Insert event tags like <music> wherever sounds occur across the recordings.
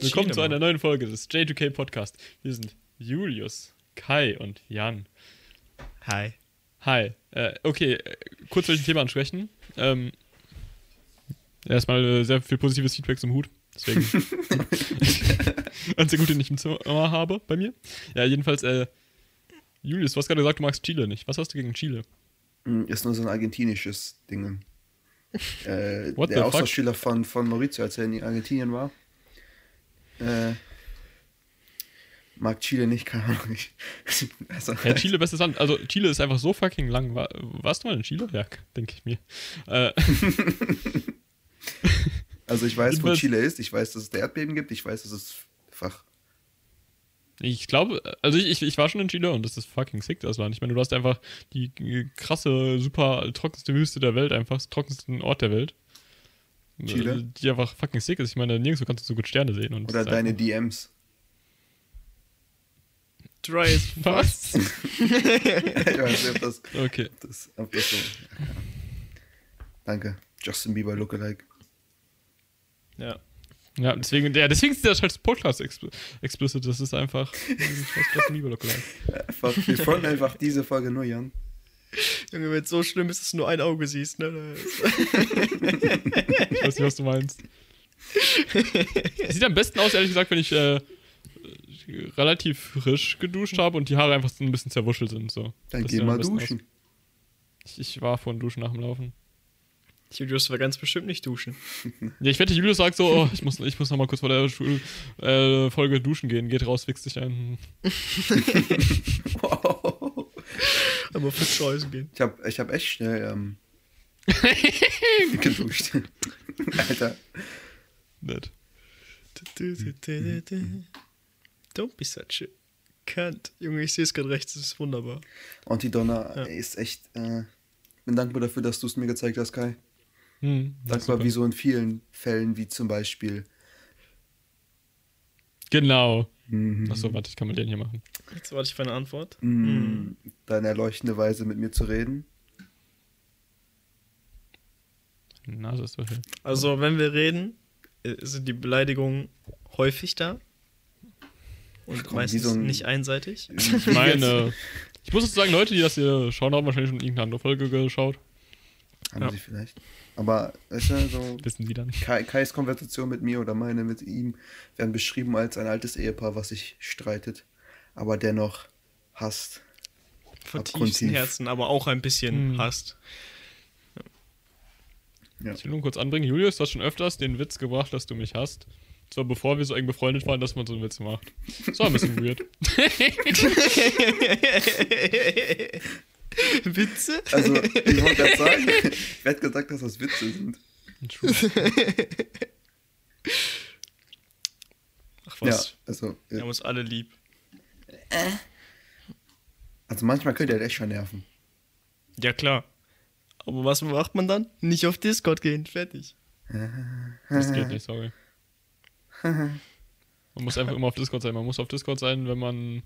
Willkommen zu einer neuen Folge des J2K Podcast. Wir sind Julius, Kai und Jan. Hi. Hi. Äh, okay, äh, kurz welches Thema ansprechen. Ähm, erstmal äh, sehr viel positives Feedback zum Hut. Deswegen. <laughs> Ein sehr gut, den ich im Zimmer habe bei mir. Ja, jedenfalls, äh, Julius, du hast gerade gesagt, du magst Chile nicht. Was hast du gegen Chile? Mm, Ist nur so ein argentinisches Ding. <laughs> Äh, der? Austauschschüler von, von Maurizio, als er in Argentinien war, äh, mag Chile nicht, keine Ahnung. <laughs> Also, Ja, Chile, bestes Land. Also, Chile ist einfach so fucking lang. War, warst du mal in Chile? Ja, denke ich mir. Äh, <laughs> also ich weiß, wo Chile ist, ich weiß, dass es da Erdbeben gibt, ich weiß, dass es Fach. Ich glaube, also ich, ich, ich war schon in Chile und das ist fucking sick, das Land. Ich meine, du hast einfach die krasse, super trockenste Wüste der Welt, einfach trockensten Ort der Welt. Chile? Die einfach fucking sick ist. Ich meine, nirgendwo kannst du so gut Sterne sehen. Und Oder deine einfach- DMs. Dry as <laughs> Was? ich weiß nicht, ob das, Okay. ob das, ob das so. Ja. Danke. Justin Bieber Lookalike. Ja. Ja, deswegen, ja, deswegen ist der scheiß Podcast expl explicit. Das ist einfach. <laughs> Wir fronten einfach diese Folge nur, Jan. Junge, wenn es so schlimm ist, dass du nur ein Auge siehst, ne? Ich weiß nicht, was du meinst. Sieht am besten aus, ehrlich gesagt, wenn ich äh, relativ frisch geduscht habe und die Haare einfach so ein bisschen zerwuschelt sind. So. Dann Das geh mal duschen. Ich, ich war vorhin duschen nach dem Laufen. Julius war ganz bestimmt nicht duschen. <laughs> Ja, ich wette, Julius sagt so, oh, ich muss, ich muss noch mal kurz vor der Schul äh, Folge duschen gehen. Geht raus, wichst dich ein. Wow. <laughs> Aber für Scheiße gehen. Ich hab, ich hab echt schnell ähm, <laughs> geduscht. Alter. Nett. Don't be such a cunt. Junge, ich sehe es gerade rechts, das ist wunderbar. Und die Donner Ja. ist echt. Äh, bin dankbar dafür, dass du es mir gezeigt hast, Kai. Hm, Dankbar, super. wie so in vielen Fällen, wie zum Beispiel. Genau. Mhm. Achso, warte, ich kann mal den hier machen. Jetzt warte ich auf eine Antwort. Mhm. Deine erleuchtende Weise, mit mir zu reden. Nase ist so hell. Also, wenn wir reden, äh, sind die Beleidigungen häufig da. Und Komm, meistens so ein- nicht einseitig. Ich meine, <laughs> ich muss jetzt sagen, Leute, die das hier schauen, haben wahrscheinlich schon irgendeine andere Folge geschaut. Haben Ja. sie vielleicht. Aber, weißt du, so. <laughs> Wissen die dann. Kai, Kais Konversation mit mir oder meine mit ihm werden beschrieben als ein altes Ehepaar, was sich streitet, aber dennoch hasst. Von tiefstem Herzen, aber auch ein bisschen Hm. hasst. Ich will nur kurz anbringen, Julius, du hast schon öfters den Witz gebracht, dass du mich hast. Zwar bevor wir so eng befreundet waren, dass man so einen Witz macht. Das war ein bisschen weird. <laughs> <laughs> <laughs> Witze? Also, ich wollte gerade sagen, <laughs> ich werde gesagt, dass das Witze sind. Ach Ja, was, also, wir äh, haben uns alle lieb. also manchmal könnt ihr halt echt schon nerven. Ja, klar. Aber was macht man dann? Nicht auf Discord gehen, fertig. Das geht nicht, sorry. Man muss einfach immer auf Discord sein. Man muss auf Discord sein, wenn man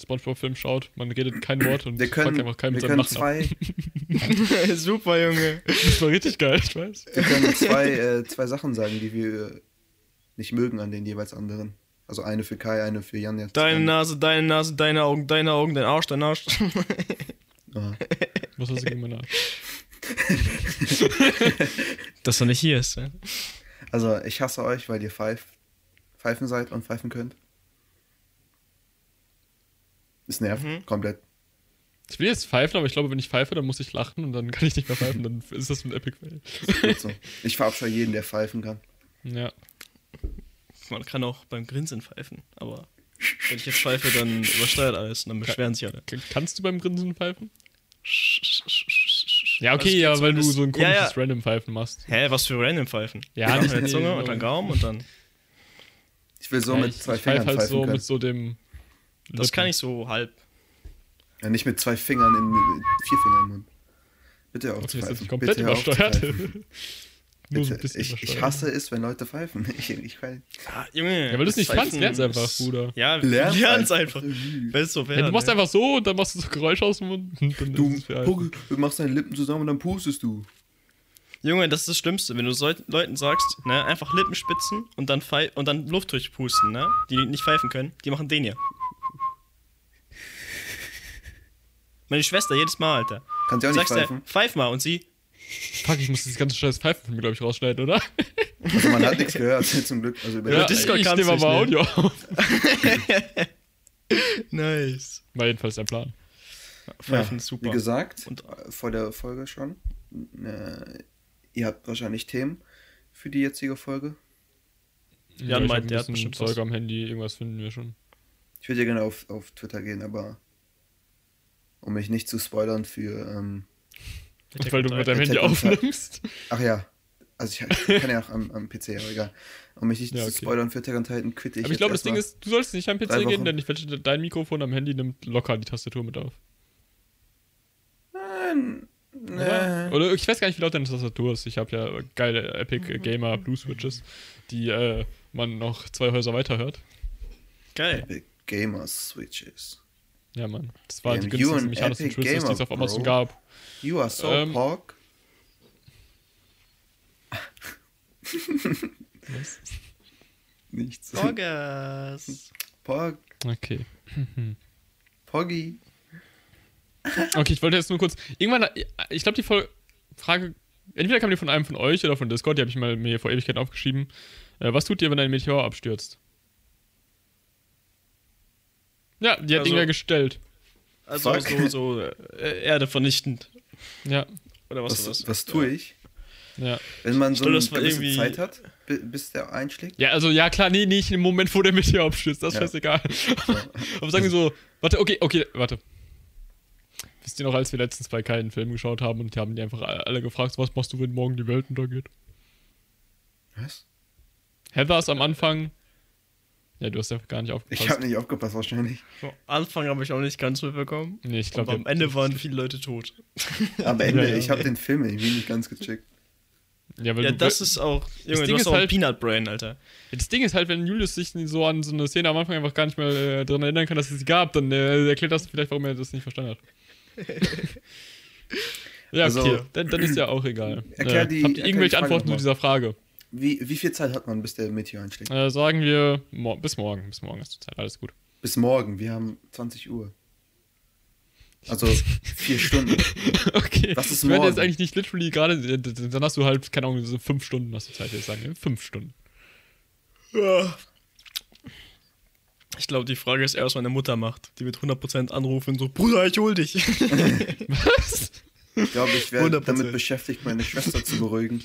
Spongebob-Film schaut. Man redet kein <clears throat> Wort und Wir können, einfach keinen wir mit seinem können Lachen ab. zwei, <laughs> Super, Junge. Das war richtig geil, ich weiß. wir können zwei, äh, zwei Sachen sagen, die wir nicht mögen an den jeweils anderen. Also eine für Kai, eine für Jan jetzt. Deine Nase, deine Nase, deine Augen, deine Augen, dein Arsch, dein Arsch. Ah. <laughs> Was hast du gegen meine Art? <laughs> Dass er nicht hier ist. Ja? Also ich hasse euch, weil ihr pfeif, pfeifen seid und pfeifen könnt. Es nervt Mhm. komplett. Ich will jetzt pfeifen, aber ich glaube, wenn ich pfeife, dann muss ich lachen und dann kann ich nicht mehr pfeifen. Dann ist das ein Epic Fail. So. Ich verabscheue jeden, der pfeifen kann. Ja. Man kann auch beim Grinsen pfeifen, aber wenn ich jetzt pfeife, dann übersteuert alles und dann beschweren sich alle. Kannst du beim Grinsen pfeifen? Ja, okay, ja, weil du so ein Ja, komisches ja. random Pfeifen machst. Hä, was für random Pfeifen? Ja, Mit nicht der nee, Zunge und dann Gaumen und dann. Ich will so ja, mit ich, zwei ich pfeife Fingern halt pfeifen so können. mit so dem. Das kann ich so halb. Ja, nicht mit zwei Fingern im vier Finger im Mund. Bitte auf Okay, ist nicht komplett Bitte übersteuert. pfeifen. <laughs> Nur so ein Bitte, bisschen ich, ich hasse es, wenn Leute pfeifen. <laughs> Ich, ich kann, Ah, Junge. Ja, weil du es nicht Pfeifen kannst, lern's einfach, Bruder. Ja, Lern's lern's einfach. einfach. So wäre. Ja, du machst ne? einfach so und dann machst du so Geräusche aus dem Mund. Du, ist es für Pugel, du machst deine Lippen zusammen und dann pustest du. Junge, das ist das Schlimmste, wenn du Sol Leuten sagst, ne, einfach Lippen spitzen und dann, pfei- und dann Luft durchpusten, ne? Die nicht pfeifen können, die machen den hier. Meine Schwester jedes Mal, Alter. Kannst ja auch Du nicht sagst der, pfeifen. pfeif mal und sie, Fuck, ich muss das ganze scheiß Pfeifen von mir, glaube ich, rausschneiden, oder? Also man hat nichts gehört, <laughs> zum Glück. Also über Ja, Discord ich kannst nehme du aber Audio auf. <laughs> nice. War jedenfalls der Plan. Pfeifen ja, ist super. Wie gesagt, Und- vor der Folge schon. Äh, ihr habt wahrscheinlich Themen für die jetzige Folge. Jan hab meint, ein der hat bestimmt Zeug was. am Handy, irgendwas finden wir schon. Ich würde ja gerne auf, auf Twitter gehen, aber um mich nicht zu spoilern für. Ähm, Und weil du mit deinem Handy aufnimmst. ach ja, also ich, ich kann ja auch am, am PC, aber egal. Um mich nicht Ja, zu okay. spoilern für Attack on Titan, quitte ich Aber ich glaube, das Ding ist, du sollst nicht am PC gehen, denn ich wette, dein Mikrofon am Handy nimmt locker die Tastatur mit auf. Nein, Oder? nee. Oder ich weiß gar nicht, wie laut deine Tastatur ist. Ich habe ja geile. Epic Gamer Blue Switches, die äh, man noch zwei Häuser weiter hört. Geil. Epic Gamer Switches. Ja, Mann. Das die Damn, you günstigsten an mechanischen Twists, die es auf Amazon Bro. gab. You are so Ähm, pork. Was? Nichts. Orgas. Pork, Okay. Poggy. Okay, ich wollte jetzt nur kurz. Irgendwann, ich glaube, die Folge, Frage, entweder kam die von einem von euch oder von Discord, die habe ich mal mir vor Ewigkeit aufgeschrieben. Äh, was tut ihr, wenn ein Meteor abstürzt? Ja, die hat Also- irgendwer gestellt. Also Fuck. so, so äh, Erde vernichtend. Ja, Oder was, Was, was, was, tue ich? ja. Wenn man so eine gewisse irgendwie- Zeit hat, bi- bis der einschlägt? Ja, also ja, klar, nee, nicht im Moment, wo der Meteor abstürzt, das ist Ja. scheißegal. <laughs> Aber sagen wir so, warte, okay, okay, warte. Wisst ihr noch, als wir letztens bei keinen Film geschaut haben und die haben die einfach alle gefragt, was machst du, wenn morgen die Welt untergeht? Was? Heather ist am Anfang. Ja, du hast ja gar nicht Ich aufgepasst. habe nicht aufgepasst, wahrscheinlich. So, Anfang habe ich auch nicht ganz mitbekommen. nee, ich Aber glaube, am Ende waren viele Leute tot. Am Ende, Ja, ja. ich habe den Film irgendwie nicht ganz gecheckt. Ja, weil Ja, du, das ist auch. Junge, Ding du hast ist auch halt- Peanut Brain, Alter. Ja, Das Ding ist halt, wenn Julius sich so an so eine Szene am Anfang einfach gar nicht mehr äh, daran erinnern kann, dass es sie gab, dann äh, erklärt das vielleicht, warum er das nicht verstanden hat. <laughs> ja, okay, Also- dann, dann ist ja auch egal. Erklär äh, die- habt ihr irgendwelche Antworten zu dieser Frage? Wie, wie viel Zeit hat man, bis der Meteor einschlägt? Äh, sagen wir mo bis morgen. Bis morgen ist die Zeit, alles gut. Bis morgen, wir haben 20 Uhr. <laughs> Also vier Stunden. <laughs> okay. Was ist Ich meine jetzt morgen? eigentlich nicht literally gerade, dann hast du halt, keine Ahnung, so fünf Stunden hast du Zeit, jetzt sagen wir. Fünf Stunden. Ich glaube, die Frage ist eher, was meine Mutter macht. Die wird 100% anrufen und so, Bruder, ich hol dich. Was? <laughs> Ich glaube, ich wäre 100%. damit beschäftigt, meine Schwester zu beruhigen.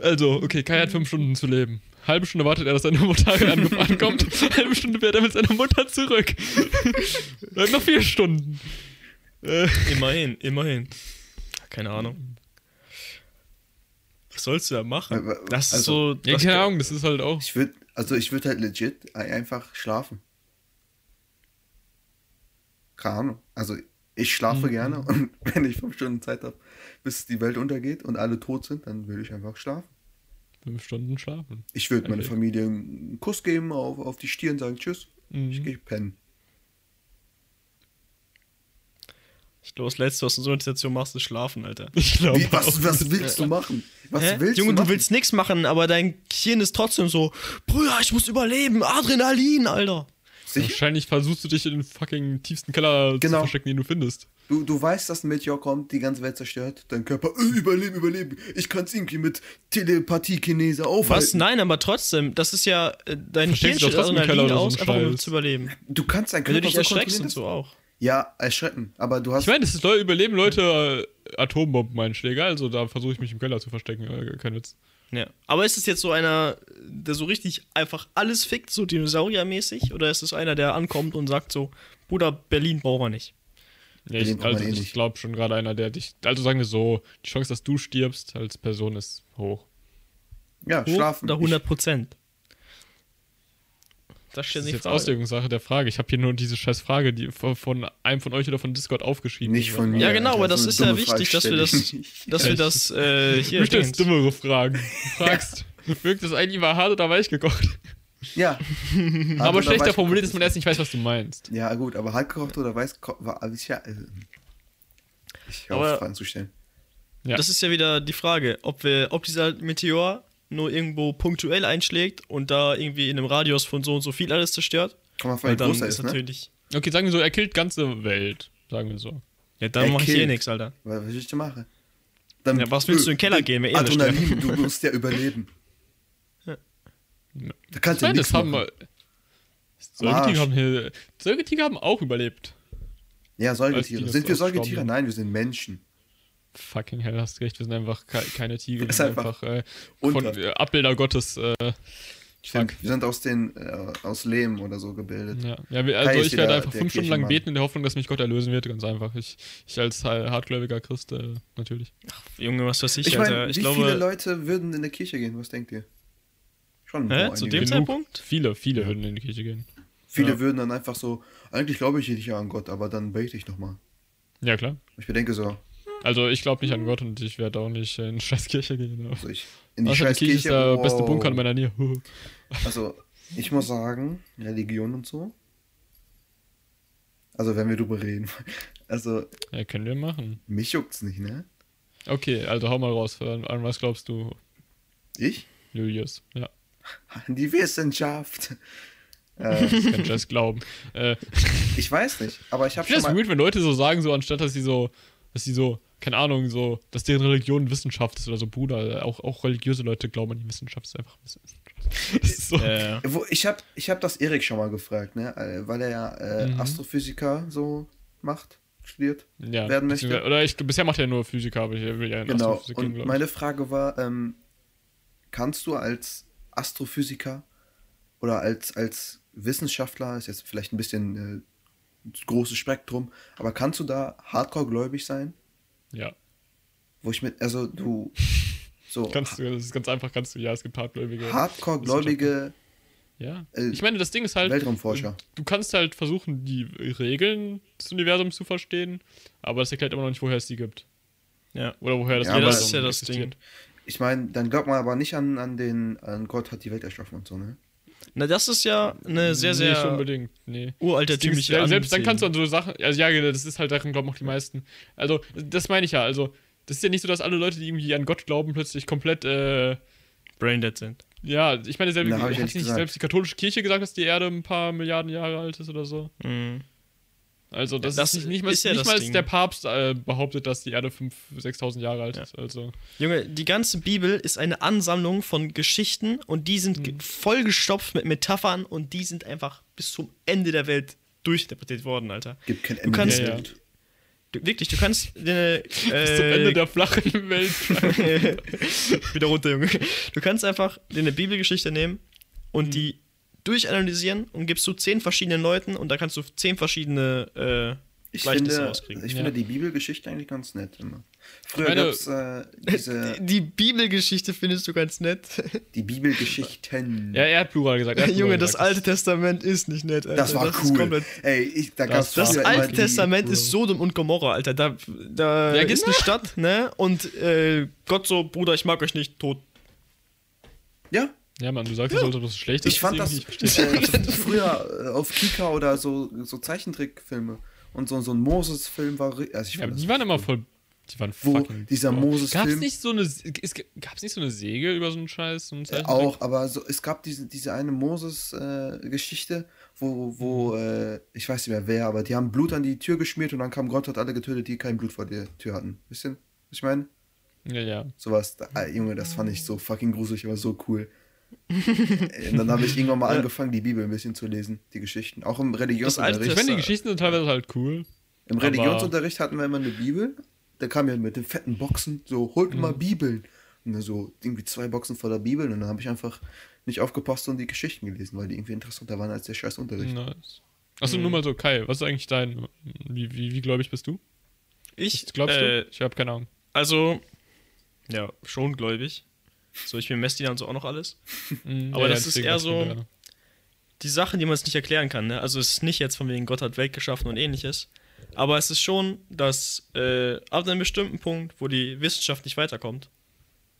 Also, okay, Kai hat fünf Stunden zu leben. Halbe Stunde wartet er, dass seine Mutter ankommt. <laughs> Halbe Stunde fährt er mit seiner Mutter zurück. Dann noch vier Stunden. Äh, immerhin, immerhin. Keine Ahnung. Was sollst du da machen? Aber- Das ist also- so. ja, keine Ahnung, das ist halt auch. Ich würde, also ich würde halt legit einfach schlafen. Keine Ahnung. Also ich schlafe Mhm. gerne und <laughs> wenn ich fünf Stunden Zeit habe, bis die Welt untergeht und alle tot sind, dann würde ich einfach schlafen. Fünf Stunden schlafen. Ich würde meiner. Familie einen Kuss geben auf, auf die Stirn, sagen Tschüss, ich Mhm. gehe pennen. Ich glaube, das Letzte, was du in so einer Situation machst, ist schlafen, Alter. <laughs> Ich glaube. Was, was willst du machen? Was Hä? willst Junge, du du, willst nichts machen, aber dein Gehirn ist trotzdem so, Bruder, ich muss überleben, Adrenalin, Alter. Sicher? Wahrscheinlich versuchst du dich in den fucking tiefsten Keller zu Genau. verstecken, den du findest. Du, du weißt, dass ein Meteor kommt, die ganze Welt zerstört, dein Körper, äh, überleben, überleben. Ich kann es irgendwie mit Telepathie-Kinese aufhalten. Was? Nein, aber trotzdem, das ist ja, äh, dein Keller Adrenalin so aus, ein einfach um zu überleben. Du kannst deinen Wenn du Körper dich so erschreckst und so auch. Ja, erschrecken, aber du hast. Ich meine, es ist Leute, überleben Leute äh, Atombombeneinschläge, also da versuche ich mich im Keller zu verstecken, äh, kein Witz. Ja. Aber ist es jetzt so einer, der so richtig einfach alles fickt, so dinosauriermäßig? Oder ist es einer, der ankommt und sagt so, Bruder, Berlin brauchen wir nicht? Ja, ich, also, eh ich glaube schon gerade einer, der dich. Also sagen wir so, die Chance, dass du stirbst als Person ist hoch. ja, Hoch schlafen. Oder 100 Prozent? Das Das ist jetzt Frage. Auslegungssache der Frage. Ich habe hier nur diese scheiß Frage die von- einem von euch oder von Discord aufgeschrieben. Nicht von mir. Ja, genau, Alter, aber das ist ja wichtig, dass wir das, <laughs> dass wir das äh, hier Du stellst dümmere Fragen. <laughs> Du fragst, wirkt das eigentlich mal hart oder weich gekocht? Ja. <laughs> aber schlechter formuliert, dass man erst nicht weiß, was du meinst. Ja, gut, aber hart gekocht oder weiß war alles ja. Also, ich höre auf, Fragen zu stellen. Ja. Das ist ja wieder die Frage, ob wir, ob dieser Meteor nur irgendwo punktuell einschlägt und da irgendwie in einem Radius von so und so viel alles zerstört. Komm mal vor, Weil wie dann er ist ist, ne? natürlich. Okay, sagen wir so, er killt ganze Welt. Sagen wir so. Ja, dann Er mache ich eh nichts, Alter. Was will ich denn machen? Dann, Ja, was willst du in den Keller gehen, wenn eh Adrenalin, du musst ja überleben. <laughs> Ja. Da kannst Ich du meine, nichts das haben machen. Säugetiere haben hier. Säugetiere haben auch überlebt. Ja, Säugetiere. Sind wir Säugetiere? Nein, wir sind Menschen. Fucking hell, hast recht, wir sind einfach ke keine Tiger, wir sind einfach einfach, äh, von äh, Abbilder Gottes. Äh, Stimmt, fuck. wir sind aus den äh, aus Lehm oder so gebildet. Ja, ja wir, Kai also ist ich werde einfach der fünf Stunden lang beten in der Hoffnung, dass mich Gott erlösen wird, ganz einfach. Ich, ich als hartgläubiger Christ, äh, natürlich. Junge, was weiß ich, Ich Alter. meine, ich wie glaube. viele Leute würden in der Kirche gehen? Was denkt ihr? Schon. Hä? Zu dem Zeitpunkt? Viele, viele würden in die Kirche gehen. Viele Ja. würden dann einfach so, eigentlich glaube ich nicht an Gott, aber dann bete ich noch mal. Ja, klar. Ich bedenke so, Also ich glaube nicht an Gott und ich werde auch nicht in eine scheiß Kirche gehen. aber- also ich in die Außer scheiß die Kirche ist der wow. beste Bunker in meiner Nähe. <laughs> Also, ich muss sagen, Religion und so. Also, wenn wir drüber reden. <laughs> Also, ja, können wir machen. mich juckt's nicht, ne? Okay, also hau mal raus. An, an was glaubst du, Ich? Julius? Ja, <laughs> die Wissenschaft. <laughs> äh, das kann ich erst glauben. Äh, <laughs> ich weiß nicht, aber ich habe Ich finde schon das mal. weird, wenn Leute so sagen, so anstatt dass sie so, dass sie so, keine Ahnung, so, dass deren Religion Wissenschaft ist oder so, Bruder, auch, auch religiöse Leute glauben an die Wissenschaft, ist einfach Wissenschaft. Das ist so. Äh, Wo, ich habe ich hab das Erik schon mal gefragt, ne? Äh, Weil er ja äh, Mhm. Astrophysiker so macht, studiert. ja, werden möchte. Oder ich, bisher macht er nur Physiker, aber ich will ja in Genau. Und ich. meine Frage war, ähm, kannst du als Astrophysiker oder als, als Wissenschaftler, ist jetzt vielleicht ein bisschen äh, großes Spektrum, aber kannst du da hardcore-gläubig sein? Ja, Wo ich mit, also du, <laughs> so kannst du, das ist ganz einfach, kannst du, ja, es gibt Hartgläubige. hardcore-gläubige Ja. äh, Ich meine, das Ding ist halt, Weltraumforscher. du kannst halt versuchen, die Regeln des Universums zu verstehen, aber das erklärt immer noch nicht, woher es die gibt. ja. Oder woher das Ja, das ist ja Universum das existiert. Ding. Ich meine, dann glaubt man aber nicht an, an den, an Gott hat die Welt erschaffen und so, ne? Na, das ist ja eine sehr, Nee, nicht sehr unbedingt, nee. Das Ding ist, uraltertümliche ja, selbst dann Anziehung. kannst du an so Sachen, also ja, das ist halt daran glauben auch die meisten. Also, das meine ich ja, also, das ist ja nicht so, dass alle Leute, die irgendwie an Gott glauben, plötzlich komplett, äh, braindead sind. ja, ich meine, selbst, Na, ich nicht selbst die katholische Kirche gesagt, dass die Erde ein paar Milliarden Jahre alt ist oder so? Mhm. Also, das, Das ist nicht, mal, ist ja nicht das mal Ding. der Papst äh, behauptet, dass die Erde 5.000, 6.000 Jahre alt Ja. ist, also. Junge, die ganze Bibel ist eine Ansammlung von Geschichten und die sind Mhm. ge- vollgestopft mit Metaphern und die sind einfach bis zum Ende der Welt durchinterpretiert worden, Alter. Gibt kein Ende. kannst- der Ja, ja. Welt. Du, wirklich, du kannst deine, <laughs> Bis zum äh, Ende der flachen Welt. <laughs> wieder runter, Junge. Du kannst einfach eine Bibelgeschichte nehmen Mhm. und die durchanalysieren und gibst du zehn verschiedenen Leuten und da kannst du zehn verschiedene äh, Ich Gleichnisse finde, rauskriegen. ich Ja. finde die Bibelgeschichte eigentlich ganz nett immer. Früher gab es äh, <laughs> diese, Die Bibelgeschichte findest du ganz nett. <laughs> die Bibelgeschichten. ja, er hat Plural gesagt. Er hat <laughs> Junge, Plural das gesagt. Alte Testament ist nicht nett, Alter. das war ist cool. komplett- Ey, ich, da Das Das Alte die- Testament ist Sodom und Gomorra, Alter. Da, da Ja, ist eine genau. Stadt, ne? Und äh, Gott so, Bruder, ich mag euch nicht, tot. Ja, Ja, Mann, du sagst, es sollte was Schlechtes ich fand das ich äh, <laughs> früher äh, auf Kika oder so, so Zeichentrickfilme. Und so, so ein Moses-Film war. Also ich Ja, aber die waren immer voll. Die waren Wo fucking. dieser Gab's Moses-Film- nicht so eine. Es, gab's nicht so eine Säge über so einen Scheiß? So einen Äh, auch, aber so, es gab diese, diese eine Moses-Geschichte, wo, wo äh, ich weiß nicht mehr wer, aber die haben Blut an die Tür geschmiert und dann kam Gott, hat alle getötet, die kein Blut vor der Tür hatten. Wisst ihr, was ich meine? Ja, ja. Sowas, da, ah, Junge, das fand ich so fucking gruselig, aber so cool. Äh, und dann habe ich irgendwann mal Ja. angefangen, die Bibel ein bisschen zu lesen, die Geschichten. Auch im Das Religionsunterricht. Ich Alte meine, die Das- Geschichten sind teilweise halt cool. Im Religionsunterricht hatten wir immer eine Bibel. Da kam ja mit den fetten Boxen so, holt mal Mhm. Bibeln. Und dann so irgendwie zwei Boxen voller Bibeln. Und dann habe ich einfach nicht aufgepasst und die Geschichten gelesen, weil die irgendwie interessanter waren als der scheiß Unterricht. Nice. Achso, Mhm. nur mal so, Kai, was ist eigentlich dein. Wie, wie, wie gläubig bist du? Ich, Was glaubst äh, du? Ich habe keine Ahnung. Also, ja, schon gläubig. So, ich bin Messdiener und so auch noch alles. <laughs> Mhm, aber das ist eher so- die Sachen, die man es nicht erklären kann. Ne? Also es ist nicht jetzt von wegen Gott hat Welt geschaffen und ähnliches. Aber es ist schon, dass äh, ab einem bestimmten Punkt, wo die Wissenschaft nicht weiterkommt,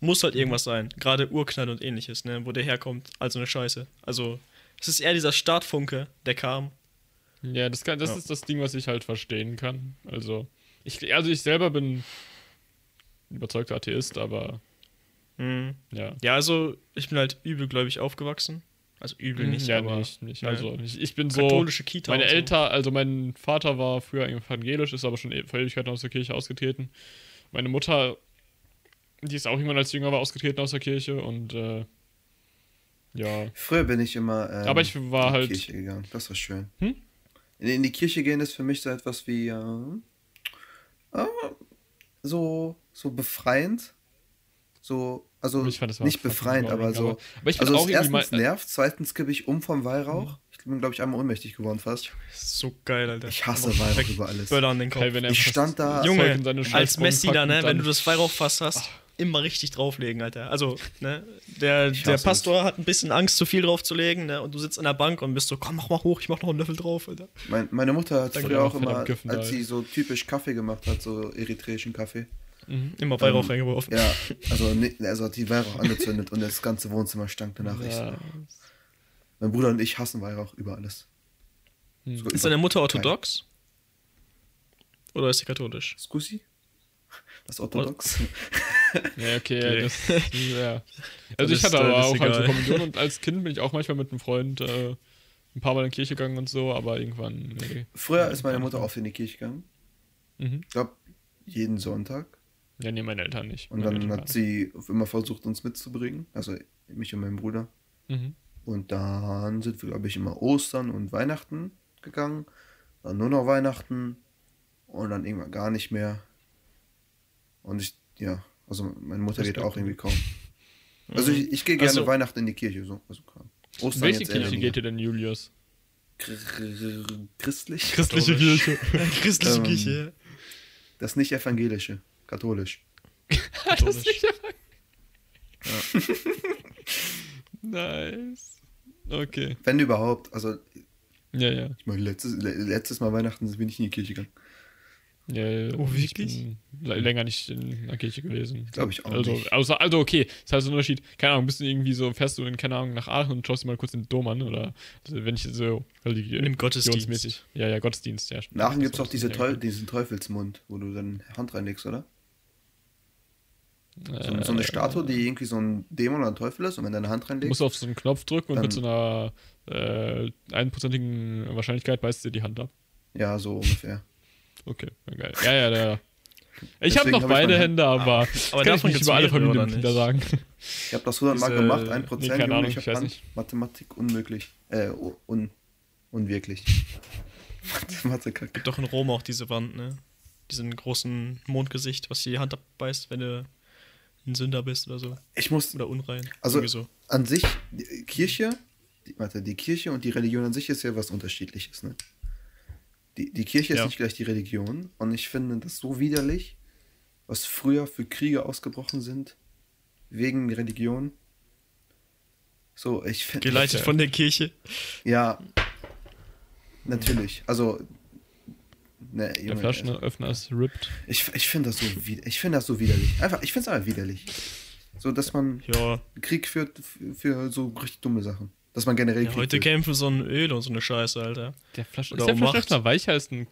muss halt irgendwas sein. Gerade Urknall und ähnliches, ne? wo der herkommt. Also eine Scheiße. Also es ist eher dieser Startfunke, der kam. Ja, das, kann, das Ja. ist das Ding, was ich halt verstehen kann. Also ich, also ich selber bin überzeugter Atheist, aber Mhm. ja. Ja, also ich bin halt übelgläubig aufgewachsen. Also übel nicht, ja, aber nicht, nicht. Also ich, ich bin so. katholische Kita. Meine so. Eltern, also mein Vater war früher evangelisch, ist aber schon e- vor Ewigkeiten aus der Kirche ausgetreten. Meine Mutter, die ist auch irgendwann als Jünger war ausgetreten aus der Kirche und äh, ja. Früher bin ich immer ähm, Aber ich war in die halt- Kirche gegangen. Das war schön. Hm? In, in die Kirche gehen ist für mich so etwas wie äh, äh, so, so befreiend. So, also Ich fand nicht befreiend, aber so. aber- aber ich also auch es erstens mal- nervt, zweitens kippe ich um vom Weihrauch. Ich bin, glaube ich, einmal ohnmächtig geworden fast. So geil, Alter. Ich hasse Weihrauch weg- über alles. An den Kopf. Geil, Ich stand da- Junge, als Messi da, ne, wenn du das Weihrauchfass hast, immer richtig drauflegen, Alter. Also, <laughs> ne, der, der Pastor hat ein bisschen Angst, zu viel draufzulegen, ne, und du sitzt an der Bank und bist so, komm, mach mal hoch, ich mach noch einen Löffel drauf, Alter. Mein, meine Mutter hat früher auch immer, Giffen als sie so typisch Kaffee gemacht hat, so eritreischen Kaffee. Mhm. Immer Weihrauch Ähm, reingeworfen. Ja, <laughs> also, ne, also hat die Weihrauch angezündet und das ganze Wohnzimmer stank danach. Ich, Ja. mein Bruder und ich hassen Weihrauch über alles. Hm. So Ist über- deine Mutter orthodox? Oder ist sie katholisch? Scusi? Das ist orthodox. <laughs> Ja, okay, Okay. das ja. <laughs> Also ich ist- hatte aber auch halt so. Kommunion und als Kind bin ich auch manchmal mit einem Freund äh, ein paar Mal in die Kirche gegangen und so, aber irgendwann, nee. Früher Ja, ist meine Mutter oft in die Kirche gegangen. Mhm. Ich glaube, jeden Sonntag. Ja, nee, meine Eltern nicht. Und Meine dann hat sie immer versucht, uns mitzubringen. Also mich und meinen Bruder. nicht. Und dann sind wir, glaube ich, immer Ostern und Weihnachten gegangen. Dann nur noch Weihnachten. Und dann irgendwann gar nicht mehr. Und ich, ja, also meine Mutter geht auch irgendwie kaum. Also ich, ich gehe gerne Also- Weihnachten in die Kirche, so. Also. Mhm. Ostern Welche Kirche geht ihr denn, Julius? Chr- Christlich? Christliche. Kirche. <laughs> Christliche Ähm, Kirche. Das nicht evangelische, katholisch. <laughs> das ist nicht Nice. Okay. Wenn überhaupt, also Ja, ja. ich meine, letztes, le- letztes Mal Weihnachten bin ich in die Kirche gegangen. ja, ja. Oh, Ich wirklich? länger nicht in der Kirche gewesen. Glaub ich auch also, nicht. Also, also okay, das heißt ein Unterschied. Keine Ahnung, bist du irgendwie so, fährst du in, keine Ahnung, nach Aachen und schaust dir mal kurz den Dom an, oder also wenn ich so religi- Im Gottesdienst. religionsmäßig- Ja, ja, Gottesdienst, ja. In Aachen gibt es auch diese ja, Teu diesen Teufelsmund, wo du dann Hand reinlegst, oder? So, so eine Äh, Statue, die irgendwie so ein Dämon oder ein Teufel ist und wenn deine Hand Du reinlegst, musst auf so einen Knopf drücken und mit so einer äh, einprozentigen Wahrscheinlichkeit beißt dir die Hand ab. ja, so ungefähr. Okay, geil. Ja, ja, ja. Ich habe noch hab beide meine Hände, aber, <laughs> aber das kann ich nicht über alle Familienmitglieder sagen. Ich habe das 100 Mal gemacht, 1%. Nee, keine Ahnung, ich ich habe weiß nicht. Mathematik unmöglich. Äh, un unwirklich. <laughs> Mathematik. Gibt doch in Rom auch diese Wand, ne? Diesen großen Mondgesicht, was dir die Hand abbeißt, wenn du ein Sünder bist oder so. Ich muss, Oder unrein. Also- so. an sich, die Kirche, die, warte, die Kirche und die Religion an sich ist ja was Unterschiedliches, ne? Die, die Kirche ist Ja. nicht gleich die Religion und ich finde das so widerlich, was früher für Kriege ausgebrochen sind, wegen Religion. So, ich finde. Geleitet von der Kirche. Ja. Natürlich. Also. Ne, Der Flaschenöffner ist ripped. ich ich finde das, so ich find das so widerlich. Einfach, ich finde es einfach widerlich. So, dass man Ja, Krieg führt für, so richtig dumme Sachen. Dass man generell ja Krieg heute führt. kämpfen so ein Öl und so eine Scheiße, Alter. Der Flaschen Oder ist der. Flaschenöffner weicher als ein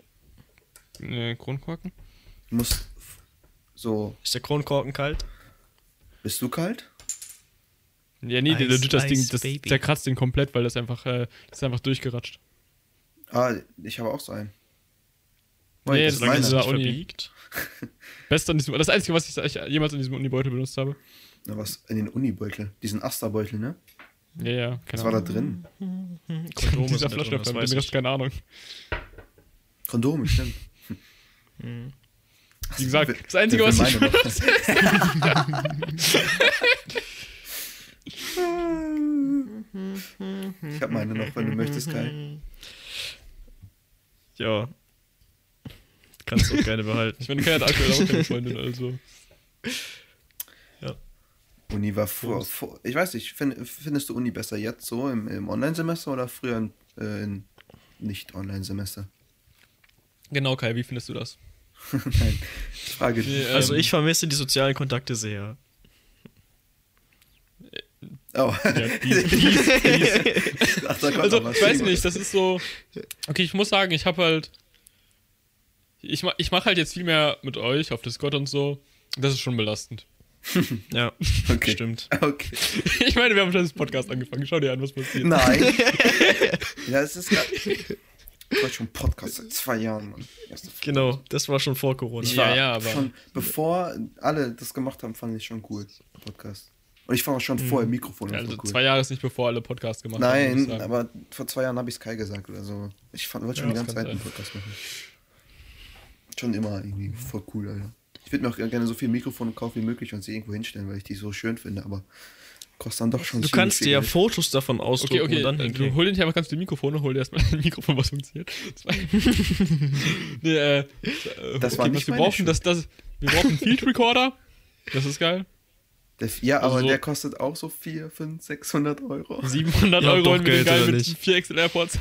äh, Kronkorken? F- so. Ist der Kronkorken kalt? Bist du kalt? Ja, nee, der Ice, legit das Ding, das, Baby. der kratzt den komplett, weil das einfach, äh, das ist einfach durchgeratscht. Ah, ich habe auch so einen. Nee, das das ist dieser Uni- verbiegt. <laughs> Best an diesem, das Einzige, was ich, ich jemals in diesem Unibeutel benutzt habe. Na, was? In den Unibeutel. Diesen Asterbeutel, ne? Ja, ja, keine Was war da drin? <laughs> Kondome Dieser Flaschenöffner, mit weiß dem Rest ich. keine Ahnung. Kondome, stimmt. <laughs> Hm. Wie gesagt, das Einzige, was ich noch? Ich habe meine noch, wenn du möchtest, Kai. Ja. Kannst du auch gerne behalten. <laughs> Ich meine, Kai hat aktuell auch keine Freundin, also. Uni war vor, vor ich weiß nicht, find, findest du Uni besser jetzt so im, im Online-Semester oder früher in, äh, in Nicht-Online-Semester? Genau, Kai, wie findest du das? <laughs> Nein, ich frage dich. Nee, äh, Also Ähm. ich vermisse die sozialen Kontakte sehr. oh. Ja, die, die, <laughs> Ach, da kommt also, ich weiß nicht, das ist so. Okay, ich muss sagen, ich habe halt. Ich, ich mache halt jetzt viel mehr mit euch auf Discord und so. Das ist schon belastend. <laughs> Ja, <laughs> Okay. stimmt. Okay. <laughs> Ich meine, wir haben schon das Podcast angefangen. Schau dir an, was passiert. Nein. ja, es ist gerade. Ich war schon Podcast seit zwei Jahren, Mann. Genau, das war schon vor Corona. Ich Ja, war ja, aber- schon, bevor alle das gemacht haben, fand ich schon cool, Podcast. Und ich war auch schon vor im Mikrofon. Ja, also cool. zwei Jahre ist nicht bevor alle Podcasts gemacht haben. würde ich Nein, aber vor zwei Jahren habe ich Sky gesagt oder so. Ich fand, wollte schon Ja, die ganze Zeit einen. Podcast machen. Schon immer irgendwie voll cool, Alter. Ich würde mir auch gerne so viel Mikrofone kaufen wie möglich und sie irgendwo hinstellen, weil ich die so schön finde, aber kostet dann doch schon Du kannst viel dir ja Geld. Fotos davon Okay, ausdrucken okay, und dann äh, du hol dir einfach ganz viele Mikrofone, hol dir erstmal ein <laughs> Mikrofon, was funktioniert. Zwei. <laughs> nee, äh, Das war nicht was wir brauchen, das, das, wir brauchen einen Field Recorder. Das ist geil. Der, ja, Also aber so- der kostet auch so 4, 5, 600 Euro. 700 Ja, Euro und wir geil mit nicht? 4 Excel Airports.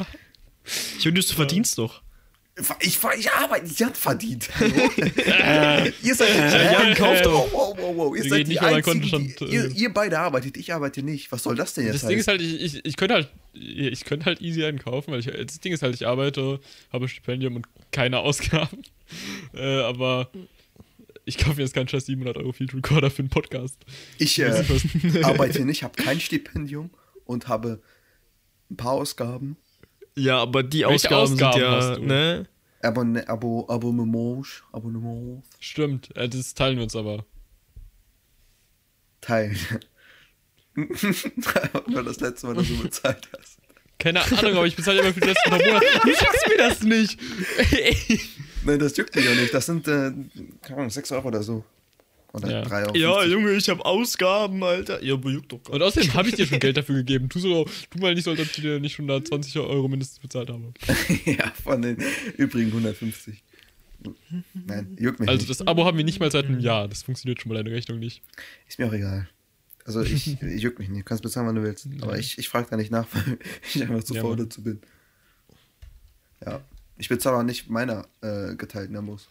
Julius, du verdienst doch. Ich, ich, ich arbeite, ich hab verdient. <laughs> Ihr seid Jan kauft wow, wow, wow, wow. Ihr seid die nicht meinen Einzigen, die, ihr, äh. ihr beide arbeitet, ich arbeite nicht. Was soll das denn jetzt Das Ding ist halt, ich, ich, ich könnte halt, ich könnte halt easy einen kaufen, weil ich, das Ding ist halt, ich arbeite, habe Stipendium und keine Ausgaben. <laughs> Äh, aber ich kaufe mir jetzt keinen scheiß 700 Euro Field Recorder für einen Podcast. Ich äh, arbeite nicht, habe kein Stipendium und habe ein paar Ausgaben. Ja, aber die Ausgaben, Ausgaben sind ja, hast du? ne? Abonne, Abo, Abonnement, Abonnement, Stimmt, das teilen wir uns aber. Teil. <laughs> Weil das letzte Mal, dass du bezahlt hast. Keine Ahnung, aber ich bezahle immer für das pro Monat. Du schaffst mir das nicht. <laughs> Nein, das juckt mich auch nicht. Das sind, äh, keine Ahnung, 6 Euro oder so. Oder Ja. 3 Euro. Ja, 50. Junge, ich habe Ausgaben, Alter. Ja, aber juckt doch gar Und außerdem habe ich dir schon <laughs> Geld dafür gegeben. Tu so, tu mal nicht so, als ob ich dir nicht schon da 20 Euro mindestens bezahlt habe. <laughs> ja, von den übrigen 150. Nein, juckt mich Also nicht. das Abo haben wir nicht mal seit einem Jahr. Das funktioniert schon mal deine Rechnung nicht. Ist mir auch egal. Also ich, ich <laughs> juckt mich nicht. Du kannst bezahlen, wann du willst. Aber ich, ich frage da nicht nach, weil ich einfach zu Ja, faul dazu bin. Ja. Ich bezahle auch nicht meine äh, geteilten Abos.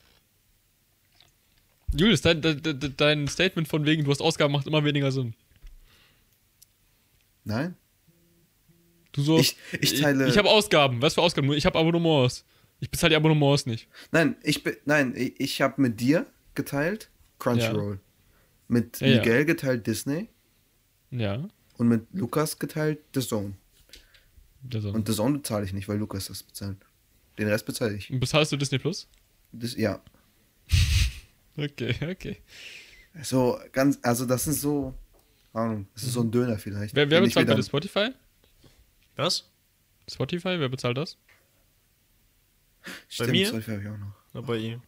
Julius, dein, dein, dein- Statement von wegen, du hast Ausgaben, macht immer weniger Sinn. Nein? Du so, Ich- ich teile- Ich, ich habe Ausgaben. Was für Ausgaben? Nur Ich habe Abonnements. Ich bezahle die Abonnements nicht. Nein, ich bin. Nein, ich, ich habe mit dir geteilt Crunchyroll. Mit Ja, ja. Miguel geteilt Disney Ja. und mit Lukas geteilt The Zone. Also. Und The Zone bezahle ich nicht, weil Lukas das bezahlt. Den Rest bezahle ich. bezahlst du Disney Plus? Das, ja. Okay, okay. So, ganz, also das ist so. Ahnung, das ist so ein Döner vielleicht. Wer, wer bezahlt bei Spotify? Was? Spotify, wer bezahlt das? Stimmt, mir? Spotify hab ich auch noch. Na, bei ihm.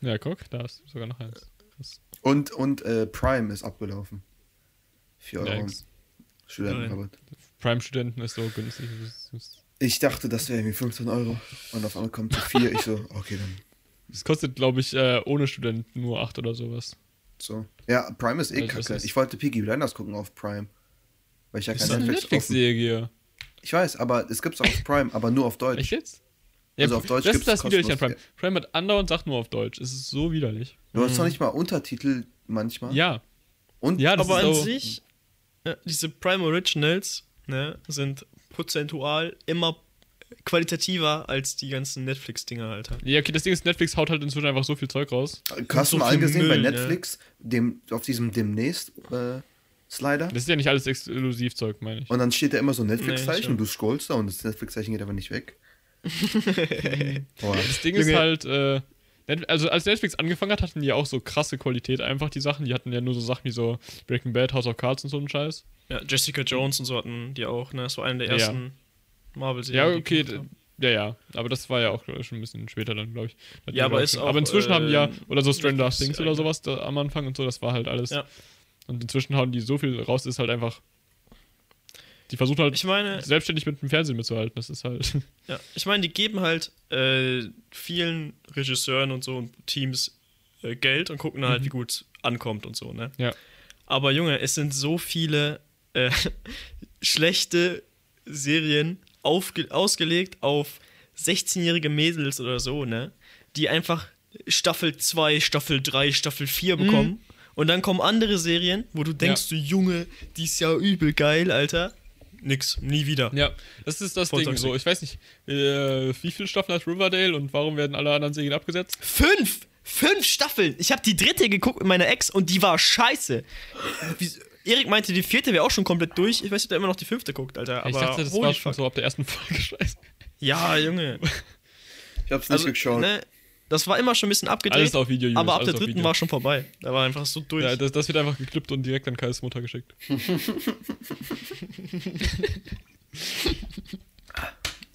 Ja, guck, da ist sogar noch eins. Krass. Und, und äh, Prime ist abgelaufen. 4 Euro. Studentenrabatt. Prime-Studenten ist so günstig. Das, das, Ich dachte, das wäre irgendwie 15 Euro. Und auf einmal kommt zu 4. Ich so, okay, dann das kostet, glaube ich, äh, ohne Studenten nur 8 oder sowas. so. Ja, Prime ist eh Also kacke. Ich wollte Peaky Blinders gucken auf Prime. Weil ich ja Das kein ist. Netflix-Serie. Ich weiß, aber es gibt's auch auf Prime, aber nur auf Deutsch. Echt jetzt? Ja, Also auf Deutsch das ist das widerlich an Prime. Prime hat andauernd sagt nur auf Deutsch. Es ist so widerlich. Du hast doch nicht mal Untertitel manchmal. Ja. Und Ja, das Aber ist an so, sich, ja, diese Prime Originals ne, sind prozentual immer qualitativer als die ganzen Netflix-Dinger, Alter. Ja, okay, das Ding ist, Netflix haut halt inzwischen einfach so viel Zeug raus. hast so du mal viel angesehen bei ne? Netflix, dem, auf diesem demnächst äh, Slider? Das ist ja nicht alles Exklusivzeug, meine ich. Und dann steht da immer so ein Nee, Netflix-Zeichen stimmt. und du scrollst da und das Netflix-Zeichen geht aber nicht weg. <laughs> Boah. Das Ding ist halt, äh, also als Netflix angefangen hat, hatten die ja auch so krasse Qualität einfach, die Sachen. Die hatten ja nur so Sachen wie so Breaking Bad, House of Cards und so einen Scheiß. Ja, Jessica Jones und so hatten die auch, ne? Das war eine der Ja. Ersten Marvel-Serien. Ja, okay, haben. ja, ja. Aber das war ja auch schon ein bisschen später dann, glaube ich. Ja, aber ist ich, auch, Aber inzwischen haben die ja, ähm, oder so Stranger Things oder sowas da, am Anfang und so, das war halt alles. Ja. Und inzwischen hauen die so viel raus, ist halt einfach. Die versuchen halt Ich meine, selbstständig mit dem Fernsehen mitzuhalten. Das ist halt. <laughs> ja, ich meine, die geben halt äh, vielen Regisseuren und so und Teams äh, Geld und gucken halt, Mhm. wie gut ankommt und so, ne? Ja. Aber Junge, es sind so viele äh, <laughs> schlechte Serien aufge ausgelegt auf 16-jährige Mädels oder so, ne? Die einfach Staffel 2, Staffel 3, Staffel 4 bekommen. Und dann kommen andere Serien, wo du denkst, du Junge, die ist ja übel geil, Alter. Nix, nie wieder. Ja, das ist das Voll Ding toxic. so. Ich weiß nicht, äh, wie viele Staffeln hat Riverdale und warum werden alle anderen Serien abgesetzt? Fünf! Fünf Staffeln! Ich habe die dritte geguckt mit meiner Ex und die war scheiße. Wie, Erik meinte, die vierte wäre auch schon komplett durch. Ich weiß nicht, ob der immer noch die fünfte guckt, Alter. Aber ich dachte, das war schon so ab der ersten Folge <laughs> scheiße. Ja, Junge. Ich hab's nicht Also, geschaut. ne, das war immer schon ein bisschen abgedreht. Alles auf Video, Julius, aber ab der dritten Video. war schon vorbei. Da war einfach so durch. Ja, das, das wird einfach geklippt und direkt an Kais Mutter geschickt. <laughs> <laughs>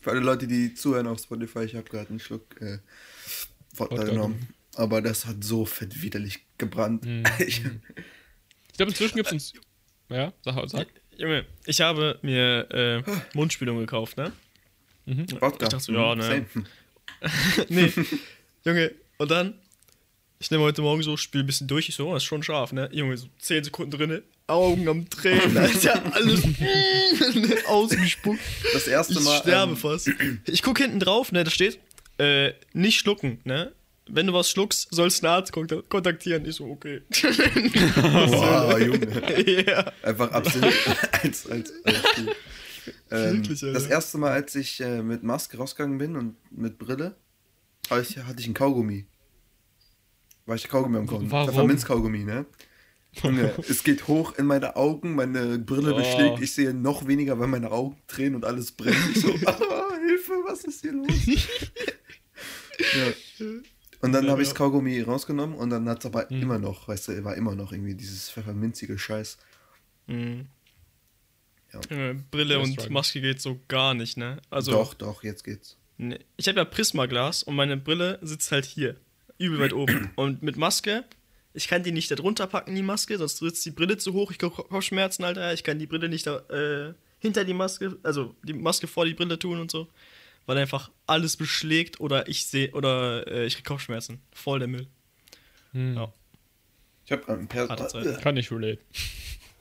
Für alle Leute, die zuhören auf Spotify, ich habe gerade einen Schluck äh, Wodka genommen. Aber das hat so fett widerlich gebrannt. Mhm. Ich, Ich glaube, inzwischen gibt es Ja, sag, sag. Junge, ich habe mir äh, Mundspülung gekauft, ne? Wodka. Ich dachte so, ja, ne. Same. <laughs> nee. <laughs> Junge, und dann, ich nehme heute Morgen so, spiel ein bisschen durch. Ich so, oh, das ist schon scharf, ne? Junge, so 10 Sekunden drinne, Augen am Tränen, <laughs> Alter, alles ausgespuckt. Das erste Ich Mal. sterbe ähm, fast. Ich guck hinten drauf, ne, da steht, äh, nicht schlucken, ne? Wenn du was schluckst, sollst du einen Arzt kontak- kontaktieren. Ich so, okay. <laughs> Boah, Junge. ja. Einfach absolut als, als, als Spiel. ähm, Wirklich. Das erste Mal, als ich äh, mit Maske rausgegangen bin und mit Brille, ich, hatte ich einen Kaugummi. War ich Kaugummi am Kauen. Warum? Pfefferminzkaugummi, ne? Junge, es geht hoch in meine Augen, meine Brille Oh. beschlägt, ich sehe noch weniger, weil meine Augen tränen und alles brennt. Ich so, ah, <laughs> Hilfe, was ist hier los? <laughs> ja. Und dann Ja, habe ich das Kaugummi rausgenommen und dann hat es aber Mhm. immer noch, weißt du, war immer noch irgendwie dieses pfefferminzige Scheiß. Mhm. Ja. Brille und struggle. Maske geht so gar nicht, ne? Also, doch, doch, jetzt geht's. Nee. Ich habe ja Prismaglas und meine Brille sitzt halt hier. Übel weit oben. <clears throat> Und mit Maske, ich kann die nicht da drunter packen, die Maske, sonst sitzt die Brille zu hoch. Ich krieg Kopfschmerzen, Alter. Ich kann die Brille nicht da, äh, hinter die Maske, also die Maske vor die Brille tun und so. Weil einfach alles beschlägt oder ich sehe, oder äh, ich krieg Kopfschmerzen. Voll der Müll. Hm. Ja. Ich habe gerade ein Per Harte Zeit. Kann ich relate.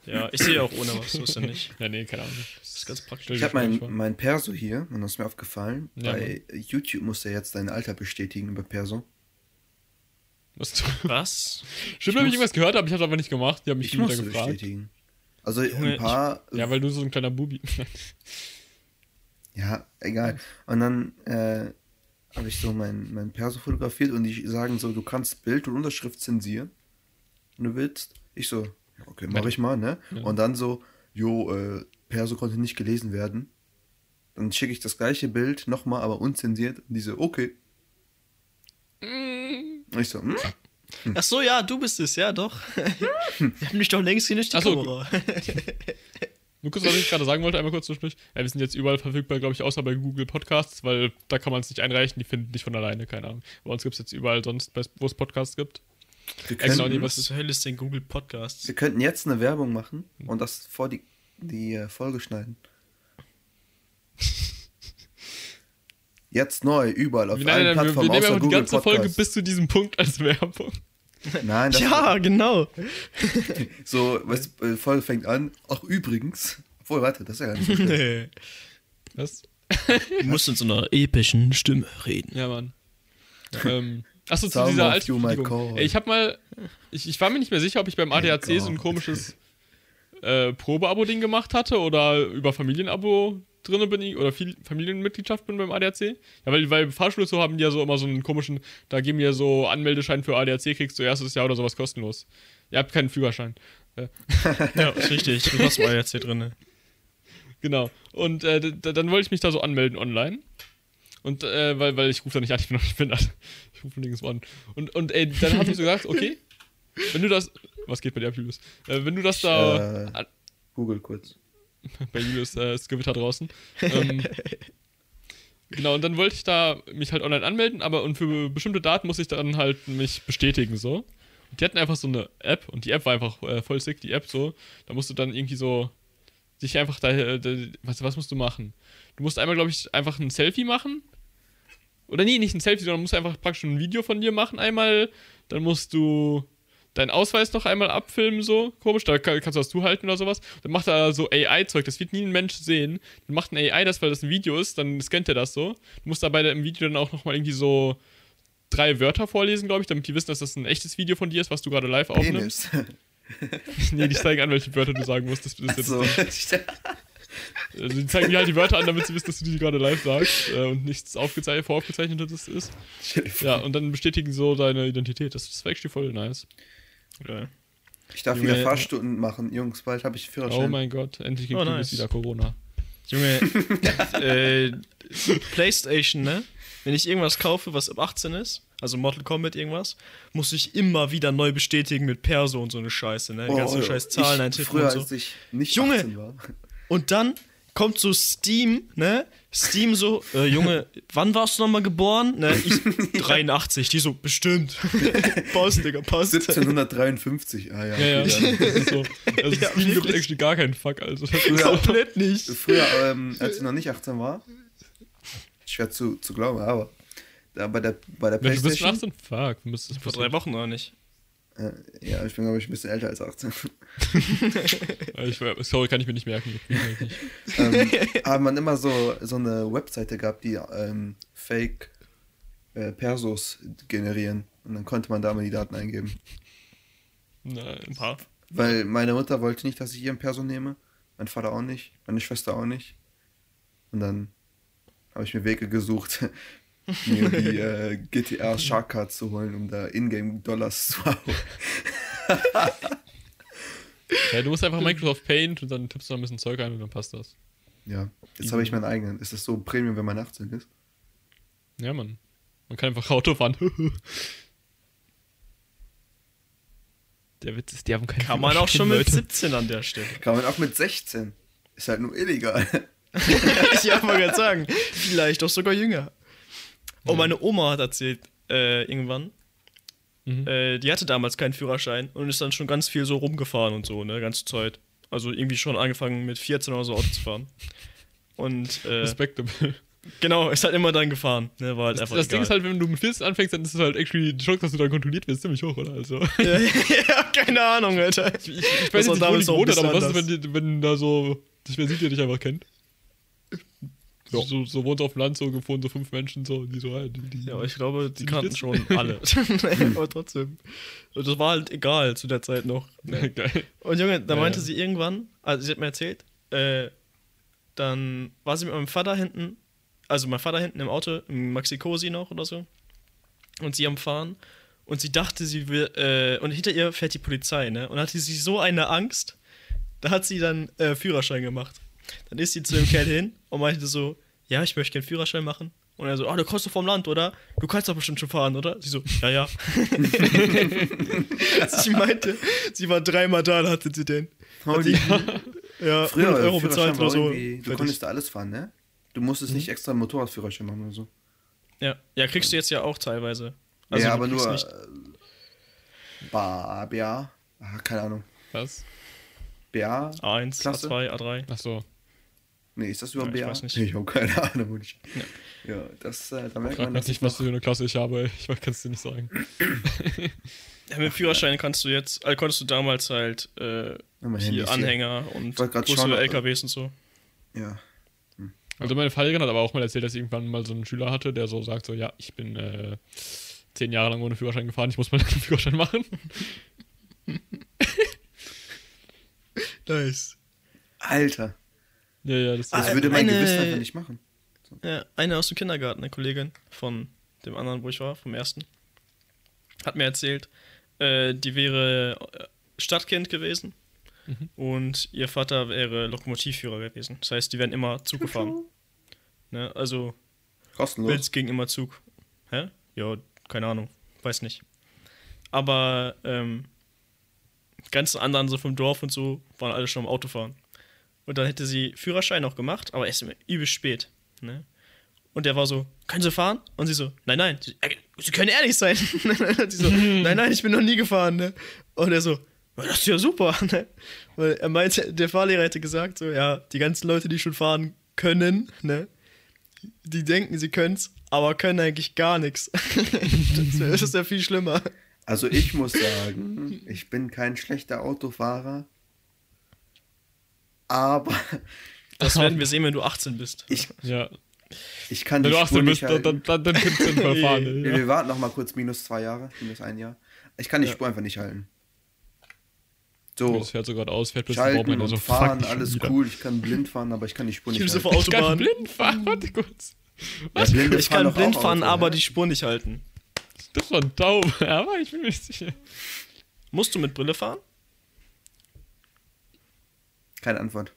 Ja, ich sehe auch ohne was, so ist ja nicht. <laughs> Ja, nee, keine Ahnung. Das ist ganz praktisch. Ich habe mein, mein Perso hier und das ist mir aufgefallen. Ja, Bei YouTube muss er jetzt dein Alter bestätigen über Perso. Was? <laughs> Was? Stimmt, habe ich irgendwas gehört, aber ich habe aber nicht gemacht. Die haben mich Ich wieder gefragt. bestätigen. Also ein paar. Ja, weil du so ein kleiner Bubi. <laughs> Ja, egal. Und dann äh, habe ich so mein, mein Perso fotografiert und die sagen so, du kannst Bild und Unterschrift zensieren, wenn du willst. Ich so, okay, mache ich mal, ne? Ja. Und dann so, jo, äh, Perso konnte nicht gelesen werden. Dann schicke ich das gleiche Bild nochmal, aber unzensiert. Und die so, okay. Und ich so, hm? Ach so, ja, du bist es, ja, doch. <laughs> Wir haben dich doch längst hier nicht die Ach so, Kamera. <laughs> Nur kurz, was ich gerade sagen wollte, einmal kurz zwischendurch. Ja, wir sind jetzt überall verfügbar, glaube ich, außer bei Google Podcasts, weil da kann man es nicht einreichen, die finden nicht von alleine, keine Ahnung. Bei uns gibt es jetzt überall sonst, wo es Podcasts gibt. Wir Extra könnten, die- Was zur Hölle ist denn Google Podcasts? wir könnten jetzt eine Werbung machen und das vor die, die äh, Folge schneiden. <laughs> Jetzt neu, überall auf Nein, allen nein, nein, wir, wir Plattformen nehmen außer die Google ganze Folge Podcast. bis zu diesem Punkt als <laughs> Werbung. <laughs> Nein, das Ja, genau. <laughs> so, weißt, du, äh, Folge fängt an. Ach, übrigens. Obwohl, warte, das ist ja gar nicht so schlimm. <laughs> Nee. Was? Du musst in so einer epischen Stimme reden. Ja, Mann. ähm, achso, zu Some dieser. Ey, Ich hab mal, ich, ich war mir nicht mehr sicher, ob ich beim ADAC so ein komisches äh, Probeabo-Ding gemacht hatte oder über Familienabo drinne bin ich, oder viel Familienmitgliedschaft bin beim ADAC. Ja, weil, weil Fahrschule so haben die ja so immer so einen komischen, da geben die ja so Anmeldeschein für ADAC, kriegst du erstes Jahr oder sowas kostenlos. Ihr habt keinen Führerschein. <laughs> Ja, ist richtig. Du hast jetzt hier drin. Genau. Und äh, dann wollte ich mich da so anmelden online. Und äh, weil, weil ich rufe da nicht an, ich bin noch nicht behindert. Ich rufe nirgends an. Und, und ey, dann habe ich so gesagt, okay, wenn du das. Was geht bei dir ab, Julius? Äh, wenn du das da. Äh, Google kurz. <laughs> bei Julius äh, ist Gewitter draußen. Ähm, <laughs> genau, und dann wollte ich da mich halt online anmelden, aber und für bestimmte Daten muss ich dann halt mich bestätigen, so. Und die hatten einfach so eine App und die App war einfach äh, voll sick, die App so. Da musst du dann irgendwie so sich einfach da, äh, da was, was musst du machen? Du musst einmal, glaube ich, einfach ein Selfie machen. Oder nee, nicht ein Selfie, sondern musst einfach praktisch ein Video von dir machen einmal. Dann musst du deinen Ausweis noch einmal abfilmen, so komisch, da kann, kannst du das zuhalten oder sowas. Dann macht er so AI-Zeug, das wird nie ein Mensch sehen. Dann macht ein AI das, weil das ein Video ist, dann scannt er das so. Du musst dabei im Video dann auch nochmal irgendwie so drei Wörter vorlesen, glaube ich, damit die wissen, dass das ein echtes Video von dir ist, was du gerade live aufnimmst. <laughs> Nee, die zeigen an, welche Wörter du sagen musst. Das, das ist jetzt So. Also die zeigen dir halt die Wörter an, damit sie wissen, dass du die gerade live sagst äh, und nichts aufgezeichnet, voraufgezeichnetes ist. Ja, und dann bestätigen so deine Identität. Das ist actually voll nice. Geil. Ich darf Junge, wieder Fahrstunden machen, Jungs, bald habe ich Führerschein. Oh mein Gott, endlich gibt Oh, es nice. wieder Corona. Junge, <laughs> äh, PlayStation, ne? Wenn ich irgendwas kaufe, was ab 18 ist, also Mortal Kombat irgendwas, muss ich immer wieder neu bestätigen mit Perso und so eine Scheiße, ne? Die ganzen scheiß Zahlen Oh, ich, Früher, und so. als ich nicht Junge! 18 war. Und dann kommt so Steam, ne? Steam so, äh, Junge, wann warst du nochmal geboren? Ne, <laughs> ich <laughs> 83, die so, bestimmt. <laughs> Passt, Digga, passt. 1753, ah ja. Ja, ja. ist so. Also Ja, Steam gibt wirklich. actually gar keinen Fuck. Also, Früher-. Komplett nicht. Früher, ähm, als ich noch nicht 18 war, schwer zu, zu glauben, aber da bei der, bei der Wenn du bist Playstation. 18? Fuck, du müsstest Vor drei Wochen noch nicht. Äh, ja, ich bin, glaube ich, ein bisschen älter als 18. <laughs> Ich, sorry, kann ich mir nicht merken. Ähm, <laughs> haben man immer so, so eine Webseite gehabt, die ähm, Fake äh, Persos generieren. Und dann konnte man da mal die Daten eingeben. Ein Nice. paar. Weil meine Mutter wollte nicht, dass ich ihren Perso nehme. Mein Vater auch nicht. Meine Schwester auch nicht. Und dann habe ich mir Wege gesucht, mir die <laughs> äh, GTA Shark Card zu holen, um da Ingame Dollars zu haben. <laughs> Ja, du musst einfach Microsoft Paint und dann tippst du noch ein bisschen Zeug ein und dann passt das. Ja, jetzt habe ich meinen eigenen. Ist das so Premium, wenn man 18 ist? Ja, Mann. Man kann einfach Auto fahren. <laughs> Der Witz ist, die haben keinen Kann man auch schon mit Leute. 17 an der Stelle. Kann man auch mit 16. Ist halt nur illegal. ich wollte mal gerade sagen, vielleicht auch sogar jünger. Oh, meine Oma hat erzählt, äh, irgendwann, Mhm. äh, die hatte damals keinen Führerschein und ist dann schon ganz viel so rumgefahren und so, ne, ganze Zeit. Also irgendwie schon angefangen mit 14 oder so Auto zu fahren. Und äh, Respectable. <laughs> genau, ist halt immer dann gefahren, ne, war halt Das, einfach das Ding ist halt, wenn du mit 14 anfängst, dann ist es halt actually die Chance, dass du dann kontrolliert wirst, ziemlich hoch, oder? Also. <laughs> ja, ja, keine Ahnung, Alter. Ich, ich, ich weiß nicht, wo gewohnt hat, aber was ist, wenn, wenn da so, dich, wer sieht, der dich einfach kennt? Ja. So, so wohnt auf dem Land, so gewohnt, so fünf Menschen, so, die so, ah, die, Ja, aber ich glaube, die kannten schon <laughs> alle. <laughs> aber trotzdem. Und das war halt egal zu der Zeit noch. <laughs> Ne? Geil. Und Junge, da Ja, meinte ja. sie irgendwann, also sie hat mir erzählt, äh, dann war sie mit meinem Vater hinten, also mein Vater hinten im Auto, im Maxi-Cosi noch oder so. Und sie am Fahren. Und sie dachte, sie will, äh, und hinter ihr fährt die Polizei, ne? Und hatte sie so eine Angst, da hat sie dann äh, Führerschein gemacht. Dann ist sie zu dem Kerl hin und meinte so, ja, ich möchte gerne Führerschein machen. Und er so, ah, du kommst doch vom Land, oder? Du kannst doch bestimmt schon fahren, oder? Sie so, ja, ja. <laughs> sie meinte, sie war dreimal da, da hatte sie den. Hat die, ja, Früher, 100 Euro bezahlt oder so. Du Fertig. konntest da alles fahren, ne? Du musstest nicht extra einen Motorradführerschein machen oder so. Ja. ja, kriegst du jetzt ja auch teilweise. Also ja, aber nur. Nicht, Äh, ba, BA? Ah, keine Ahnung. Was? BA? A1, Klasse. A2, A3. Achso. Nee, ist das überhaupt Ja, ich BA? weiß nicht. Ich habe keine Ahnung. wo ich- Ja, das, äh, da merkt man, dass nicht, ich was für eine Klasse ich habe. Ich kann es dir nicht sagen. <clears throat> Ja, mit Führerschein kannst du jetzt, also konntest du damals halt äh, Ja, Handy hier. Anhänger und schauen, ob- LKWs und so. Ja. Also meine Fallerin hat aber auch mal erzählt, dass sie irgendwann mal so einen Schüler hatte, der so sagt, so, ja, ich bin äh, zehn Jahre lang ohne Führerschein gefahren, ich muss mal einen <laughs> Führerschein machen. <laughs> Nice. Alter. Ja, ja, das Das würde mein eine- Gewissen einfach nicht machen. Ja, eine aus dem Kindergarten, eine Kollegin von dem anderen, wo ich war, vom ersten, hat mir erzählt, äh, die wäre äh, Stadtkind gewesen Mhm. und ihr Vater wäre Lokomotivführer gewesen. Das heißt, die werden immer Zug gefahren. Ne? Also, Kostenlos. Ging immer Zug. Hä? Ja, keine Ahnung. Weiß nicht. Aber ähm, ganzen anderen so vom Dorf und so waren alle schon am Autofahren. Und dann hätte sie Führerschein noch gemacht, aber erst übel spät. Ne? Und der war so, können Sie fahren? Und sie so, nein, nein. Sie, äh, sie können ehrlich sein. <laughs> Und sie so, <laughs> nein, nein, ich bin noch nie gefahren. Ne? Und er so, "Ja, das ist ja super. <laughs> Ne? Weil er meinte, der Fahrlehrer hätte gesagt, so, ja, die ganzen Leute, die schon fahren können, ne? die denken, sie können's, aber können eigentlich gar nichts. Das ist ja viel schlimmer. Also ich muss sagen, ich bin kein schlechter Autofahrer. Aber <laughs> Das werden wir sehen, wenn du 18 bist. ich, Ja. ich kann Wenn die du Spur 18 nicht bist, dann, halten. dann, dann, dann kannst du sinnvoll fahren. Wir, Ja. wir warten noch mal kurz minus zwei Jahre, minus ein Jahr. Ich kann die Ja. Spur einfach nicht halten. So, Das fährt so gerade aus, fährt bis zum schalten und so fahren, fuck, schon alles wieder. cool. Ich kann blind fahren, aber ich kann die Spur Ich nicht bin so halten. vor Ich kann Autobahn. blind fahren, warte kurz. Ja, Ich fahren kann blind fahren, Auto, aber ja. die Spur nicht halten. Das war taub, <laughs> aber ich bin mir nicht sicher. Musst du mit Brille fahren? Keine Antwort.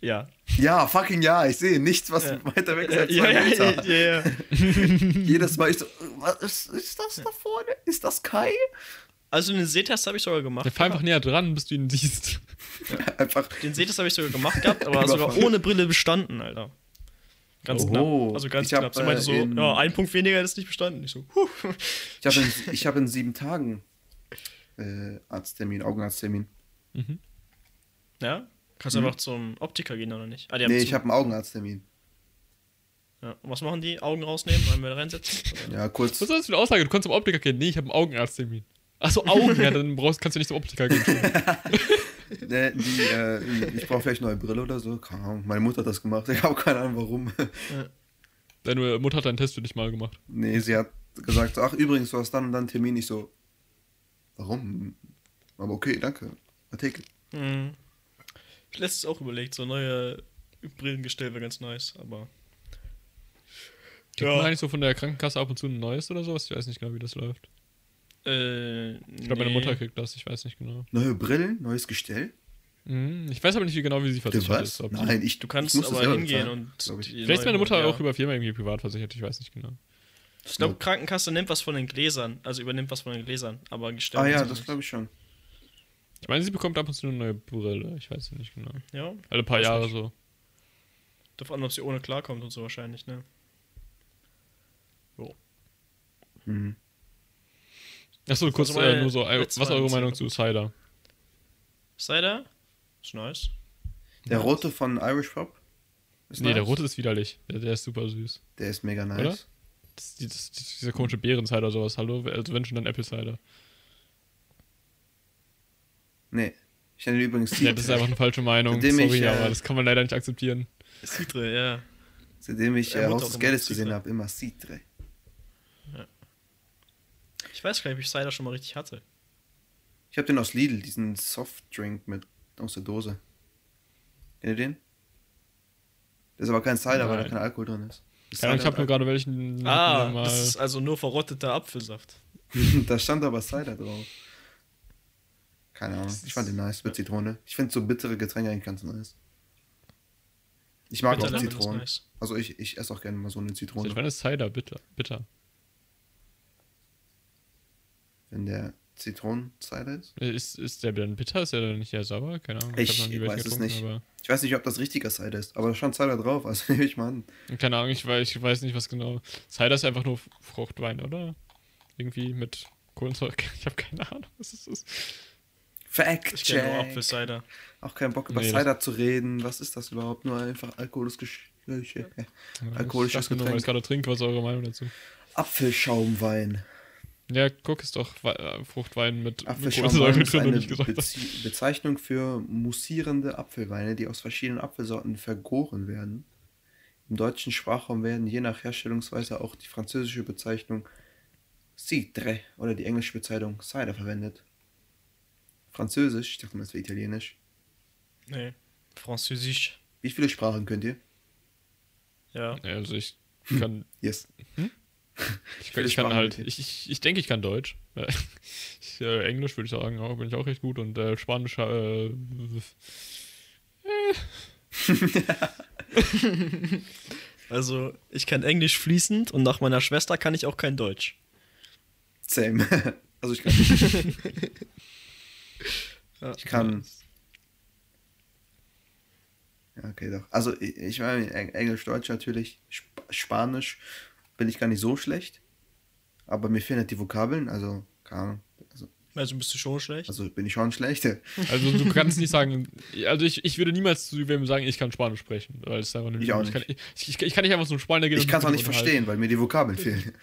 Ja. Ja, fucking ja, ich sehe nichts, was Ja. weiter weg ist als Ja, zwei ja, Meter. ja, ja, ja. <laughs> Jedes Mal ich so, was ist, ist das da vorne? Ist das Kai? Also den Sehtest habe ich sogar gemacht. Fahr einfach näher dran, bis du ihn siehst. <laughs> Einfach, Den Sehtest habe ich sogar gemacht gehabt, aber sogar ohne Brille bestanden, Alter. Ganz Oho. knapp. Also ganz Ich hab, knapp. Meinte äh, so, in- ja, ein Punkt weniger ist nicht bestanden. Ich so, huh. ich habe in, ich hab in sieben Tagen äh, Arzttermin, Augenarzttermin. Ja? Kannst du einfach zum Optiker gehen oder nicht? Ah, die haben Mhm. Nee, ich habe einen Augenarzttermin. Ja. Und was machen die? Augen rausnehmen, einmal reinsetzen? Ja, kurz. Was ist das für eine Aussage? Du kannst zum Optiker gehen. Nee, ich habe einen Augenarzttermin. Achso, Augen, ja, dann brauchst, kannst du nicht zum Optiker gehen. <laughs> Äh, die, äh, ich brauche vielleicht neue Brille oder so. Keine Ahnung. Meine Mutter hat das gemacht. Ich habe keine Ahnung warum. Deine Mutter hat einen Test für dich mal gemacht. Nee, sie hat gesagt, ach übrigens, du hast dann und dann einen Termin. Ich so, warum? Aber okay, danke. Artikel. Mhm. Ich letztes auch überlegt, so neue Brillengestell wäre ganz nice, aber. Kriegt man eigentlich so von der Krankenkasse ab und zu ein neues oder sowas? Ich weiß nicht genau, wie das läuft. Äh, Ich glaube, meine Mutter kriegt das, ich weiß nicht genau. Neue Brillen, neues Gestell? Mhm, Ich weiß aber nicht wie genau, wie sie versichert ist. Nein, ich Du kannst ich aber hingehen bezahlen, und. die Vielleicht ist meine Mutter ja. auch über Firma irgendwie privat versichert, ich weiß nicht genau. Ich glaube, Krankenkasse nimmt was von den Gläsern, also übernimmt was von den Gläsern, aber Gestell. Ah ja, das glaube ich schon. Ich meine, sie bekommt ab und zu eine neue Brille, ich weiß nicht genau. Ja, Alle paar Jahre nicht. so. davon an, ob sie ohne klarkommt und so wahrscheinlich, ne? Mhm. Achso, kurz Also meine äh, nur so, äh, was ist eure Meinung zu Cider? Cider? Ist nice. Der rote von Irish Pop? Ist Nee, der nice. rote ist widerlich. Der, der ist super süß. Der ist mega nice. Oder? Das, das, das, dieser komische Beeren-Cider sowas, hallo? Also wenn schon dann Apple-Cider. Nee. Ich nenne übrigens Ja, das ist einfach eine falsche Meinung. Seitdem ich, Sorry, äh, aber das kann man leider nicht akzeptieren. Citre, ja. Seitdem ich äh, Haus des Geldes Citre. gesehen habe, immer Citre. Ich weiß gar nicht, ob ich Cider schon mal richtig hatte. Ich habe den aus Lidl, diesen Softdrink mit aus der Dose. Kennt ihr den? Das ist aber kein Cider, weil da Nein. kein Alkohol drin ist. Ahnung, ich habe nur gerade welchen Ah, mal. das ist also nur verrotteter Apfelsaft. <laughs> da stand aber Cider drauf. Keine Ahnung. Ich fand den nice mit Zitrone. Ich finde so bittere Getränke eigentlich ganz nice. Ich mag auch Bitterlemon ist Zitronen. nice. Also ich, ich esse auch gerne mal so eine ich Zitrone. meine, es ist Cider, bitter. bitter. Wenn der Zitronenzider ist. Äh, Ist, ist der denn bitter? Ist der dann nicht eher sauer? Keine Ahnung. Ich hab weiß es nicht. Aber, Ich weiß nicht, ob das richtiger Cider ist, aber da stand Cider drauf, <laughs> also nehme ich mal an. keine Ahnung, ich weiß, ich weiß nicht, was genau. Cider ist einfach nur Fruchtwein, oder? Irgendwie mit Kohlenzeug. <laughs> Ich habe keine Ahnung, was es ist. Fact Ich kenne nur check. Apfelcider. Auch keinen Bock über Nee, Cider zu reden. Was ist das überhaupt? Nur einfach alkoholisches Gesch- äh, Alkoholisches ich dachte nur, weil ich Getränk. gerade trinke, was ist eure Meinung dazu? Apfelschaumwein. Ja, guck, ist doch äh, Fruchtwein mit, Apfelschaumwein ist eine nicht gesagt. hast. Bezie Bezeichnung für mussierende Apfelweine, die aus verschiedenen Apfelsorten vergoren werden. Im deutschen Sprachraum werden je nach Herstellungsweise auch die französische Bezeichnung Cidre oder die englische Bezeichnung Cider verwendet. Französisch, ich dachte mal, es wäre italienisch. Nee. Französisch. Wie viele Sprachen könnt ihr? Ja. Ja, also ich kann, Yes. ich, viele ich kann halt, ich, ich, ich denke, ich kann Deutsch. <laughs> Ich, äh, Englisch würde ich sagen, auch, bin ich auch recht gut und äh, Spanisch, äh, <laughs> <laughs> Also, ich kann Englisch fließend und nach meiner Schwester kann ich auch kein Deutsch. Same. also ich kann. Ich kann. Ja, okay, doch. Also ich, meine, Eng- Englisch, Deutsch natürlich. Sp Spanisch bin ich gar nicht so schlecht. Aber mir fehlen halt die Vokabeln, also, keine Ahnung. Also, Also bist du schon schlecht. also bin ich schon schlecht. <laughs> Also du kannst nicht sagen, also ich, ich würde niemals zu wem sagen, ich kann Spanisch sprechen, weil es einfach Ich auch ich, kann, nicht. ich, ich, ich kann nicht einfach so einen Spanier gehen Ich kann es auch nicht verstehen, weil mir die Vokabeln fehlen.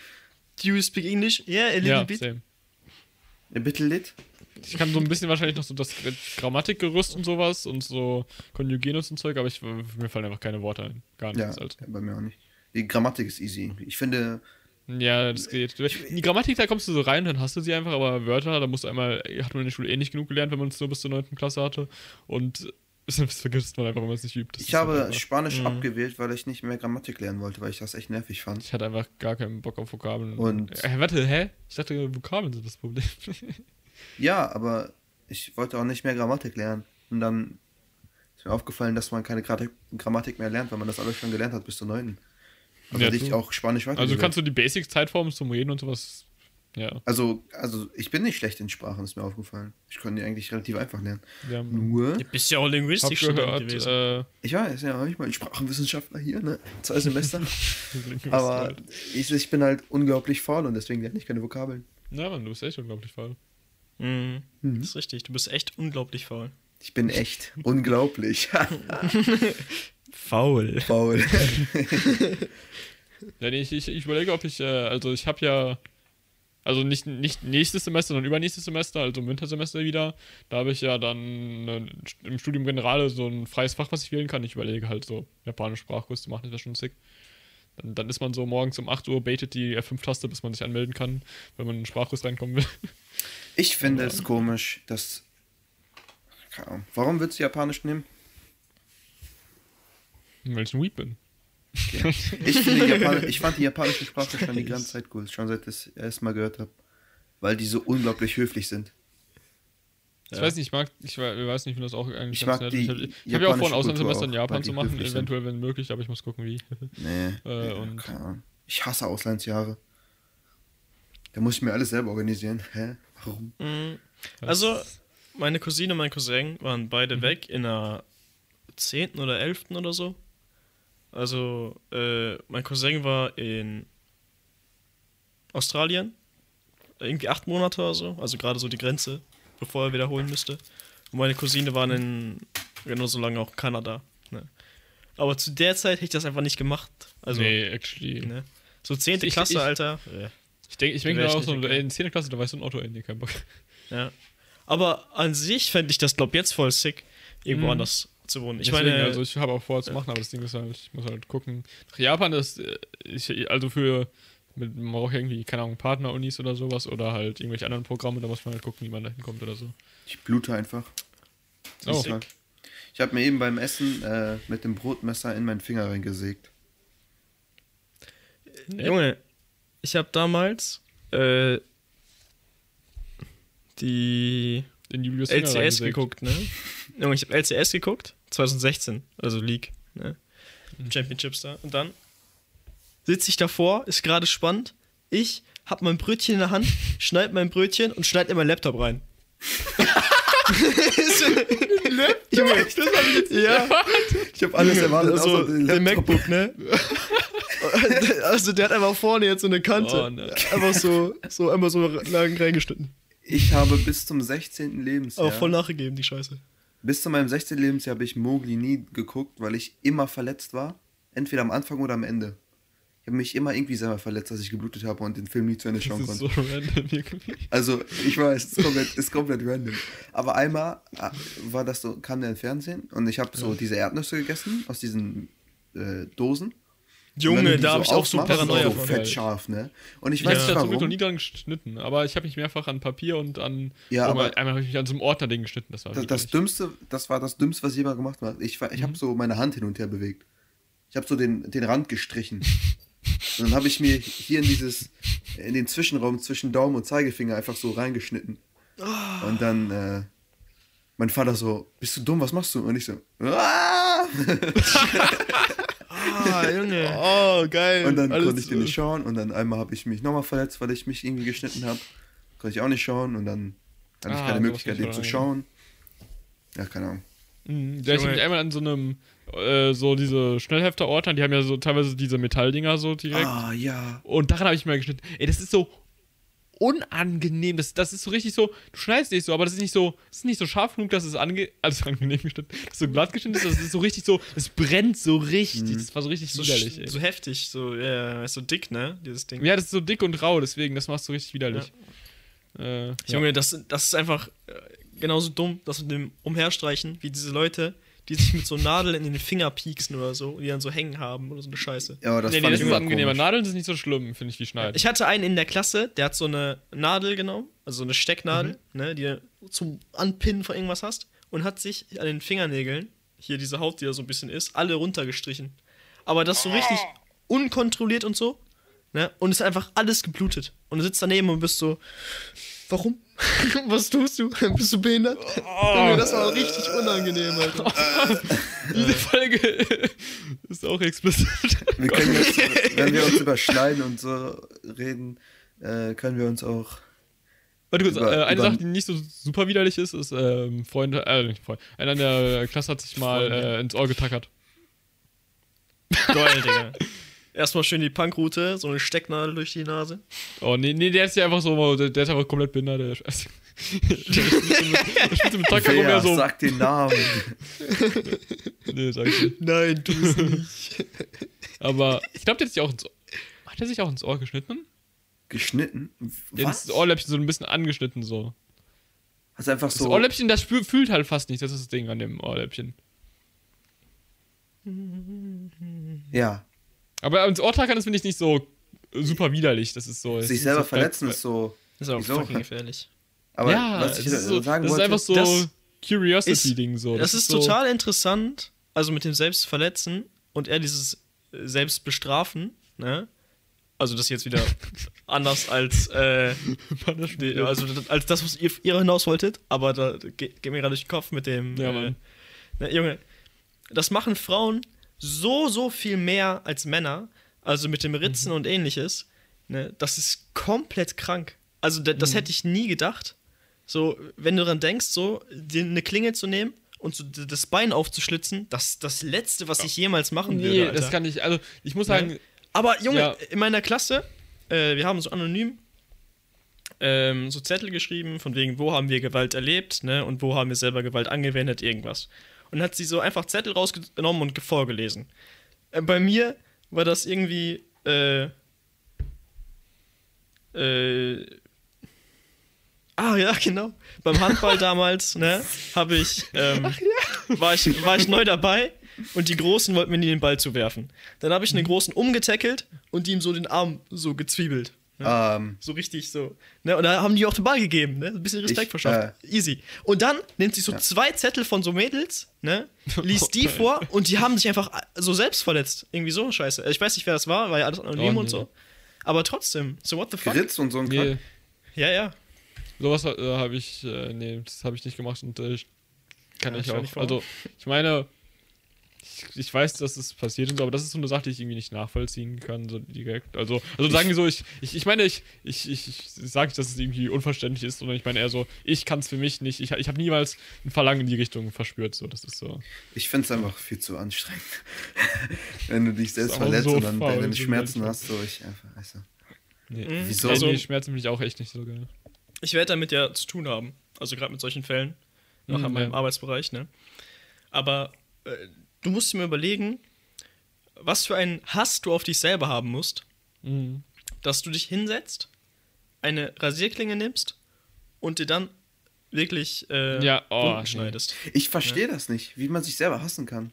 Do you speak English? Yeah, a little Ja, bit. same. Ein bisschen lit? Ich kann so ein bisschen wahrscheinlich noch so das Grammatikgerüst und sowas und so Konjugieren und Zeug, aber ich, mir fallen einfach keine Worte ein. Gar Ja, nichts. Also. bei mir auch nicht. Die Grammatik ist easy. Ich finde, Ja, das geht. In die Grammatik, da kommst du so rein, dann hast du sie einfach, aber Wörter, da musst du einmal, hat man in der Schule eh nicht genug gelernt, wenn man es nur bis zur 9. Klasse hatte. Und <laughs> das vergisst man einfach, wenn man es nicht übt. Das ich halt habe einfach- Spanisch Mhm. abgewählt, weil ich nicht mehr Grammatik lernen wollte, weil ich das echt nervig fand. Ich hatte einfach gar keinen Bock auf Vokabeln. Und- Äh, warte, hä? Ich dachte, Vokabeln sind das Problem. <laughs> Ja, aber ich wollte auch nicht mehr Grammatik lernen. Und dann ist mir aufgefallen, dass man keine Gra- Grammatik mehr lernt, weil man das alles schon gelernt hat bis zur 9. Also Ja, ich auch Spanisch weiter. also kannst du die Basics, Zeitformen zum Reden und sowas. Ja. also, also ich bin nicht schlecht in Sprachen, ist mir aufgefallen. Ich konnte die eigentlich relativ einfach lernen. ja Nur, Du bist ja auch hab Linguistikstudent gehört, gewesen. äh, ich weiß, ja, ich bin Sprachenwissenschaftler hier, ne? Zwei Semester. <laughs> aber ich, ich bin halt unglaublich faul und deswegen lerne ich keine Vokabeln. Ja, Mann, du bist echt unglaublich faul. Mhm. Das ist richtig. Du bist echt unglaublich faul. Ich bin echt <laughs> unglaublich <laughs> Faul. faul. <laughs> Ja, nee, ich, ich, ich überlege, ob ich, äh, also ich habe ja, also nicht, nicht nächstes Semester, sondern übernächstes Semester, also im Wintersemester wieder, da habe ich ja dann äh, im Studium Generale so ein freies Fach, was ich wählen kann. Ich überlege halt so, japanische Sprachkurs zu machen, das wäre schon sick. Dann, dann ist man so morgens um 8 Uhr, baitet die F5-Taste, bis man sich anmelden kann, wenn man in den Sprachkurs reinkommen will. <laughs> Ich finde es komisch, dass. Keine Ahnung. Warum willst du Japanisch nehmen? Weil ich ein Weep bin. Ich, finde <laughs> Japan ich fand die japanische Sprache schon die ganze Zeit cool, schon seit ich es erst mal gehört habe. Weil die so unglaublich höflich sind. Ich Ja. weiß nicht, ich mag, ich we- weiß nicht, ich finde das auch eigentlich Ich ganz mag nett. die Ich habe hab ja auch vor, ein Auslandssemester in Japan zu machen, eventuell, wenn möglich, aber ich muss gucken, wie. Nee. <laughs> Äh, ja, und- keine Ahnung. Ich hasse Auslandsjahre. Da muss ich mir alles selber organisieren. Hä? Warum? Mhm. Also, meine Cousine und mein Cousin waren beide weg in der 10. oder 11. oder so. Also, äh, mein Cousin war in Australien. Irgendwie acht Monate oder so. Also gerade so die Grenze, bevor er wiederholen müsste. Und meine Cousine war in genauso lange auch in Kanada. Ne? Aber zu der Zeit hätte ich das einfach nicht gemacht. Also, nee, actually. ne? So 10. Ich- Klasse, ich- Alter. Ich denke, ich denke ich auch so, ey, in 10. Klasse, da weißt du ein Auto, ey, nee, kein Bock. Ja. Aber an sich fände ich das, glaub jetzt voll sick, irgendwo Mhm. anders zu wohnen. Ich Deswegen, meine, also ich habe auch vor, zu machen, aber das Ding ist halt, ich muss halt gucken. Nach Japan ist, äh, ich, also für, mit, man braucht irgendwie, keine Ahnung, Partnerunis oder sowas oder halt irgendwelche anderen Programme, da muss man halt gucken, wie man da hinkommt oder so. Ich blute einfach. Oh. Du? Ich habe mir eben beim Essen äh, mit dem Brotmesser in meinen Finger reingesägt. Junge, ich habe damals äh, die In Julius Finger LCS geguckt, ne? Junge, ich habe LCS geguckt, 2016, also League, ne? Championships da. Und dann sitze ich davor, ist gerade spannend. Ich hab mein Brötchen in der Hand, schneid mein Brötchen und schneid in meinen Laptop rein. Junge, das hab ich jetzt ja. Ich habe alles erwartet, Also, außer den der Laptop. MacBook, ne? <laughs> also, der hat einfach vorne jetzt so eine Kante. Oh, ne. Einfach so, so einmal so lang reingeschnitten. Ich habe bis zum 16. Lebensjahr. Aber voll nachgegeben, die Scheiße. Bis zu meinem 16. Lebensjahr habe ich Mowgli nie geguckt, weil ich immer verletzt war. Entweder am Anfang oder am Ende. Ich habe mich immer irgendwie selber verletzt, dass ich geblutet habe und den Film nie zu Ende Das schauen ist konnte. so random irgendwie. Also, ich weiß, es ist komplett, ist komplett random. Aber einmal ah, war das so, kam der im Fernsehen und ich habe so diese Erdnüsse gegessen aus diesen äh, Dosen. Junge, da habe ich auch so Paranoia so von. fett scharf, ne? Und ich Ich weiß nicht ja zum Glück noch warum. nie dran geschnitten, aber ich habe mich mehrfach an Papier und an. Ja, oh, aber- einmal habe ich mich an so einem Ordner-Ding geschnitten. Das war Das, das. Dümmste, das war das Dümmste, was jemand gemacht hat. Ich, ich Mhm. habe so meine Hand hin und her bewegt. Ich habe so den, den Rand gestrichen. <laughs> und dann habe ich mir hier in dieses, in den Zwischenraum zwischen Daumen und Zeigefinger einfach so reingeschnitten. Ah. Und dann, äh, mein Vater so, bist du dumm, was machst du? Und ich so, "Ah!" Ah, Junge. Oh, geil. Und dann Alles, konnte ich den nicht schauen. Und dann einmal habe ich mich nochmal verletzt, weil ich mich irgendwie geschnitten habe. Konnte ich auch nicht schauen. Und dann hatte ich Ah, keine sowas Möglichkeit, den zu schauen. Ja, keine Ahnung. Mhm, Da ich mich einmal an so einem, äh, so diese Schnellhefter-Ordner, die haben ja so teilweise diese Metalldinger so direkt. Ah, ja. Und daran habe ich mal geschnitten. Ey, das ist so unangenehm. Das, das ist so richtig so, du schneidest dich so, aber das ist nicht so, das ist nicht so scharf genug, dass es ange, also <laughs> angenehm geschnitten, dass so glatt geschnitten ist, das ist so richtig so, es brennt so richtig. Das war so richtig So, widerlich, ey. so heftig, so, ja, ist so dick, ne? Dieses Ding. Ja, das ist so dick und rau, deswegen, das machst du richtig widerlich. Äh, ja. Junge, das, das ist einfach äh, genauso dumm, das mit dem Umherstreichen, wie diese Leute, die sich mit so Nadeln in den Finger pieksen oder so, die dann so hängen haben oder so eine Scheiße. Ja, aber das nee, nee, fand das ich ist immer angenehmer. Nadeln sind nicht so schlimm, finde ich, wie Schneiden. Ich hatte einen in der Klasse, der hat so eine Nadel genommen, also so eine Stecknadel, Mhm. ne, die du zum Anpinnen von irgendwas hast, und hat sich an den Fingernägeln, hier diese Haut, die da so ein bisschen ist, alle runtergestrichen. Aber das so richtig unkontrolliert und so, ne, und es ist einfach alles geblutet. Und du sitzt daneben und bist so, warum? <laughs> Was tust du? <laughs> Bist du behindert? Junge, das war richtig unangenehm, Alter. <laughs> Diese Folge ist auch explizit. Wir können jetzt, wenn wir uns überschneiden und so reden, äh, können wir uns auch. Warte kurz, Über- äh, eine über- Sache, die nicht so super widerlich ist, ist, ähm, Freunde, äh, nicht Freund, einer in der Klasse hat sich mal Freunde. äh, ins Ohr getackert. Geil, Digga. Erstmal schön die Punkroute, so eine Stecknadel durch die Nase. Oh, nee, nee, der ist ja einfach so, der, der ist einfach komplett behindert, der Scheiße. <laughs> der spielt so mit Tacker rum, Wer ja so. sag den Namen. <laughs> Nee, sag ich nicht. Nein, tu es nicht. <laughs> Aber ich glaube, der hat sich auch ins Ohr, hat er sich auch ins Ohr geschnitten? Geschnitten? Der hat Was? das Ohrläppchen so ein bisschen angeschnitten, so. Hast einfach Das so. Ohrläppchen, das spür, fühlt halt fast nicht, das ist das Ding an dem Ohrläppchen. Ja. Aber ins Ohr tackern, das finde ich nicht so super widerlich, das ist so. Sich ist selber so, verletzen ist so. Das ist auch Wieso? fucking gefährlich. <laughs> Aber ja, was ich ist, so, sagen das ist wollte. einfach so das Curiosity-Ding so. Das, ist so, total interessant, also mit dem Selbstverletzen und eher dieses äh, Selbstbestrafen, ne? Also das jetzt wieder <laughs> anders als, äh, also das- als das, was ihr, ihr hinaus wolltet, aber da geht, geht mir gerade durch den Kopf mit dem. Ja, äh, Mann. ne, Junge, das machen Frauen so, so viel mehr als Männer, also mit dem Ritzen Mhm. und ähnliches. Ne, das ist komplett krank. Also da, das Mhm. hätte ich nie gedacht. So, wenn du daran denkst, so eine Klinge zu nehmen und so das Bein aufzuschlitzen, das ist das Letzte, was ich jemals machen Nee, würde. Alter. das kann ich, also ich muss Ne? sagen, Aber Junge, Ja. in meiner Klasse, äh, wir haben so anonym ähm, so Zettel geschrieben, von wegen, wo haben wir Gewalt erlebt, ne, und wo haben wir selber Gewalt angewendet, irgendwas. Und hat sie so einfach Zettel rausgenommen und ge- vorgelesen. Äh, bei mir war das irgendwie, äh, äh, ah ja, genau. Beim Handball <laughs> damals, ne, habe ich, ähm, war ich, war ich neu dabei und die Großen wollten mir nie den Ball zuwerfen. Dann habe ich einen Großen umgetackelt und ihm so den Arm so gezwiebelt. Ne? Ähm, So richtig so. Ne? Und da haben die auch den Ball gegeben, ne? Ein bisschen Respekt Ich, verschafft. Easy. Und dann nimmt sie so zwei Zettel von so Mädels, ne? <laughs> Liest die Okay. vor und die haben sich einfach so selbst verletzt. Irgendwie so scheiße. Ich weiß nicht, wer das war, war ja alles anonym Oh, und nee. so. Aber trotzdem, so what the fuck? Geritzt und so ein nee. Ja, ja. sowas äh, habe ich, äh, nee, das habe ich nicht gemacht und äh, ich kann Ja, ich auch. nicht vor. Also, ich meine, ich, ich weiß, dass es passiert und so, aber das ist so eine Sache, die ich irgendwie nicht nachvollziehen kann, so direkt. Also, also sagen wir so, ich, ich, ich meine, ich, ich, ich, ich sage nicht, dass es irgendwie unverständlich ist, sondern ich meine eher so, ich kann es für mich nicht, ich, ich habe niemals ein Verlangen in die Richtung verspürt, so, das ist so. Ich finde es einfach viel zu anstrengend. <laughs> Wenn du dich selbst verletzt so und dann faul, deine Schmerzen hast, so ich einfach, du. Nee. Mhm. Wieso? Also, Also- nee, Schmerzen finde ich auch echt nicht so geil. Ich werde damit ja zu tun haben. Also gerade mit solchen Fällen. Nach Mhm, meinem ja. Arbeitsbereich, ne? Aber äh, du musst dir mal überlegen, was für einen Hass du auf dich selber haben musst, Mhm. dass du dich hinsetzt, eine Rasierklinge nimmst und dir dann wirklich äh, Ja, oh, Wunden nee. schneidest. Ich verstehe das nicht, wie man sich selber hassen kann.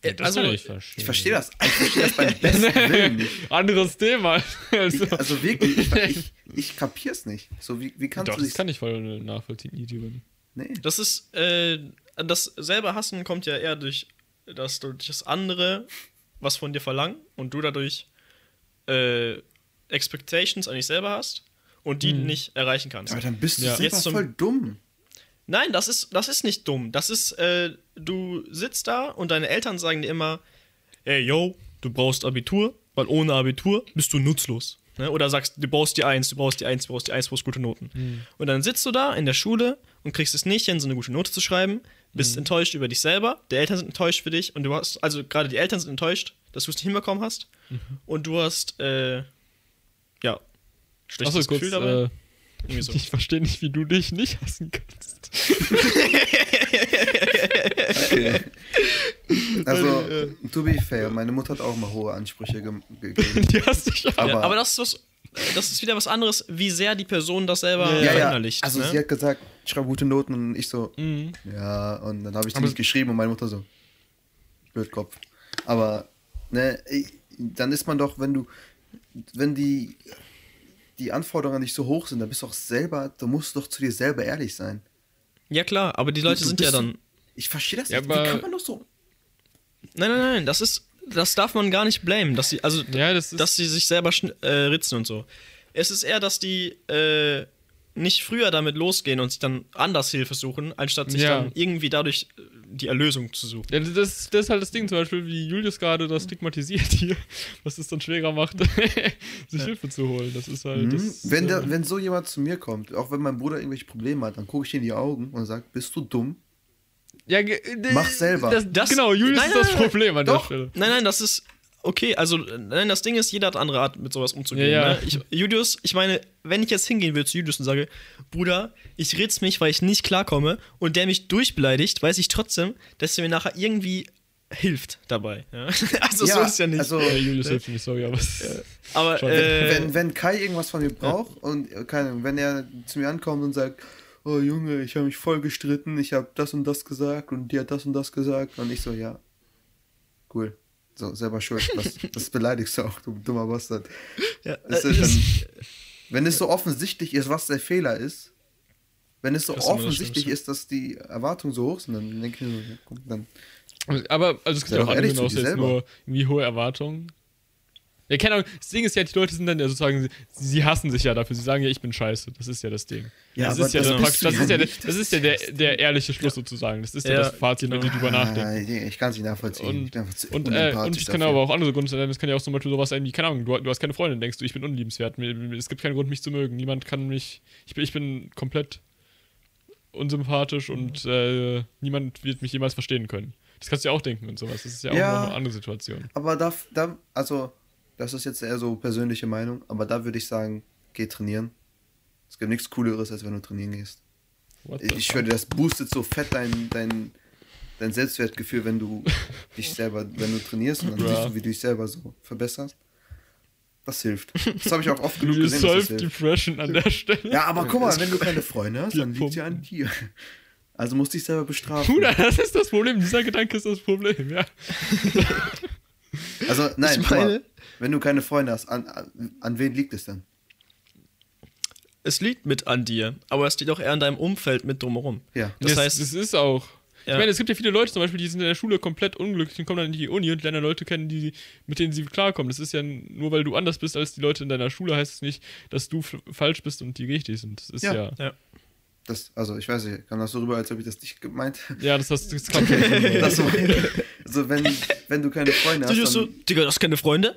Das also, kann ich verstehen. Ich verstehe das. Ich verstehe das beim besten <laughs> Willen nicht. Anderes Thema. Also, Ich, also wirklich, ich, <laughs> ich, ich kapier's nicht. So, wie, wie kannst Doch, du das kann ich voll nachvollziehen, Idioten. nee. das ist, äh, das selber Hassen kommt ja eher durch, dass du durch das andere was von dir verlangen und du dadurch äh, Expectations an dich selber hast und die Mhm. nicht erreichen kannst. Aber dann bist du Ja. Jetzt zum- voll dumm. Nein, das ist, das ist nicht dumm. Das ist, äh, du sitzt da und deine Eltern sagen dir immer, ey, yo, du brauchst Abitur, weil ohne Abitur bist du nutzlos. Ne? Oder sagst, du brauchst die Eins, du brauchst die Eins, du brauchst die Eins, du brauchst gute Noten. Und dann sitzt du da in der Schule und kriegst es nicht hin, so eine gute Note zu schreiben, bist enttäuscht über dich selber, die Eltern sind enttäuscht für dich und du hast, also gerade die Eltern sind enttäuscht, dass du es nicht hinbekommen hast. Und du hast, äh, ja, schlechtes Achso, kurz, Gefühl dabei. äh, Irgendwie so. <laughs> ich verstehe nicht, wie du dich nicht hassen kannst. Okay. <laughs> Also, to be fair, meine Mutter hat auch mal hohe Ansprüche ge gegeben. <laughs> Die hast dich auch. Aber- ja, aber das ist was, das ist wieder was anderes, wie sehr die Person das selber Ja, Ja, ja. verinnerlicht. Also, ne? sie hat gesagt, ich schreibe gute Noten und ich so, Mhm. ja, und dann habe ich die nicht geschrieben und meine Mutter so, Blödkopf. Aber, ne, dann ist man doch, wenn du, wenn die, die Anforderungen an dich so hoch sind, dann bist du auch selber, du musst doch zu dir selber ehrlich sein. ja klar, aber die Leute Du sind ja dann. Ich verstehe das Ja, nicht. aber- Wie kann man doch so. Nein, nein, nein, das ist, das darf man gar nicht blamen, dass sie, also, Ja, das dass sie sich selber schn- äh, ritzen und so. Es ist eher, dass die äh, nicht früher damit losgehen und sich dann anders Hilfe suchen, anstatt sich Ja. dann irgendwie dadurch äh, die Erlösung zu suchen. Ja, das, das ist halt das Ding, zum Beispiel, wie Julius gerade das stigmatisiert hier, <laughs> was es dann schwerer macht, <laughs> sich Hilfe zu holen. Das ist halt. Mhm. Das, Wenn, äh, der, wenn so jemand zu mir kommt, auch wenn mein Bruder irgendwelche Probleme hat, dann gucke ich ihm in die Augen und sage, bist du dumm? Ja, äh, Mach selber. Das, Das- genau, Julius Nein, ist das nein, Problem an Doch. der Stelle. Nein, nein, das ist okay. Also, nein, das Ding ist, jeder hat andere Art, mit sowas umzugehen. Ja, ja. Ne? Ich, Julius, ich meine, wenn ich jetzt hingehen würde zu Julius und sage, Bruder, ich ritz mich, weil ich nicht klarkomme und der mich durchbeleidigt, weiß ich trotzdem, dass er mir nachher irgendwie hilft dabei. Ja? <laughs> Also, so ist ja nicht. Also, Ja, Julius hilft mir nicht, sorry, aber. aber, <laughs> äh, wenn, wenn Kai irgendwas von mir braucht und äh, keine, Ahnung, wenn er zu mir ankommt und sagt, oh Junge, ich habe mich voll gestritten, ich habe das und das gesagt und die hat das und das gesagt und ich so, ja, cool. So, selber schuld. Was, <laughs> das beleidigst du auch, du dummer Bastard. ja, Es äh, ist dann, wenn es so offensichtlich ist, was der Fehler ist, wenn es so Das offensichtlich ist, dass die Erwartungen so hoch sind, dann denke ich mir so, ja, komm, dann. Aber, also es gibt ja auch doch andere ehrlich zu hinaus dir jetzt selber. nur irgendwie hohe Erwartungen. Ja, keine Ahnung, das Ding ist ja, die Leute sind dann ja sozusagen, sie, sie hassen sich ja dafür. Sie sagen ja, ich bin scheiße. Das ist ja das Ding. Ja, das aber ist ja, das du das ja ist ja, der, das ist ja der, der ehrliche Schluss sozusagen. Das ist ja, Ja, das Fazit, wenn die drüber nachdenken. Ich kann es nicht nachvollziehen. ich Und, zu und, äh, und es kann dafür. aber auch andere Gründe sein. Es kann ja auch zum Beispiel sowas sein wie, keine Ahnung, du, du hast keine Freundin, denkst du, ich bin unliebenswert. Es gibt keinen Grund, mich zu mögen. Niemand kann mich. Ich bin, ich bin komplett unsympathisch und äh, niemand wird mich jemals verstehen können. Das kannst du ja auch denken und sowas. Das ist ja auch noch eine andere Situation. Aber da, da, also, das ist jetzt eher so persönliche Meinung, aber da würde ich sagen, geh trainieren. Es gibt nichts Cooleres, als wenn du trainieren gehst. Ich dir, das boostet so fett dein, dein, dein Selbstwertgefühl, wenn du dich selber, wenn du trainierst und dann Ja. siehst du, wie du dich selber so verbesserst. Das hilft. Das habe ich auch oft genug gesehen, dass das solved hilft. Depression an der Stelle. Ja, aber guck mal, wenn du <laughs> keine Freunde hast, dann liegt ja an dir. Also musst du dich selber bestrafen. Bruder, das ist das Problem. Dieser Gedanke ist das Problem, ja. Also, nein, Ich guck mal, meine- wenn du keine Freunde hast, an, an, an wen liegt es denn? es liegt mit an dir, aber es liegt auch eher an deinem Umfeld mit drumherum. Ja. Das Das, heißt- das ist auch. Ja. Ich meine, es gibt ja viele Leute zum Beispiel, die sind in der Schule komplett unglücklich und kommen dann in die Uni und lernen Leute kennen, die, mit denen sie klarkommen. Das ist ja nur, weil du anders bist als die Leute in deiner Schule, heißt es nicht, dass du falsch bist und die richtig sind. Das ist Ja. ja. Ja. Das, also ich weiß nicht, kam das so rüber, als ob ich das nicht gemeint Ja, das, das, das kann schon. <laughs> das so, Also wenn, wenn du keine Freunde Du hast, so, dann, Digga, du hast keine Freunde?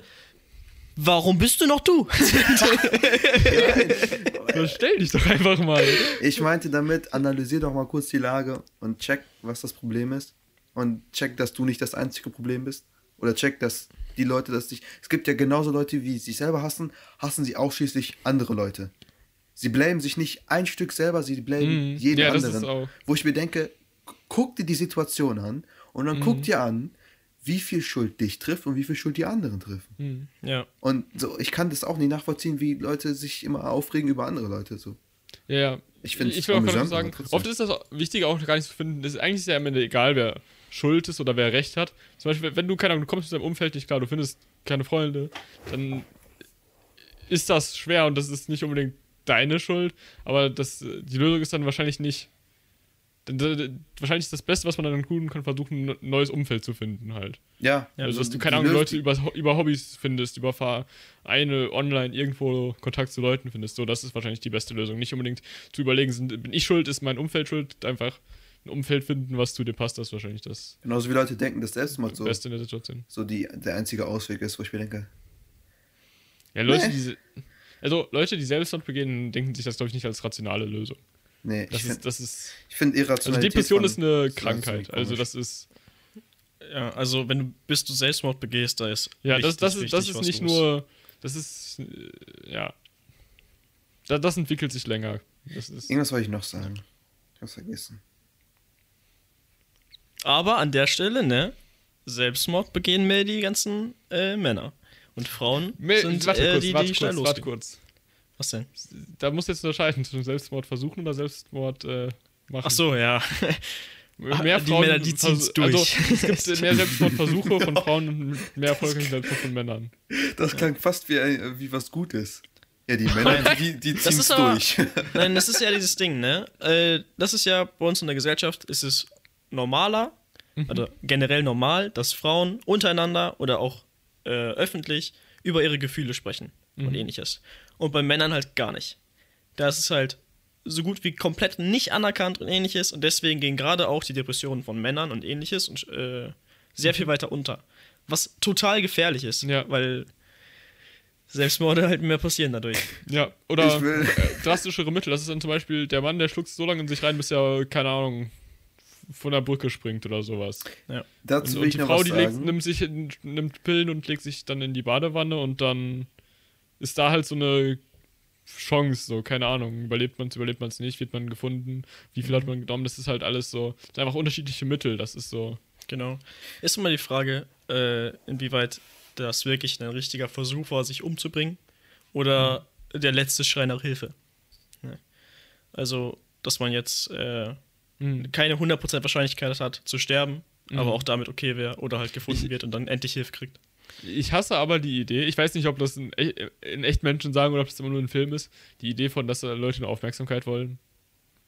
Warum bist du noch du? <laughs> Stell dich doch einfach mal. ich meinte damit, analysier doch mal kurz die Lage und check, was das Problem ist. Und check, dass du nicht das einzige Problem bist. Oder check, dass die Leute, dass dich. Es gibt ja genauso Leute, wie sich selber hassen, hassen sie ausschließlich andere Leute. Sie blamen sich nicht ein Stück selber, sie blamen Mhm. jeden Ja, das anderen. ist auch- Wo ich mir denke, gu- guck dir die Situation an und dann Mhm. guck dir an, wie viel Schuld dich trifft und wie viel Schuld die anderen treffen. Ja. Und so, ich kann das auch nicht nachvollziehen, wie Leute sich immer aufregen über andere Leute. So. Ja, ja. Ich ich will auch gerade sagen, oft ist das wichtig, auch gar nicht zu finden. Das ist eigentlich ja am Ende egal, wer schuld ist oder wer recht hat. Zum Beispiel, wenn du, keine Ahnung, du kommst mit deinem Umfeld nicht klar, du findest keine Freunde, dann ist das schwer und das ist nicht unbedingt deine Schuld, aber das, die Lösung ist dann wahrscheinlich nicht. Denn, wahrscheinlich ist das Beste, was man dann tun kann, versuchen, ein neues Umfeld zu finden halt. Ja, also, dass du die- keine Ahnung, Leute über, über Hobbys findest, über Vereine, online, irgendwo Kontakt zu Leuten findest. So, das ist wahrscheinlich die beste Lösung. Nicht unbedingt zu überlegen, sind, bin ich schuld, ist mein Umfeld schuld. Einfach ein Umfeld finden, was zu dir passt, das ist wahrscheinlich das Genauso wie Leute denken, dass Selbstmord so, Beste in der Situation. so die, der einzige Ausweg ist, wo ich mir denke, Ja, Leute, Nee. die. Also, Leute, die Selbstmord begehen, denken sich das, glaube ich, nicht als rationale Lösung. Nee, Das ich ist, finde das ist. find Also, Irrationalität. Depression von- ist eine ist Krankheit. Also, das ist. Ja, also wenn du bis du Selbstmord begehst, da ist Ja, das, richtig das ist, das wichtig, ist was nicht los. nur. Das ist. äh, Ja. Da, das entwickelt sich länger. Das ist, Irgendwas wollte ich noch sagen. Ich hab's vergessen. Aber an der Stelle, ne? Selbstmord begehen mehr die ganzen äh, Männer. Und Frauen Me- sind warte eher kurz, die, warte die schnell kurz, warte losgehen. kurz. Was denn? Da muss jetzt unterscheiden zwischen Selbstmord versuchen oder Selbstmord äh, machen. Ach so, ja. <laughs> mehr die Männer, die ziehen's versu- Also, durch. es <laughs> gibt mehr Selbstmordversuche von Frauen und mehr erfolgreiche Selbstmord von Männern. Das klang fast wie, ein- wie was Gutes. Ja, die Männer, <laughs> die, die ziehen es durch. Nein, das ist ja dieses Ding, ne? Äh, das ist ja bei uns in der Gesellschaft ist es normaler, also generell normal, dass Frauen untereinander oder auch äh, öffentlich über ihre Gefühle sprechen und ähnliches. Und bei Männern halt gar nicht. Da ist es halt so gut wie komplett nicht anerkannt und ähnliches und deswegen gehen gerade auch die Depressionen von Männern und ähnliches und äh, sehr viel weiter unter. Was total gefährlich ist, Ja. weil Selbstmorde halt mehr passieren dadurch. <laughs> Ja, oder äh, drastischere Mittel. Das ist dann zum Beispiel der Mann, der schluckt so lange in sich rein, bis er, keine Ahnung, von der Brücke springt oder sowas. Ja. Dazu Und, will und ich die noch Frau, was die legt, nimmt, sich, nimmt Pillen und legt sich dann in die Badewanne und dann ist da halt so eine Chance, so, keine Ahnung, überlebt man es, überlebt man es nicht, wird man gefunden, wie viel hat man genommen, das ist halt alles so, das sind einfach unterschiedliche Mittel, das ist so, Genau. Ist immer die Frage, äh, inwieweit das wirklich ein richtiger Versuch war, sich umzubringen oder der letzte Schrei nach Hilfe. Ne? Also, dass man jetzt äh, hm. keine 100% Wahrscheinlichkeit hat zu sterben, Mhm. aber auch damit okay wäre oder halt gefunden wird und dann endlich Hilfe kriegt. Ich hasse aber die Idee, ich weiß nicht, ob das in, e- in echt Menschen sagen oder ob das immer nur ein Film ist, die Idee von, dass da Leute eine Aufmerksamkeit wollen.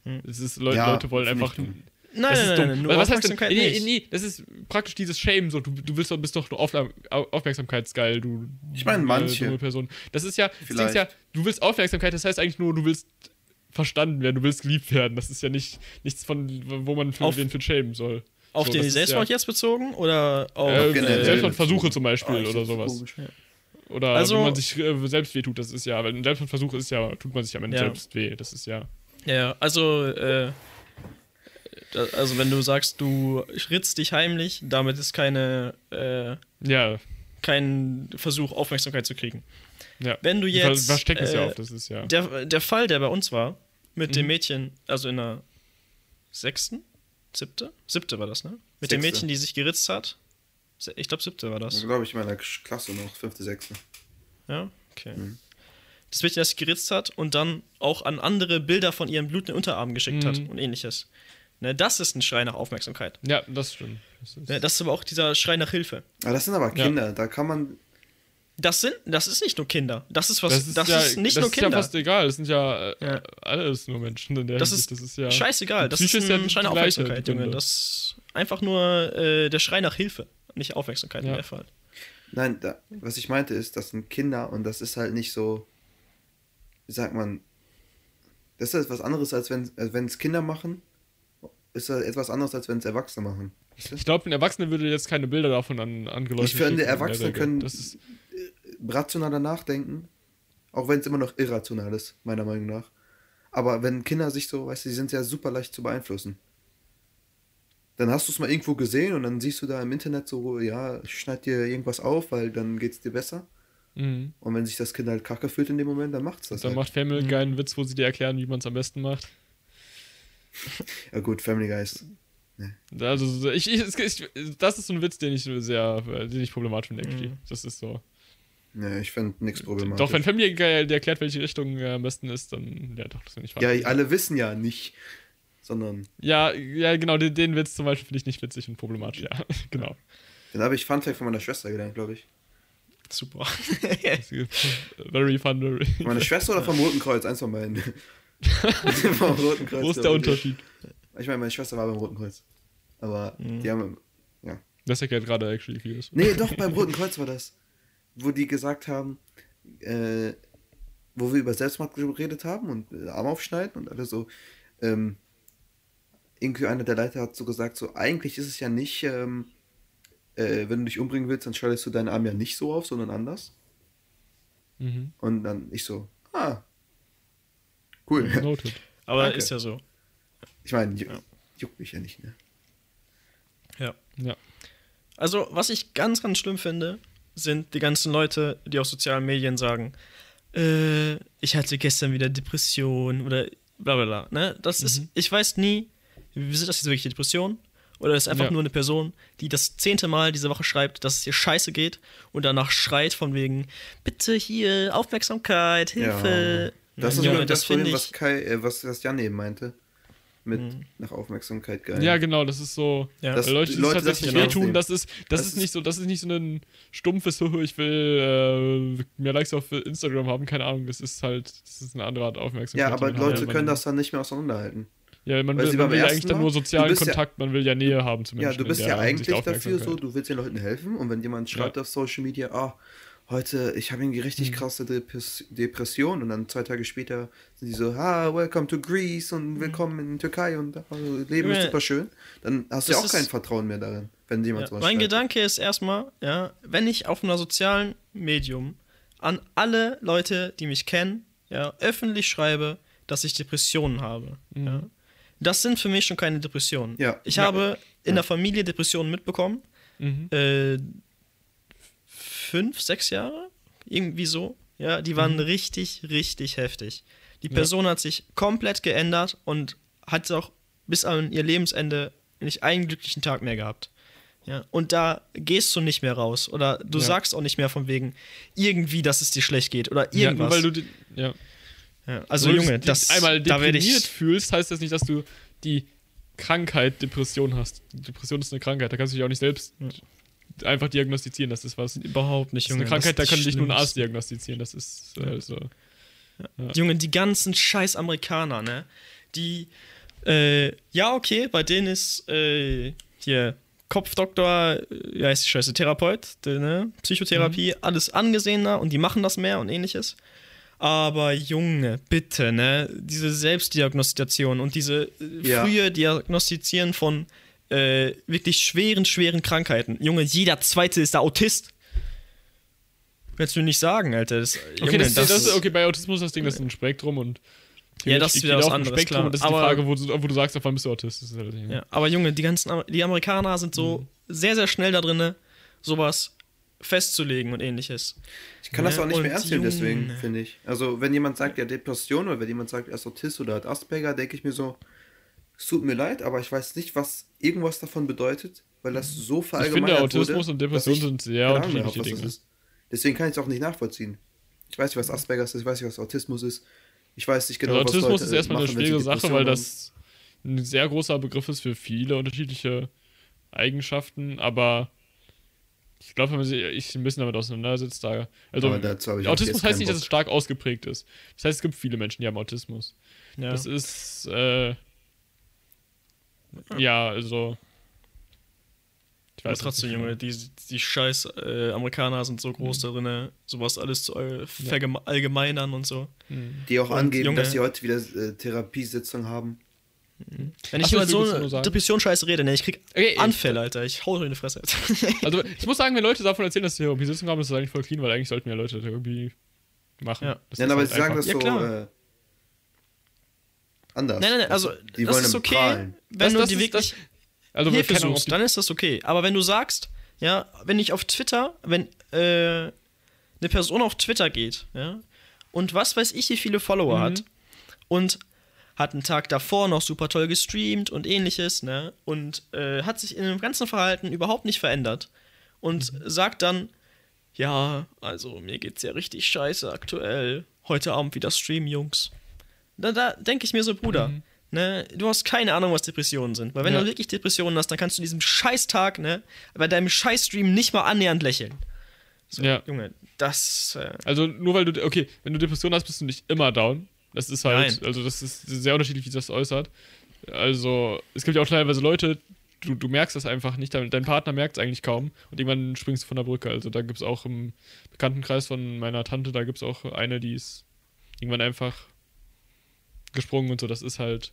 Hm. Es ist, Leute, Ja, Leute wollen einfach. Nein, das ist nein, dumm. nein, nur was heißt denn? Aufmerksamkeit Nee, nicht. nee, das ist praktisch dieses Shame, so, du, du willst doch, bist doch nur Aufla- Au- Aufmerksamkeitsgeil, du. Ich meine, äh, manche. dumme Person. Das ist ja, das Ding Vielleicht. ist ja, du willst Aufmerksamkeit, das heißt eigentlich nur, du willst verstanden werden, du willst geliebt werden. Das ist ja nicht nichts von, wo man für Auf- den für schämen soll. Auf So, den Selbstmord jetzt bezogen oder auf Äh, generell Selbstmordversuche zum Beispiel ich oder sowas. komisch. Oder Also- wenn man sich äh, selbst wehtut, das ist ja, weil ein Selbstmordversuch ist ja, tut man sich am Ende Ja. selbst weh. Das ist ja. Ja, also, äh, also wenn du sagst, du ritzt dich heimlich, damit ist keine, äh, Ja, kein Versuch, Aufmerksamkeit zu kriegen. ja. Wenn du jetzt, verstecken es ja äh, oft, das ist ja. Der, der Fall, der bei uns war, mit dem Mhm. Mädchen, also in der sechsten, siebte? Siebte war das, ne? Mit dem Sechste. Mädchen, die sich geritzt hat. Ich glaube, siebte war das. Das glaube ich in meiner Klasse noch, fünfte, sechste. Ja, okay. Mhm. Das Mädchen, das sich geritzt hat und dann auch an andere Bilder von ihren blutenden Unterarmen geschickt hat Mhm. und ähnliches. Ne, das ist ein Schrei nach Aufmerksamkeit. Ja, das stimmt. Das ist, Ne, das ist aber auch dieser Schrei nach Hilfe. Aber das sind aber Ja. Kinder, da kann man. Das sind, das ist nicht nur Kinder. Das ist was, das ist, das ja, ist nicht das nur ist Kinder. ja fast egal. Das sind ja, äh, Ja. alles nur Menschen in der das, Hinsicht. ist das ist ja. scheißegal. Das ist Psyche ist ja ein gleiche, Aufmerksamkeit, Junge. Das ist einfach nur äh, der Schrei nach Hilfe, nicht Aufmerksamkeit Ja. in der Fall. Nein, da, was ich meinte ist, das sind Kinder und das ist halt nicht so. Wie sagt man? Das ist etwas anderes, als wenn als wenn es Kinder machen. Ist das etwas anderes, als wenn es Erwachsene machen. Ich glaube, ein Erwachsener würde jetzt keine Bilder davon an, angeleuchtet Ich finde, Erwachsene können- Das ist, rationaler nachdenken, auch wenn es immer noch irrational ist, meiner Meinung nach. Aber wenn Kinder sich so, weißt du, die sind ja super leicht zu beeinflussen. Dann hast du es mal irgendwo gesehen und dann siehst du da im Internet so, ja, schneid dir irgendwas auf, weil dann geht's dir besser. mhm. Und wenn sich das Kind halt kacke fühlt in dem Moment, dann macht's das. Dann halt. macht Family Mhm. Guy einen Witz, wo sie dir erklären, wie man es am besten macht. <laughs> ja gut, Family Guy ist. Also, ich, ich, ich, das ist so ein Witz, den ich sehr, den ich problematisch finde, actually. Mhm. Das ist so. Ne, ich finde nichts problematisch. Doch, wenn Family Guy dir erklärt, welche Richtung äh, am besten ist, dann, ja, doch, das finde ich Ja, alle wissen ja nicht, sondern. Ja, ja, genau, den, den Witz zum Beispiel finde ich nicht witzig und problematisch, ja, <laughs> genau. Dann habe ich Fun Fact von meiner Schwester gelernt, glaube ich. Super. <laughs> Very fun, very. Von meiner Schwester oder vom Roten Kreuz? Eins von beiden. <laughs> vom Roten Kreuz. Wo ist der. Unterschied? Ich meine, meine Schwester war beim Roten Kreuz. Aber Mhm. die haben. Das erklärt gerade actually vieles. Nee, doch, beim Roten Kreuz war das. Wo die gesagt haben, äh, wo wir über Selbstmord geredet haben und äh, Arm aufschneiden und alle so. Ähm, irgendwie einer der Leiter hat so gesagt, so eigentlich ist es ja nicht, ähm, äh, wenn du dich umbringen willst, dann schneidest du deinen Arm ja nicht so auf, sondern anders. Mhm. Und dann ich so, ah, cool. Noted. Aber Danke. ist ja so. Ich meine, ju Ja. juckt mich ja nicht, ne? Ja. Ja. Also, was ich ganz, ganz schlimm finde, sind die ganzen Leute, die auf sozialen Medien sagen, äh, ich hatte gestern wieder Depression oder bla bla bla. Ne? Das ist, Mhm. ich weiß nie, sind das jetzt wirklich Depression? Oder ist einfach Ja. nur eine Person, die das zehnte Mal diese Woche schreibt, dass es ihr scheiße geht und danach schreit von wegen, bitte hier, Aufmerksamkeit, Hilfe. Das Na, ist Junge, nur das, das finde vorhin, ich. was Kai, äh, was, was Jan eben meinte. Mit Mhm. nach Aufmerksamkeit geil. Ja, genau, das ist so. Ja. Das- Leute, die Leute das tatsächlich wehtun, das ist, das, Das ist ist- nicht so, das ist nicht so ein stumpfes, "Huhu, ich will äh, mehr Likes auf Instagram haben, keine Ahnung, das ist halt, das ist eine andere Art Aufmerksamkeit. Ja, aber Leute hat. können man, das dann nicht mehr auseinanderhalten. Ja, man weil will, sie man will ja eigentlich dann nur sozialen bist ja- Kontakt, man will ja Nähe haben zu Ja, du bist ja eigentlich dafür so, du willst den Leuten helfen und wenn jemand schreibt Ja. auf Social Media, ah, heute, ich habe irgendwie richtig Mhm. krasse Depres Depression und dann zwei Tage später sind die so, ah, welcome to Greece und willkommen in Türkei und ah, Leben ist super schön. Dann hast du ja auch kein Vertrauen mehr darin, wenn jemand Ja, sowas mein schreibt. Gedanke ist erstmal, ja, wenn ich auf einer sozialen Medium an alle Leute, die mich kennen, ja, öffentlich schreibe, dass ich Depressionen habe. Mhm. Ja, das sind für mich schon keine Depressionen. Ja. Ich Ja. habe in Ja. der Familie Depressionen mitbekommen. Mhm. Äh, fünf, sechs Jahre? Irgendwie so. Ja, die waren richtig, richtig heftig. Die Ja. Person hat sich komplett geändert und hat auch bis an ihr Lebensende nicht einen glücklichen Tag mehr gehabt. Ja, und da gehst du nicht mehr raus. Oder du Ja. sagst auch nicht mehr von wegen irgendwie, dass es dir schlecht geht. Oder Ja, irgendwas. weil du, die- ja. ja, also, Nur Junge, du das einmal da deprimiert ich. fühlst, heißt das nicht, dass du die Krankheit Depression hast. Depression ist eine Krankheit, da kannst du dich auch nicht selbst einfach diagnostizieren. Das ist was. Das Überhaupt nicht, ist Junge. eine Krankheit, da das kann ist dich nur ein das Arzt diagnostizieren. Das ist äh, so. Junge, die ganzen scheiß Amerikaner, ne? Die, äh, ja, okay, bei denen ist, äh, hier, Kopfdoktor, äh, wie heißt die Scheiße, Therapeut, ne? Psychotherapie, alles angesehener und die machen das mehr und ähnliches. Aber Junge, bitte, ne? Diese Selbstdiagnostikation und diese äh, Ja. frühe Diagnostizieren von äh, wirklich schweren, schweren Krankheiten. Junge, jeder Zweite ist da Autist. Willst du nicht sagen, Alter? Das, Okay, Junge, das, das, ist, okay, bei Autismus das Ding, das ist ein Spektrum und Ja, das ist wieder was anderes, Spektrum klar. und das ist Aber- die Frage, wo du, wo du sagst, auf wann bist du Autist. Das ist halt, ja. Ja, aber Junge, die ganzen die Amerikaner sind so Mhm. sehr, sehr schnell da drin, sowas festzulegen und ähnliches. Ich kann das Ja, auch nicht mehr ernst nehmen, deswegen, finde ich. Also, wenn jemand sagt, ja, Depression oder wenn jemand sagt, er ist Autist oder hat Asperger, denke ich mir so, es tut mir leid, aber ich weiß nicht, was irgendwas davon bedeutet, weil das so Ich verallgemeinert finde, Autismus wurde, und Depression ich sind sehr unterschiedliche Dinge. ist. Deswegen kann ich es auch nicht nachvollziehen. Ich weiß nicht, was Asperger ist, ich weiß nicht, was Autismus ist. Ich weiß nicht genau, also was Autismus Leute ist erstmal eine machen, sie schwierige Sache, weil das ein sehr großer Begriff ist für viele unterschiedliche Eigenschaften, aber ich glaube, wenn man sich ein bisschen damit auseinandersetzt, da. Also, ich Autismus heißt nicht, dass es stark ausgeprägt ist. Das heißt, es gibt viele Menschen, die haben Autismus. Ja. Das ist, äh. Ja, also. Ich Aber weiß trotzdem, nicht, Junge, die, die scheiß äh, Amerikaner sind so groß da drin, sowas alles zu äh, verallgemeinern und so. Hm. Die auch Und angeben, Junge- dass sie heute wieder äh, Therapiesitzung haben. Wenn ich Ach über so eine Depression-Scheiße rede, ne, ich krieg Okay, Anfälle, Alter. Ich hau dir in die Fresse. <laughs> Also, ich muss sagen, wenn Leute davon erzählen, dass sie Therapiesitzung haben, ist das eigentlich voll clean, weil eigentlich sollten ja Leute irgendwie machen. Ja. Ist aber halt sie sagen das Ja, so klar. äh, anders. nein, nein, nein, also, die das wollen ist okay, prahlen. Wenn Das- du die wirklich das- Also, Hilfe suchst, dann ist das okay. Aber wenn du sagst, ja, wenn ich auf Twitter, wenn äh, eine Person auf Twitter geht, ja, und was weiß ich, wie viele Follower Mhm. hat und hat einen Tag davor noch super toll gestreamt und ähnliches, ne, und äh, hat sich in dem ganzen Verhalten überhaupt nicht verändert und Mhm. sagt dann, ja, also mir geht's ja richtig scheiße aktuell. Heute Abend wieder Stream, Jungs. Da, da denke ich mir so, Bruder, ne, du hast keine Ahnung, was Depressionen sind. Weil wenn Ja. du wirklich Depressionen hast, dann kannst du diesem Scheißtag, ne, bei deinem Scheißstream nicht mal annähernd lächeln. So, Ja. Junge, das. Äh, Also nur weil du, okay, wenn du Depression hast, bist du nicht immer down. Das ist halt, Nein. also das ist sehr unterschiedlich, wie sich das äußert. Also es gibt ja auch teilweise Leute, du, du merkst das einfach nicht, dein, dein Partner merkt es eigentlich kaum und irgendwann springst du von der Brücke. Also da gibt es auch im Bekanntenkreis von meiner Tante, da gibt es auch eine, die ist irgendwann einfach gesprungen und so, das ist halt,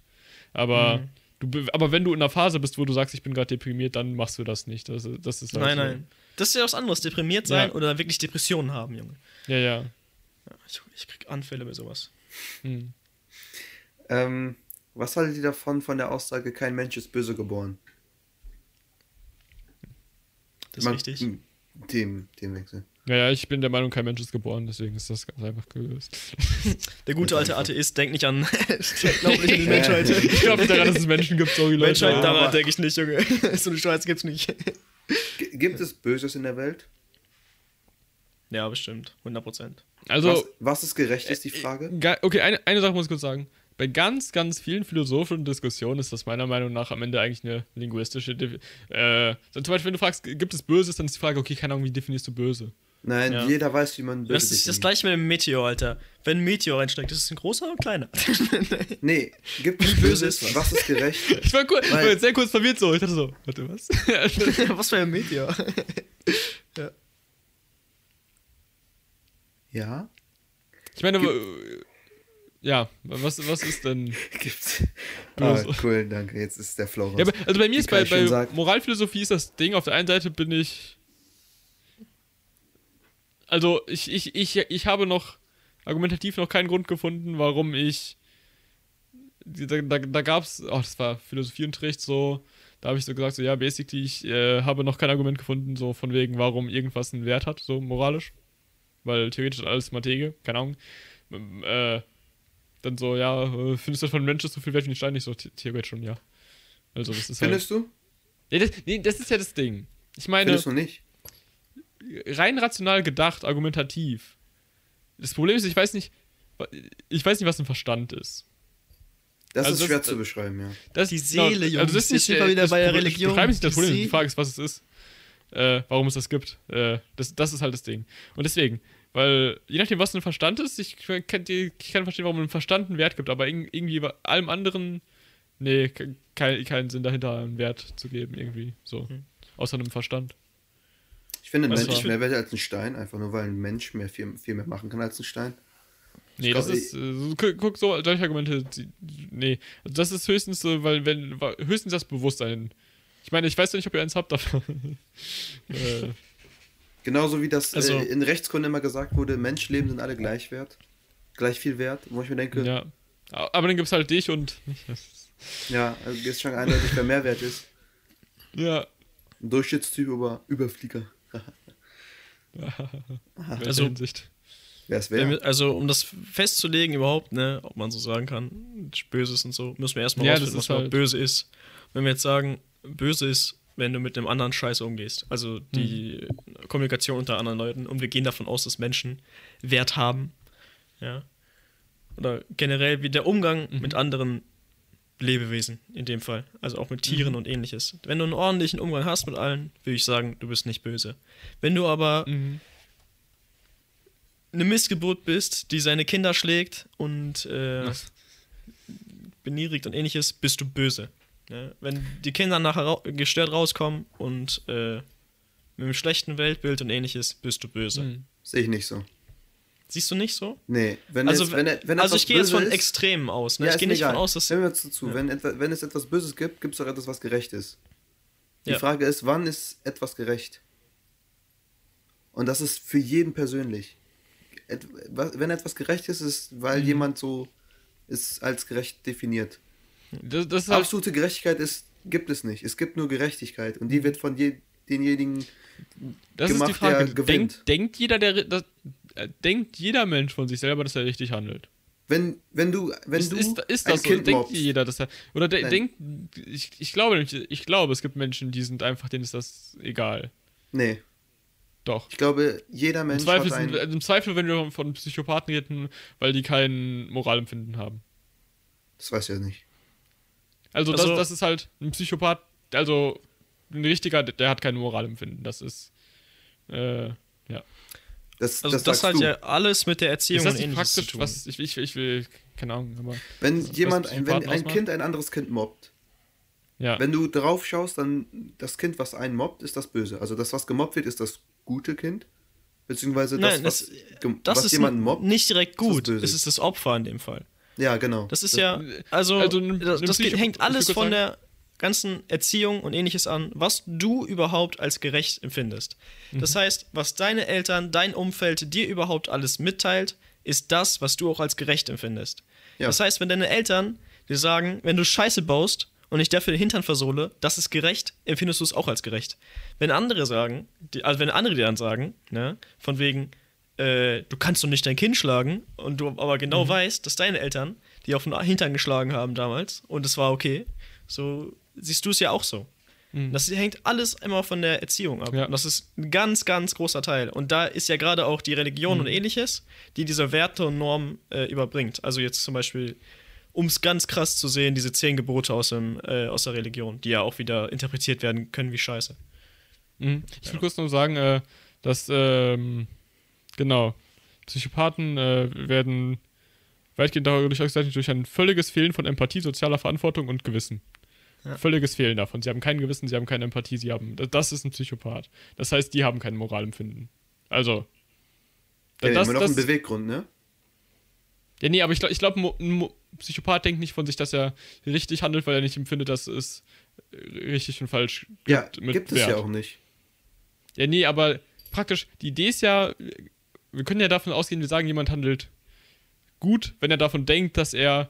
aber... Mhm. Du, be- aber wenn du in einer Phase bist, wo du sagst, ich bin gerade deprimiert, dann machst du das nicht. Das, das ist halt nein, so. nein. Das ist ja was anderes. Deprimiert sein Ja. oder wirklich Depressionen haben, Junge. Ja, ja. Ich, ich krieg Anfälle bei sowas. Hm. Ähm, was haltet ihr davon, von der Aussage, kein Mensch ist böse geboren? Das ist Man- richtig. Dem, dem Wechsel. Naja, ich bin der Meinung, kein Mensch ist geboren, deswegen ist das ganz einfach gelöst. <laughs> Der gute alte Atheist denkt nicht an. <laughs> Glaubt nicht an die Menschheit. Ich glaube nicht daran, dass es Menschen gibt, sorry Leute. Menschheit, Ja, daran denke ich nicht, Junge. <laughs> So eine Scheiße gibt's nicht. Gibt es Böses in der Welt? Ja, bestimmt. 100 Prozent. Also, was, was ist gerecht, ist die Frage. Ga- Okay, eine, eine Sache muss ich kurz sagen. Bei ganz, ganz vielen philosophischen Diskussionen ist das meiner Meinung nach am Ende eigentlich eine linguistische. Äh, so zum Beispiel, wenn du fragst, gibt es Böses, dann ist die Frage, okay, keine Ahnung, wie definierst du böse? Nein, Ja. jeder weiß, wie man böse Das ist das gleiche mit dem Meteor, Alter. Wenn ein Meteor reinsteigt, ist es ein großer oder ein kleiner? <laughs> Nee, gibt böse Böses? ist was? Ist gerecht? <laughs> Ich war, kurz, Weil- war jetzt sehr kurz verwirrt so. Ich dachte so, warte, was? <laughs> Was für ein Meteor? Ja? ich meine, äh, ja, was, was ist denn. Gibt's. Ah, cool, danke. Jetzt ist der Flow raus. Ja, aber, also bei mir Wie ist bei, bei. Moralphilosophie ist das Ding, auf der einen Seite bin ich. Also ich, ich, ich, ich habe noch argumentativ noch keinen Grund gefunden, warum ich. Da, da, da gab es, oh, das war Philosophieunterricht so, da habe ich so gesagt, so ja, basically, ich äh, habe noch kein Argument gefunden, so von wegen, warum irgendwas einen Wert hat, so moralisch. Weil theoretisch alles Matege, keine Ahnung. Äh, dann so, ja, äh, findest du von Menschen so viel wert wie ein Stein? Ich so, the- theoretisch schon, ja. Also das ist halt. Findest du? Nee das, nee, das ist ja das Ding. Ich meine, Findest du nicht? Rein rational gedacht, argumentativ. Das Problem ist, ich weiß nicht, ich weiß nicht, was ein Verstand ist. Das Also ist das- schwer zu beschreiben, ja. Das, Die Seele, Also Jungs. das ist nicht äh, wieder das bei der Problem- Religion. Ich beschreibe nicht das Die Problem. Die Seele. Frage ist, was es ist. Äh, warum es das gibt. Äh, das, das ist halt das Ding. Und deswegen, weil je nachdem, was ein Verstand ist, ich kann, ich kann verstehen, warum ein Verstand einen Wert gibt, aber irg- irgendwie bei allem anderen, nee, ke- kein, keinen Sinn dahinter, einen Wert zu geben, irgendwie. So. Hm. Außer einem Verstand. Ich finde, ein Also Mensch ist mehr wert als ein Stein, einfach nur weil ein Mensch mehr viel, viel mehr machen kann als ein Stein. Nee, Ich das glaub, ist, äh, guck, so, solche Argumente, die, nee, also das ist höchstens so, weil, wenn, höchstens das Bewusstsein. Ich meine, ich weiß ja nicht, ob ihr eins habt, aber. <laughs> äh, Genauso wie das Also- äh, in Rechtskunde immer gesagt wurde, Menschleben sind alle gleich wert. Gleich viel wert. Wo ich mir denke, ja, ja. Aber dann gibt's halt dich und. <laughs> also ist schon eindeutig, wer mehr wert ist. Ja. Ein Durchschnittstyp über Überflieger. Also, Hinsicht. Wir- Also, um das festzulegen überhaupt, ne, ob man so sagen kann, Böses und so, müssen wir erstmal Ja, rausfinden, was halt- böse ist. Wenn wir jetzt sagen, böse ist, wenn du mit einem anderen Scheiße umgehst. Also die Kommunikation unter anderen Leuten. Und wir gehen davon aus, dass Menschen Wert haben. Ja. Oder generell wie der Umgang Mhm. mit anderen Lebewesen in dem Fall. Also auch mit Mhm. Tieren und ähnliches. Wenn du einen ordentlichen Umgang hast mit allen, würde ich sagen, du bist nicht böse. Wenn du aber Mhm. eine Missgeburt bist, die seine Kinder schlägt und äh, Was? beniedrigt und ähnliches, bist du böse. Ja? Wenn die Kinder nachher rau gestört rauskommen und äh, mit einem schlechten Weltbild und ähnliches, bist du böse. Mhm. Sehe ich nicht so. Siehst du nicht so? Nee, wenn Also, es, wenn, er- wenn also etwas ich gehe jetzt von ist, Extremen aus. Ne? Ja, ich gehe nicht egal. von aus, dass. Hören wir jetzt zu. Ja. Wenn, etwa, wenn es etwas Böses gibt, gibt es auch etwas, was gerecht ist. Die Ja. Frage ist, wann ist etwas gerecht? Und das ist für jeden persönlich. Et, was- wenn etwas gerecht ist, ist, Mhm. weil jemand so ist als gerecht definiert. Das, das ist halt, Absolute Gerechtigkeit ist, gibt es nicht. Es gibt nur Gerechtigkeit. Und Mhm. die wird von je, denjenigen das ist die gemacht, Frage. der gewinnt. Denkt, denkt jeder, der. Äh, denkt jeder Mensch von sich selber, dass er richtig handelt? Wenn, wenn du, wenn ist, du ist, ist ein das so? Kind Denkt mobst, jeder, dass er. Oder de, denkt. Ich, ich glaube nämlich, ich glaube, es gibt Menschen, die sind einfach, denen ist das egal. Nee, Doch. ich glaube, jeder Im Mensch Zweifel, hat sind, ein... Im Zweifel, wenn wir von Psychopathen reden, weil die kein Moralempfinden haben. Das weiß ich ja nicht. Also, Also- das, das ist halt ein Psychopath, also ein richtiger, der hat kein Moralempfinden. Das ist. Äh, ja. Das, Also das, das, sagst hat du. ja alles mit der Erziehung Ist das und nicht ähnliches zu praktisch, tun. was ich, ich, ich will, keine Ahnung, aber. Wenn was jemand, Psychopathen wenn ein? Kind ein anderes Kind mobbt, Ja. wenn du drauf schaust, dann das Kind, was einen mobbt, ist das Böse. Also das, was gemobbt wird, ist das gute Kind. Beziehungsweise das, Nein, was, das, gem- das was ist jemanden mobbt. nicht direkt ist das gut. böse. Es ist das Opfer in dem Fall. Ja, genau. Das ist ja, also, also das, das hängt alles von der ganzen Erziehung und ähnliches an, was du überhaupt als gerecht empfindest. Mhm. Das heißt, was deine Eltern, dein Umfeld dir überhaupt alles mitteilt, ist das, was du auch als gerecht empfindest. Ja. Das heißt, wenn deine Eltern dir sagen, wenn du Scheiße baust und ich dafür den Hintern versohle, das ist gerecht, empfindest du es auch als gerecht. Wenn andere sagen, die, also wenn andere dir dann sagen, ne, von wegen, äh, du kannst doch nicht dein Kind schlagen und du aber genau weißt, dass deine Eltern die auf den Hintern geschlagen haben damals und es war okay, so siehst du es ja auch so. Das hängt alles immer von der Erziehung ab. Ja. Das ist ein ganz, ganz großer Teil. Und da ist ja gerade auch die Religion und ähnliches, die diese Werte und Normen äh, überbringt. Also jetzt zum Beispiel, um es ganz krass zu sehen, diese zehn Gebote aus, dem, äh, aus der Religion, die ja auch wieder interpretiert werden können wie Scheiße. Mhm. Ich will kurz noch sagen, äh, dass, ähm, genau, Psychopathen äh, werden weitgehend dadurch ausgezeichnet durch ein völliges Fehlen von Empathie, sozialer Verantwortung und Gewissen. Ja. Völliges Fehlen davon. Sie haben kein Gewissen, sie haben keine Empathie, sie haben. Das ist ein Psychopath. Das heißt, die haben kein Moralempfinden. Also. Ja, das, immer noch das, ein Beweggrund, ne? ja, nee, aber ich glaube, ich glaub, Mo- ein Psychopath denkt nicht von sich, dass er richtig handelt, weil er nicht empfindet, dass es richtig und falsch Ja, mit gibt es Wert. ja auch nicht. Ja, nee, aber praktisch, die Idee ist ja, wir können ja davon ausgehen, wir sagen, jemand handelt gut, wenn er davon denkt, dass er,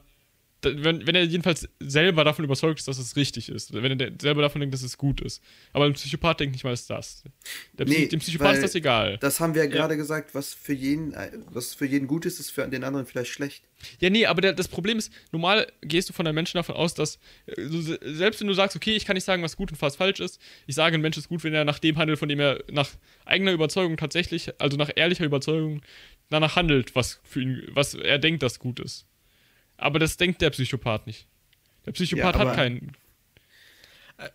wenn, wenn er jedenfalls selber davon überzeugt ist, dass es richtig ist. Wenn er selber davon denkt, dass es gut ist. Aber ein Psychopath denkt nicht mal, ist das. Der Psy Nee, dem Psychopath ist das egal. Das haben wir ja gerade gesagt, was für jeden, äh, was für jeden gut ist, ist für den anderen vielleicht schlecht. Ja, nee, aber der, das Problem ist, normal gehst du von einem Menschen davon aus, dass, äh, selbst wenn du sagst, okay, ich kann nicht sagen, was gut und was falsch ist, ich sage, ein Mensch ist gut, wenn er nach dem handelt, von dem er nach eigener Überzeugung tatsächlich, also nach ehrlicher Überzeugung, danach handelt, was für ihn, was er denkt, das gut ist. Aber das denkt der Psychopath nicht. Der Psychopath Ja, hat keinen.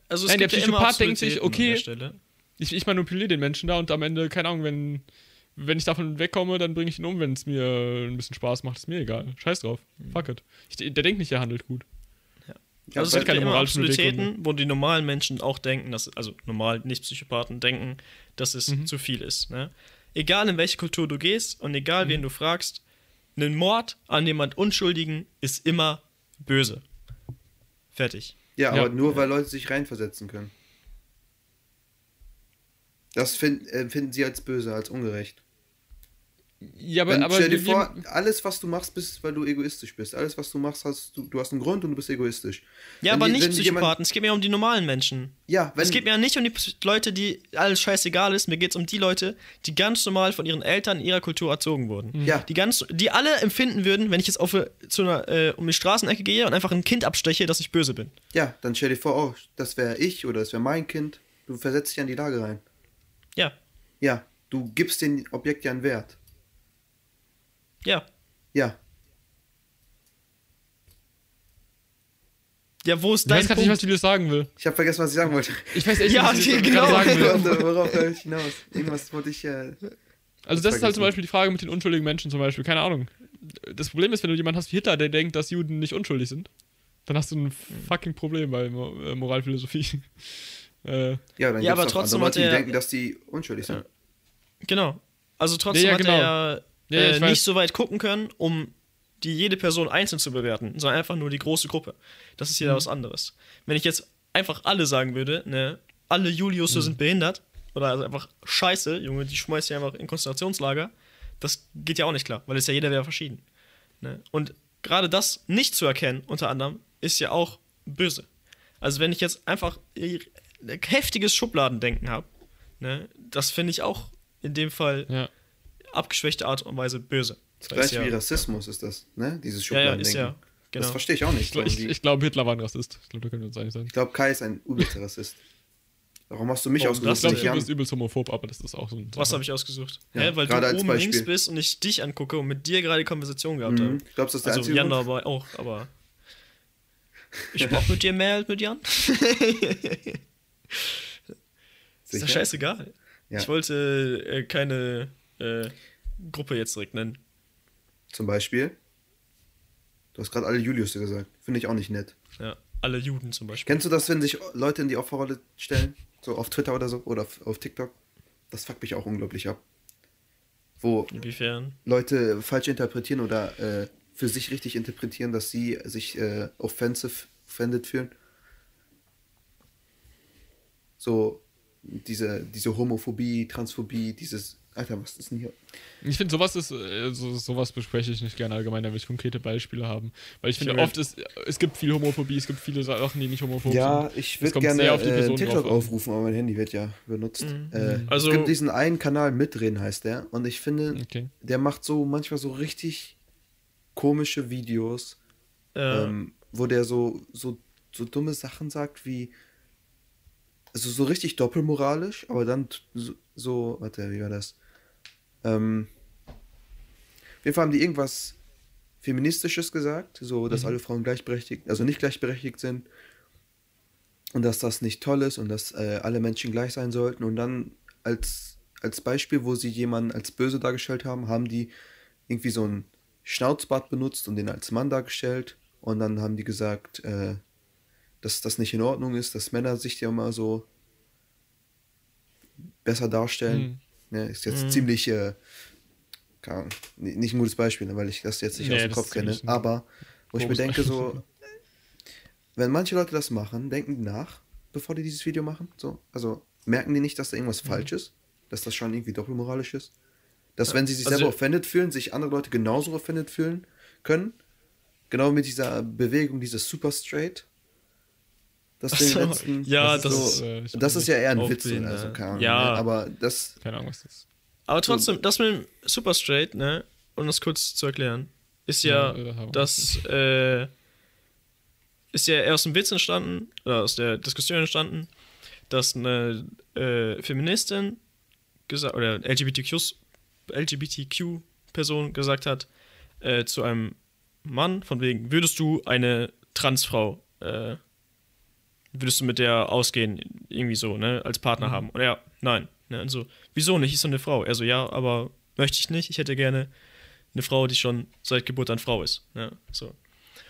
Also es Nein, der Psychopath denkt sich, okay. Ich, ich manipuliere den Menschen da und am Ende, keine Ahnung, wenn, wenn ich davon wegkomme, dann bringe ich ihn um, wenn es mir ein bisschen Spaß macht, ist mir egal. Scheiß drauf. Fuck it. Ich, der denkt nicht, er handelt gut. Ja, Also es weil gibt keine immer Absolutäten, wo die normalen Menschen auch denken, dass, also normal, nicht Psychopathen, denken, dass es Mhm. zu viel ist. Ne? Egal in welche Kultur du gehst und egal Mhm. wen du fragst, ein Mord an jemand Unschuldigen ist immer böse. Fertig. Ja, Ja. aber nur weil Leute sich reinversetzen können. Das find, äh, finden sie als böse, als ungerecht. Ja, aber, Wenn, aber stell dir vor, alles, was du machst, bist, weil du egoistisch bist. Alles, was du machst, hast du, du hast einen Grund und du bist egoistisch. Ja, Wenn aber die- nicht Psychopathen, jemand- es geht mir um die normalen Menschen. Ja, wenn, es geht mir ja nicht um die Leute, die alles scheißegal ist. Mir geht es um die Leute, die ganz normal von ihren Eltern in ihrer Kultur erzogen wurden. Ja. Die, ganz, die alle empfinden würden, wenn ich jetzt auf, äh, zu einer, äh, um die Straßenecke gehe und einfach ein Kind absteche, dass ich böse bin. ja, dann stell dir vor, oh, das wäre ich oder das wäre mein Kind. Du versetzt dich an die Lage rein. Ja, Ja, du gibst dem Objekt ja einen Wert. Ja. Ja, Ja, wo ist Ich weiß dein gerade nicht, was? Julius sagen will. ich habe vergessen, was ich sagen wollte. Ich weiß echt Ja, nicht, was Julius <laughs> genau. sagen will. Worauf wollte ich hinaus? Irgendwas wollte ich. Äh, Also das ist halt zum Beispiel die Frage mit den unschuldigen Menschen zum Beispiel. Keine Ahnung. Das Problem ist, wenn du jemanden hast wie Hitler, der denkt, dass Juden nicht unschuldig sind, dann hast du ein fucking Problem bei äh, Moralphilosophie. <laughs> äh, ja, dann Ja, aber trotzdem andere hat Leute, die denken, dass die unschuldig sind. Genau. Also trotzdem Ja, ja, hat genau. er ja, äh, weiß. nicht so weit gucken können, um die jede Person einzeln zu bewerten, sondern einfach nur die große Gruppe. Das ist ja Mhm. was anderes. Wenn ich jetzt einfach alle sagen würde, ne, alle Julius Mhm. sind behindert, oder also einfach scheiße, Junge, die schmeißt ja einfach in Konzentrationslager, das geht ja auch nicht klar, weil es ja jeder wäre verschieden. Ne? Und gerade das nicht zu erkennen, unter anderem, ist ja auch böse. Also wenn ich jetzt einfach äh, heftiges Schubladendenken habe, ne, das finde ich auch in dem Fall ja. Abgeschwächte Art und Weise böse. Das es gleiche wie ja, Rassismus ist das, ne? Dieses ja, ja, Schubladendenken. ist ja, genau. Das verstehe ich auch Ich, nicht. ich, irgendwie. ich glaube, Hitler war ein Rassist. Ich glaube, da können wir uns einig sein. Ich glaube, Kai ist ein übelster Rassist. Warum hast du mich Warum ausgesucht? das Ich glaube, du bist übelst homophob, aber das ist auch so ein. Was habe ich ausgesucht? Ja, Hä, weil du oben Beispiel. links bist und ich dich angucke und mit dir gerade die Konversation gehabt Mhm. habe. Glaubst du, das ist der Also einzige Jan aber auch, aber ich brauche mit dir mehr als mit Jan. <laughs> Ist doch scheißegal. Ja. Ich wollte äh, keine äh, Gruppe jetzt direkt nennen. Zum Beispiel. Du hast gerade alle Julius gesagt. Finde ich auch nicht nett. Ja, alle Juden zum Beispiel. Kennst du das, wenn sich Leute in die Opferrolle stellen? So auf Twitter oder so oder auf, auf TikTok? Das fuckt mich auch unglaublich ab. Wo Inwiefern? Leute falsch interpretieren oder äh, für sich richtig interpretieren, dass sie sich äh, offensive, offended fühlen. So diese, diese Homophobie, Transphobie, dieses Alter, was ist denn hier? Ich finde, sowas ist, äh, so, sowas bespreche ich nicht gerne allgemein, da will ich konkrete Beispiele haben. Weil ich finde, will- oft ist, es gibt viel Homophobie, es gibt viele Sachen, die nicht homophob Ja, sind. ich Es würde gerne auf die äh, TikTok drauf aufrufen, aber mein Handy wird ja benutzt. Mhm. Äh, Also- es gibt diesen einen Kanal Mitreden, heißt der. Und ich finde, Okay. der macht so manchmal so richtig komische Videos, Äh, ähm, wo der so, so, so dumme Sachen sagt wie. Also so richtig doppelmoralisch, aber dann so, so warte, wie war das? Ähm, auf jeden Fall haben die irgendwas Feministisches gesagt, so dass alle Frauen gleichberechtigt, also nicht gleichberechtigt sind und dass das nicht toll ist und dass äh, alle Menschen gleich sein sollten. Und dann als, als Beispiel, wo sie jemanden als böse dargestellt haben, haben die irgendwie so ein Schnauzbart benutzt und den als Mann dargestellt. Und dann haben die gesagt, äh, dass das nicht in Ordnung ist, dass Männer sich ja immer so besser darstellen. Mhm. Ne, ist jetzt Mhm. ziemlich, äh, ni- nicht ein gutes Beispiel, ne, weil ich das jetzt nicht Nee, aus dem Kopf kenne. Aber wo ich mir denke, so, wenn manche Leute das machen, denken die nach, bevor die dieses Video machen. So, also merken die nicht, dass da irgendwas Mhm. falsch ist, dass das schon irgendwie doppelmoralisch ist. Dass wenn sie sich also- selber offended fühlen, sich andere Leute genauso offended fühlen können. Genau mit dieser Bewegung, dieses Super Straight. Das, Ach den so, letzten, ja, ist das so, ist, äh, ich das weiß ist ja eher ein Witz, den, also äh, keine Ahnung. ja. ne? Aber das, Keine Ahnung, was das ist. Aber trotzdem, das mit dem Super Straight, ne, um das kurz zu erklären, ist ja, Ja, äh, das, äh, ist ja eher aus dem Witz entstanden, oder aus der Diskussion entstanden, dass eine äh, Feministin gesagt, oder LGBTQ, LGBTQ-Person gesagt hat, äh, zu einem Mann, von wegen, würdest du eine Transfrau, äh, würdest du mit der ausgehen, irgendwie so, ne, als Partner haben? Und er, nein. Ne, und so, wieso nicht? Ist doch eine Frau. Er so, ja, aber möchte ich nicht. Ich hätte gerne eine Frau, die schon seit Geburt an Frau ist. Ne, so.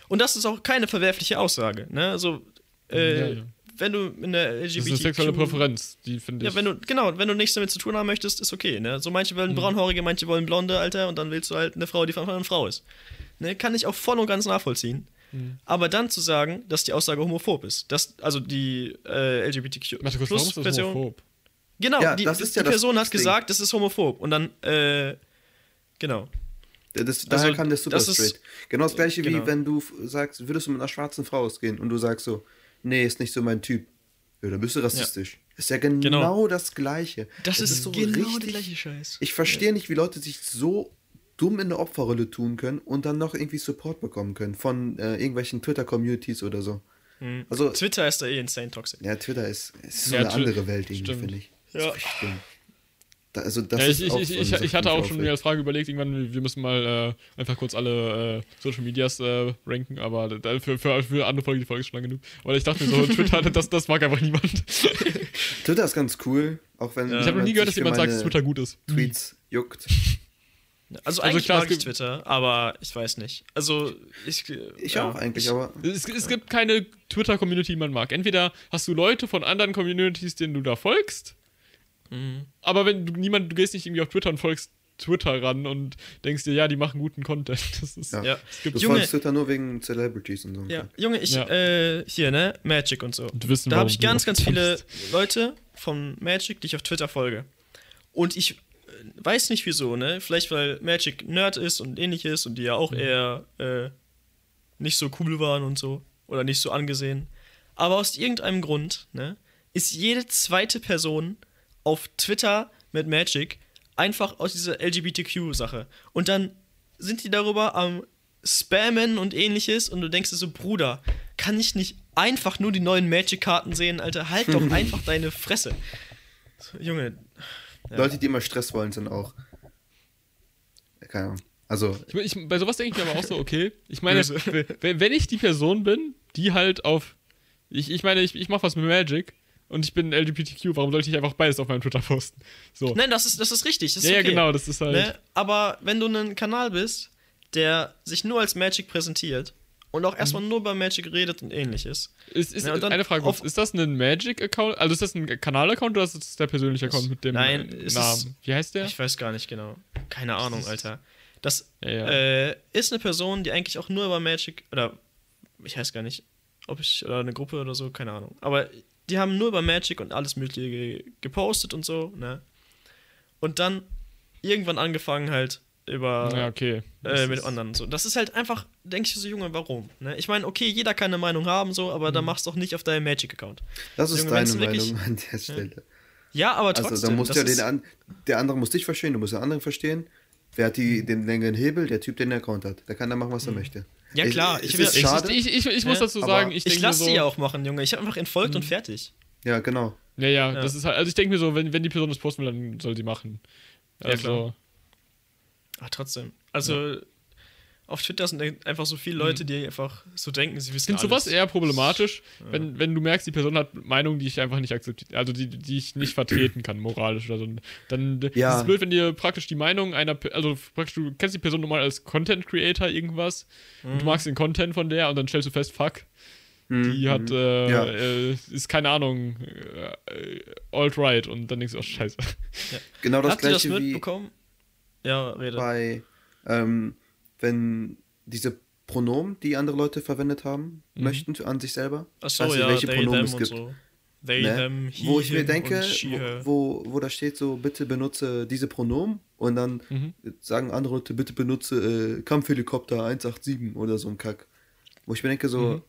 Und das ist auch keine verwerfliche Aussage. Ne? Also, äh, Ja, ja. wenn du in der Das LGBTQ... ist eine sexuelle Präferenz, die finde ich. Ja, wenn du, genau, wenn du nichts damit zu tun haben möchtest, ist okay, ne? So manche Mhm. wollen braunhaarige, manche wollen blonde, Alter, und dann willst du halt eine Frau, die von Anfang an Frau ist. Ne? Kann ich auch voll und ganz nachvollziehen. Mhm. Aber dann zu sagen, dass die Aussage homophob ist, dass, also die äh, LGBTQ Warte kurz, warum ist das homophob? genau, Ja, die, das die, ist ja die das Person hat Ding. gesagt, das ist homophob und dann, äh, genau. das, daher Also, kam der Super das ist- Straight. Genau das gleiche genau. wie wenn du sagst, würdest du mit einer schwarzen Frau ausgehen und du sagst so, nee, ist nicht so mein Typ. Ja, dann bist du rassistisch. Ist ja genau, Genau. das gleiche. Das Es ist, so genau der richtig- gleiche Scheiß. Ich verstehe nicht, wie Leute sich so dumm in der Opferrolle tun können und dann noch irgendwie Support bekommen können von äh, irgendwelchen Twitter-Communities oder so. Mhm. Also, Twitter ist da eh insane toxic. ja, Twitter ist, ist so Ja, eine andere Welt irgendwie, finde ich. Ja. Da, also, das ja, ist ich, ich, auch ich, ich, ich hatte auch schon mir als Frage überlegt, irgendwann, wir müssen mal äh, einfach kurz alle äh, Social Medias äh, ranken, aber da, für, für, für andere Folge, die Folge ist schon lang genug. Aber ich dachte mir so, <laughs> Twitter, das, das mag einfach niemand. Twitter ist ganz cool, auch wenn Ja. Ich habe noch nie gehört, dass jemand sagt, dass Twitter gut ist. Tweets juckt. <laughs> Also, Also eigentlich klar, mag ich Twitter, aber ich weiß nicht. Also, ich. Ich ja, auch eigentlich, ich, aber Es, es gibt keine Twitter-Community, die man mag. Entweder hast du Leute von anderen Communities, denen du da folgst, Mhm. aber wenn du niemand, du gehst nicht irgendwie auf Twitter und folgst Twitter ran und denkst dir, ja, die machen guten Content. <laughs> Das ist, Ja. Ja. es gibt du Junge- folgst Twitter nur wegen Celebrities und so. Ja, Junge, ich, Ja. äh, hier, ne, Magic und so. Und wissen, Da habe ich du ganz, ganz viele. Leute von Magic, die ich auf Twitter folge. Und ich äh, weiß nicht wieso, ne? Vielleicht weil Magic Nerd ist und ähnliches und die ja auch eher äh, nicht so cool waren und so. Oder nicht so angesehen. Aber aus irgendeinem Grund, ne, ist jede zweite Person auf Twitter mit Magic einfach aus dieser LGBTQ-Sache. Und dann sind die darüber am Spammen und ähnliches und du denkst dir so, Bruder, kann ich nicht einfach nur die neuen Magic-Karten sehen, Alter? Halt doch <laughs> einfach deine Fresse. So, Junge, ja. Leute, die immer Stress wollen, sind auch. Keine Ahnung. Also, Ich, ich, bei sowas denke ich mir aber auch so, okay. Ich meine, wenn, wenn ich die Person bin, die halt auf. Ich, ich meine, ich, ich mache was mit Magic und ich bin LGBTQ, warum sollte ich einfach beides auf meinem Twitter posten? So. Nein, das ist, das ist richtig. Das ist ja, ja, okay. genau, das ist halt. Ne? Aber wenn du ein Kanal bist, der sich nur als Magic präsentiert und auch erstmal nur über Magic redet und ähnliches. Ist, ist Ja, eine Frage, auf- ist das ein Magic-Account? Also ist das ein Kanal-Account oder ist das der persönliche Account mit dem Nein, es Namen? ist- Wie heißt der? Ich weiß gar nicht genau. Keine Ahnung, Alter. Das Ja, ja. Äh, ist eine Person, die eigentlich auch nur über Magic, oder ich weiß gar nicht, ob ich, oder eine Gruppe oder so, keine Ahnung. Aber die haben nur über Magic und alles Mögliche ge gepostet und so, ne? Und dann irgendwann angefangen halt über Ja, okay. Das äh, mit ist- anderen so. Das ist halt einfach, denke ich so, Junge, warum? Ne? Ich meine, okay, jeder kann eine Meinung haben, so, aber Mhm. dann mach's doch nicht auf deinem Magic-Account. Das ist Junge, deine wenn's wirklich- Meinung an der Stelle. Ja, aber trotzdem. Also da musst ja den an, der andere muss dich verstehen, du musst den anderen verstehen. Wer hat Mhm. die, den längeren Hebel? Der Typ, der den Account hat. Der kann da machen, was er möchte. Ja, klar, Ich, ich es will- ist ich- schade. Ich, ich, ich muss Ja, dazu aber sagen, ich ich lasse so, sie ja auch machen, Junge. Ich habe einfach entfolgt Mhm. und fertig. ja, genau. Ja, ja, Ja. das ist halt, also ich denke mir so, wenn, wenn die Person das posten will, dann soll sie machen. Ja, Also, klar. Aber trotzdem. Also, auf Twitter sind einfach so viele Leute, die einfach so denken, sie ich wissen finde sowas eher problematisch, wenn, wenn du merkst, die Person hat Meinungen, die ich einfach nicht akzeptiere, also die, die ich nicht vertreten kann, moralisch oder so. Dann Ja. ist es blöd, wenn dir praktisch die Meinung einer, also praktisch du kennst die Person normal als Content Creator irgendwas und du magst den Content von der und dann stellst du fest, fuck, die hat, äh, Ja. äh, ist keine Ahnung, äh, alt-right und dann denkst du, oh scheiße. Genau das Habt ihr das gleiche wie mitbekommen? Ja, rede. bei, ähm, wenn diese Pronomen, die andere Leute verwendet haben, Mhm. möchten an sich selber. Achso, nicht, ja, welche they, Pronomen es gibt. so. They, Ne? them, he, wo ich mir denke, wo, wo, wo da steht so, bitte benutze diese Pronomen und dann Mhm. sagen andere Leute, bitte benutze äh, Kampfhelikopter 187 oder so ein Kack. Wo ich mir denke so, Mhm.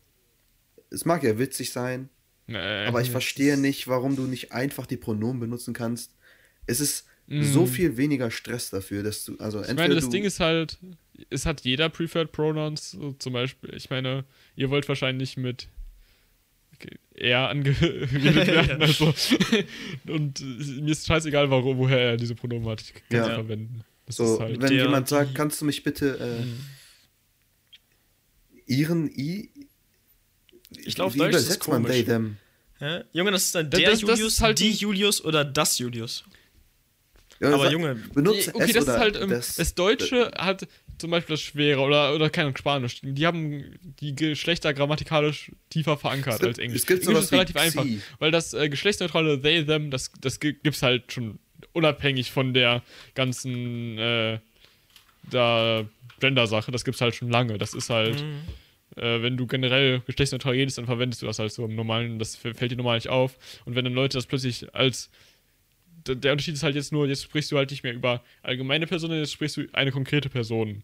es mag ja witzig sein, Nee, aber ich verstehe nicht, warum du nicht einfach die Pronomen benutzen kannst. Es ist so viel weniger Stress dafür, dass du, also Mhm. Ich meine, das du, Ding ist halt, es hat jeder Preferred Pronouns, so zum Beispiel. Ich meine, ihr wollt wahrscheinlich mit er angeredet <laughs> <laughs> werden, also. Und äh, mir ist scheißegal, warum, woher er diese Pronomen hat. Ich kann Ja. sie verwenden. Das so, ist halt. wenn der, jemand sagt, kannst du mich bitte äh, Mhm. ihren i Ich glaub, wie Deutsch ist übersetzt man komisch. they them? Hä? Junge, das ist dann der das- das Julius, ist halt die ein- Julius oder das Julius. Ja, Aber Junge, benutze okay, es das oder ist halt, ähm, das, das, Deutsche hat zum Beispiel das Schwere oder, oder keine Ahnung, Spanisch. Die haben die Geschlechter grammatikalisch tiefer verankert Es gibt- als Englisch. es gibt Englisch ist relativ einfach, weil das äh, geschlechtsneutrale they, them, das, das gibt's halt schon unabhängig von der ganzen äh, da Gender-Sache. Das gibt's halt schon lange. Das ist halt, Mhm. äh, wenn du generell geschlechtsneutral redest, dann verwendest du das halt so im Normalen. Das fällt dir normal nicht auf. Und wenn dann Leute das plötzlich als der Unterschied ist halt jetzt nur, jetzt sprichst du halt nicht mehr über allgemeine Personen, jetzt sprichst du eine konkrete Person.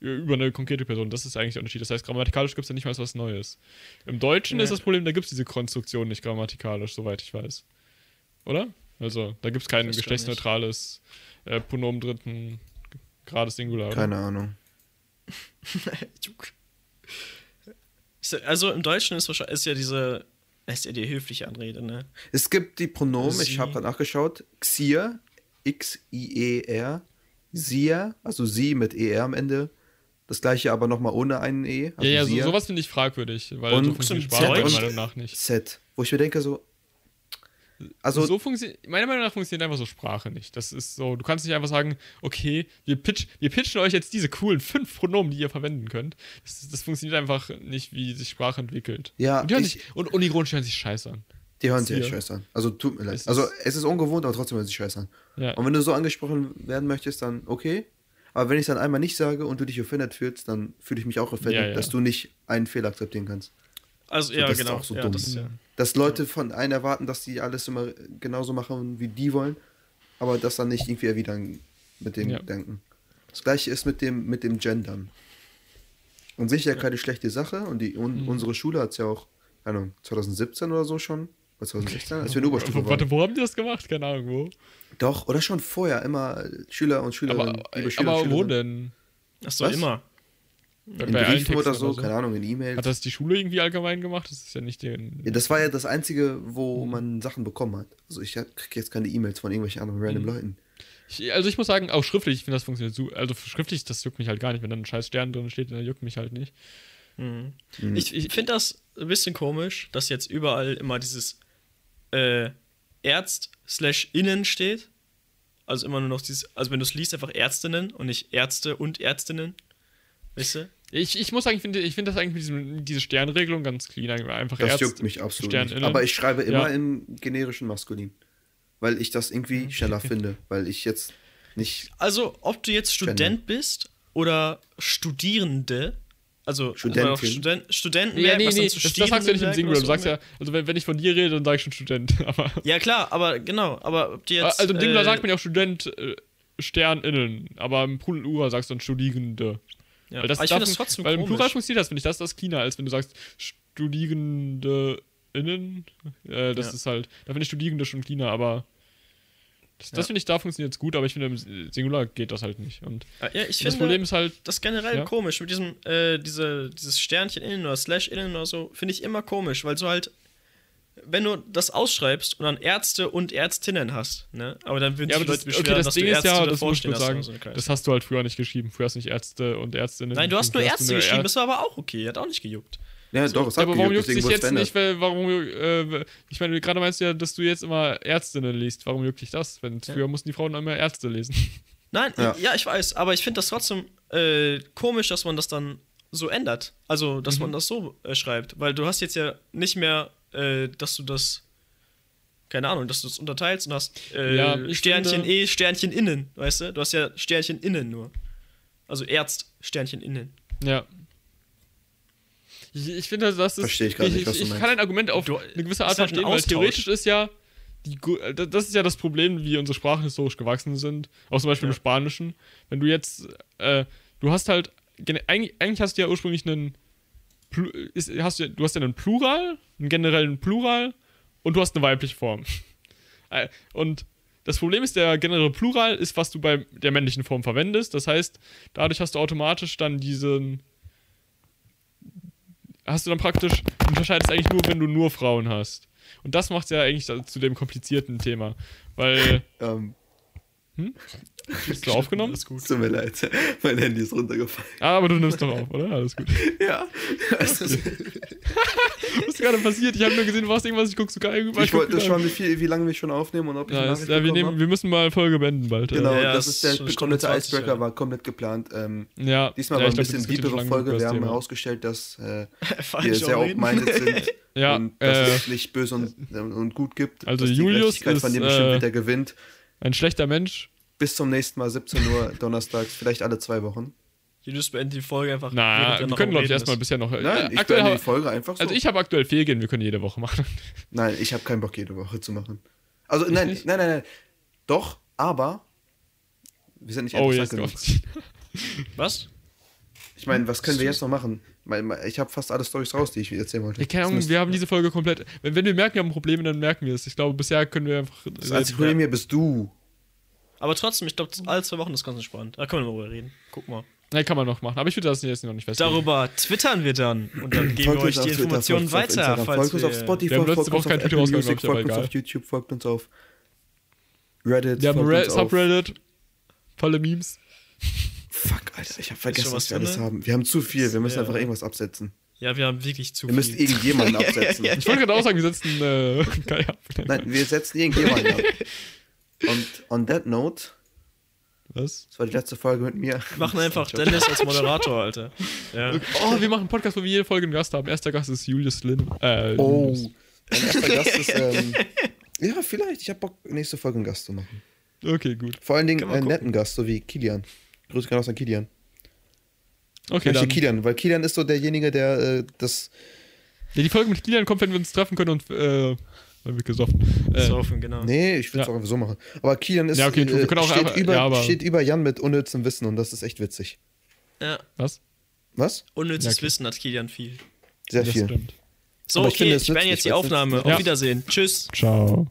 Über eine konkrete Person. Das ist eigentlich der Unterschied. Das heißt, grammatikalisch gibt es ja nicht mal was Neues. Im Deutschen Nee. ist das Problem, da gibt es diese Konstruktion nicht grammatikalisch, soweit ich weiß. Oder? Also, da gibt es kein geschlechtsneutrales äh, Pronomen dritten Grades Singular. Oder? Keine Ahnung. <laughs> Ist ja- Also im Deutschen ist, wahrscheinlich, ist ja diese, ist ja die höfliche Anrede, ne? Es gibt die Pronomen, Sie. ich habe gerade nachgeschaut. Xier, X-I-E-R. Sia, also sie mit ER am Ende. Das gleiche aber nochmal ohne einen E. Also ja, ja, so, sowas finde ich fragwürdig, weil Und funktioniert zum Sprache meiner Meinung nach nicht. Z. Wo ich mir denke, so. Also, so funktioniert, meiner Meinung nach funktioniert einfach so Sprache nicht. Das ist so, du kannst nicht einfach sagen, okay, wir, pitch, wir pitchen euch jetzt diese coolen fünf Pronomen, die ihr verwenden könnt. Das, das funktioniert einfach nicht, wie sich Sprache entwickelt. Ja, und, ich- sich, und unironisch hören sich scheiße an. die hören sich echt scheiße an. Also, tut mir leid. Es Also, ist- es ist ungewohnt, aber trotzdem hören sie sich scheiße an. Ja. Und wenn du so angesprochen werden möchtest, dann okay. Aber wenn ich es dann einmal nicht sage und du dich offended fühlst, dann fühle ich mich auch offended, Ja, ja. dass du nicht einen Fehler akzeptieren kannst. Also, ja, das ist genau. auch so ja, dumm. das ist ja. Dass Leute von einem erwarten, dass die alles immer genauso machen, wie die wollen, aber das dann nicht irgendwie erwidern mit dem Ja. Denken. Das gleiche ist mit dem, mit dem Gendern. Und sicher keine schlechte Sache und die, Mhm. un, unsere Schule hat es ja auch, keine Ahnung, 2017 oder so schon, oder 2016, als wir in Oberstufe waren. Warte, wo haben die das gemacht? Keine Ahnung, wo. Doch, oder schon vorher, immer Schüler und Schülerinnen, Aber, Schüler aber und wo denn? Achso, immer. In Briefen oder Texten so, keine Ahnung, in E-Mails. Hat das die Schule irgendwie allgemein gemacht? Das ist ja nicht den. Ja, das war ja das Einzige, wo Mhm. man Sachen bekommen hat. Also ich kriege jetzt keine E-Mails von irgendwelchen anderen random Mhm. Leuten. Ich, also ich muss sagen, auch schriftlich, ich finde das funktioniert so. Also schriftlich, das juckt mich halt gar nicht. Wenn dann ein scheiß Stern drin steht, dann juckt mich halt nicht. Mhm. Ich, ich finde das ein bisschen komisch, dass jetzt überall immer dieses äh, Ärzt slash innen steht. Also immer nur noch dieses, also wenn du es liest, einfach Ärztinnen und nicht Ärzte und Ärztinnen. Weißt du? Ich, ich muss sagen, ich finde ich find das eigentlich mit diesem, diese Sternregelung ganz clean. Einfach Das Ärzte, juckt mich absolut Stern nicht. Aber ich schreibe immer Ja. im generischen Maskulin. Weil ich das irgendwie schneller finde. Weil ich jetzt nicht. Also, ob du jetzt. Student bist oder Studierende, also Studentin. weil auch Studen Studenten Ja, nee, nee, zu das, das sagst du ja nicht im Singular. Du sagst ja, also wenn, wenn ich von dir rede, dann sage ich schon Student. <laughs> Aber, Ja, klar, aber genau, aber ob die jetzt. also im Singular äh, sagt man ja auch Student, äh, SternInnen, aber im Plural sagst du dann Studierende. Ja. Weil das darf das trotzdem Weil im. Plural funktioniert das, finde ich, das ist das cleaner, als wenn du sagst Studierende innen. Äh, das Ja. ist halt, da finde ich Studierende schon cleaner, aber das, das Ja. finde ich, da funktioniert es gut, aber ich finde, im Singular geht das halt nicht. Und Ja, ich das finde, Problem ist halt, das ist generell Ja. komisch. Mit diesem, äh, diese, dieses Sternchen innen oder Slash innen oder so, finde ich immer komisch, weil du halt, wenn du das ausschreibst und dann Ärzte und Ärztinnen hast, ne? Aber dann würden ja, sich aber die das, Leute okay, beschweren, das dass Ding du ist Ärzte ja, das muss ich sagen, so das hast du halt früher nicht geschrieben. Früher hast du nicht Ärzte und Ärztinnen. Nein, du hast nur Ärzte nur geschrieben, das war aber auch okay, hat auch nicht gejuckt. Ja, doch, es Ja, hat aber warum juckt dich jetzt nicht, weil, warum, äh, ich meine, gerade meinst du ja, dass du jetzt immer Ärztinnen liest. Warum juckt dich das? Wenn Ja. früher mussten die Frauen immer Ärzte lesen. <laughs> Nein, ja, Ja. ich weiß, aber ich finde das trotzdem äh, komisch, dass man das dann so ändert. Also, dass Mhm. man das so äh, schreibt. Weil du hast jetzt ja nicht mehr, äh, dass du das, keine Ahnung, dass du das unterteilst und hast äh, Ja, Sternchen finde- E, Sternchen innen, weißt du? Du hast ja Sternchen innen nur. Also Ärzt, Sternchen innen. Ja. Ich, ich finde, das ist. Verstehe ich gar nicht, ich, was du ich meinst. kann ein Argument auf Du- eine gewisse Art ist halt verstehen, weil theoretisch ist ja. Die, das ist ja das Problem, wie unsere Sprachen historisch gewachsen sind. Auch zum Beispiel Ja. im Spanischen. Wenn du jetzt. Äh, du hast halt. Eigentlich, eigentlich hast du ja ursprünglich einen. Ist, hast du, du hast ja einen Plural, einen generellen Plural und du hast eine weibliche Form. <laughs> Äh, Und das Problem ist, der generelle Plural ist, was du bei der männlichen Form verwendest. Das heißt, dadurch hast du automatisch dann diesen. Hast du dann praktisch. Du unterscheidest eigentlich nur, wenn du nur Frauen hast. Und das macht ja eigentlich zu dem komplizierten Thema. Weil. Ähm, Hast du aufgenommen? Alles gut. tut mir leid, mein Handy ist runtergefallen. Ah, aber du nimmst doch auf, oder? Alles gut. Ja. <laughs> Was ist gerade passiert? Ich habe nur gesehen, du machst irgendwas, ich guck sogar irgendwas. Ich wollte schauen, wie, viel, wie lange wir schon aufnehmen und ob ich eine Ja, Nachricht ist, ja, wir, nehmen, wir müssen mal Folge beenden bald. Genau, Ja, das ist der komplette Stunde 20, Icebreaker, ja. war komplett geplant. Ähm, Ja, diesmal ja, war ich ein glaub, das bisschen deepere Folge. Wir haben herausgestellt, dass äh, <laughs> wir sehr open-minded sind <laughs> Ja, und dass äh, es nicht böse und, und gut gibt. Also dass Julius die Gerechtigkeit von ist, dem bestimmt äh, wieder gewinnt. ein schlechter Mensch. Bis zum nächsten Mal, 17 Uhr, <laughs> donnerstags, vielleicht alle zwei Wochen. Julius beendet die Folge einfach. Na, wir können, glaube ich, erstmal bisher noch. Nein, äh, ich aktuell beende die Folge einfach so. also ich habe aktuell Fehlgehen, wir können jede Woche machen. <laughs> Nein, ich habe keinen Bock, jede Woche zu machen. Also, nein, nicht? nein, nein, nein. Doch, aber wir sind nicht Oh, jetzt genug. <laughs> Was? Ich meine, was können wir jetzt noch machen? Ich habe fast alle Storys raus, die ich erzählen wollte. Keine Ahnung, wir haben diese Folge komplett. Wenn, wenn wir merken, wir haben Probleme, dann merken wir es. Ich glaube, bisher können wir einfach. Das einzige Problem hier bist du. Aber trotzdem, ich glaube, alle zwei Wochen ist ganz entspannt. Da können wir mal drüber reden. Guck mal. Nein, kann man noch machen. Aber ich würde das jetzt noch nicht festlegen. Darüber twittern wir dann und dann geben wir euch die Twitter, Informationen folgt uns auf weiter. Folgt uns auf wir- Spotify, Wir folgt uns auf Apple Music, folgt uns auf YouTube, folgt uns auf Reddit, Wir haben Re. Subreddit, volle Memes. Fuck, Alter, ich habe vergessen, was was wir alles haben. Wir haben zu viel, wir müssen Ja. einfach irgendwas absetzen. Ja, wir haben wirklich zu Ihr müsst viel. irgendjemanden <laughs> absetzen. Ich wollte gerade auch sagen, wir setzen äh, <laughs> Kai ab. Nein, wir setzen irgendjemanden ab. <laughs> Und on that note, Was? das war die letzte Folge mit mir. Wir machen einfach Dennis als Moderator, Alter. Ja. Oh, wir machen einen Podcast, wo wir jede Folge einen Gast haben. Erster Gast ist Julius Lin. Äh, Oh, mein erster Gast ist, ähm, <laughs> ja, vielleicht, ich habe Bock, nächste Folge einen Gast zu machen. Okay, gut. Vor allen Dingen einen gucken. netten Gast, so wie Kilian. Grüße gerne aus an Kilian. Okay, Okay, dann. Kilian, weil Kilian ist so derjenige, der äh, das. Ja, die Folge mit Kilian kommt, wenn wir uns treffen können und äh, dann wird gesoffen. Äh, genau. Nee, ich würde es ja. auch einfach so machen. Aber Kian ist, ja, okay, äh, steht, einfach, über, ja, steht über Jan mit unnützem Wissen und das ist echt witzig. Ja. Was? Was? Unnützes okay. Wissen hat Kilian viel. Sehr das viel. Stimmt. So, Aber okay, ich, finde, ich beende jetzt die Aufnahme. Auf Wiedersehen. Tschüss. Ciao.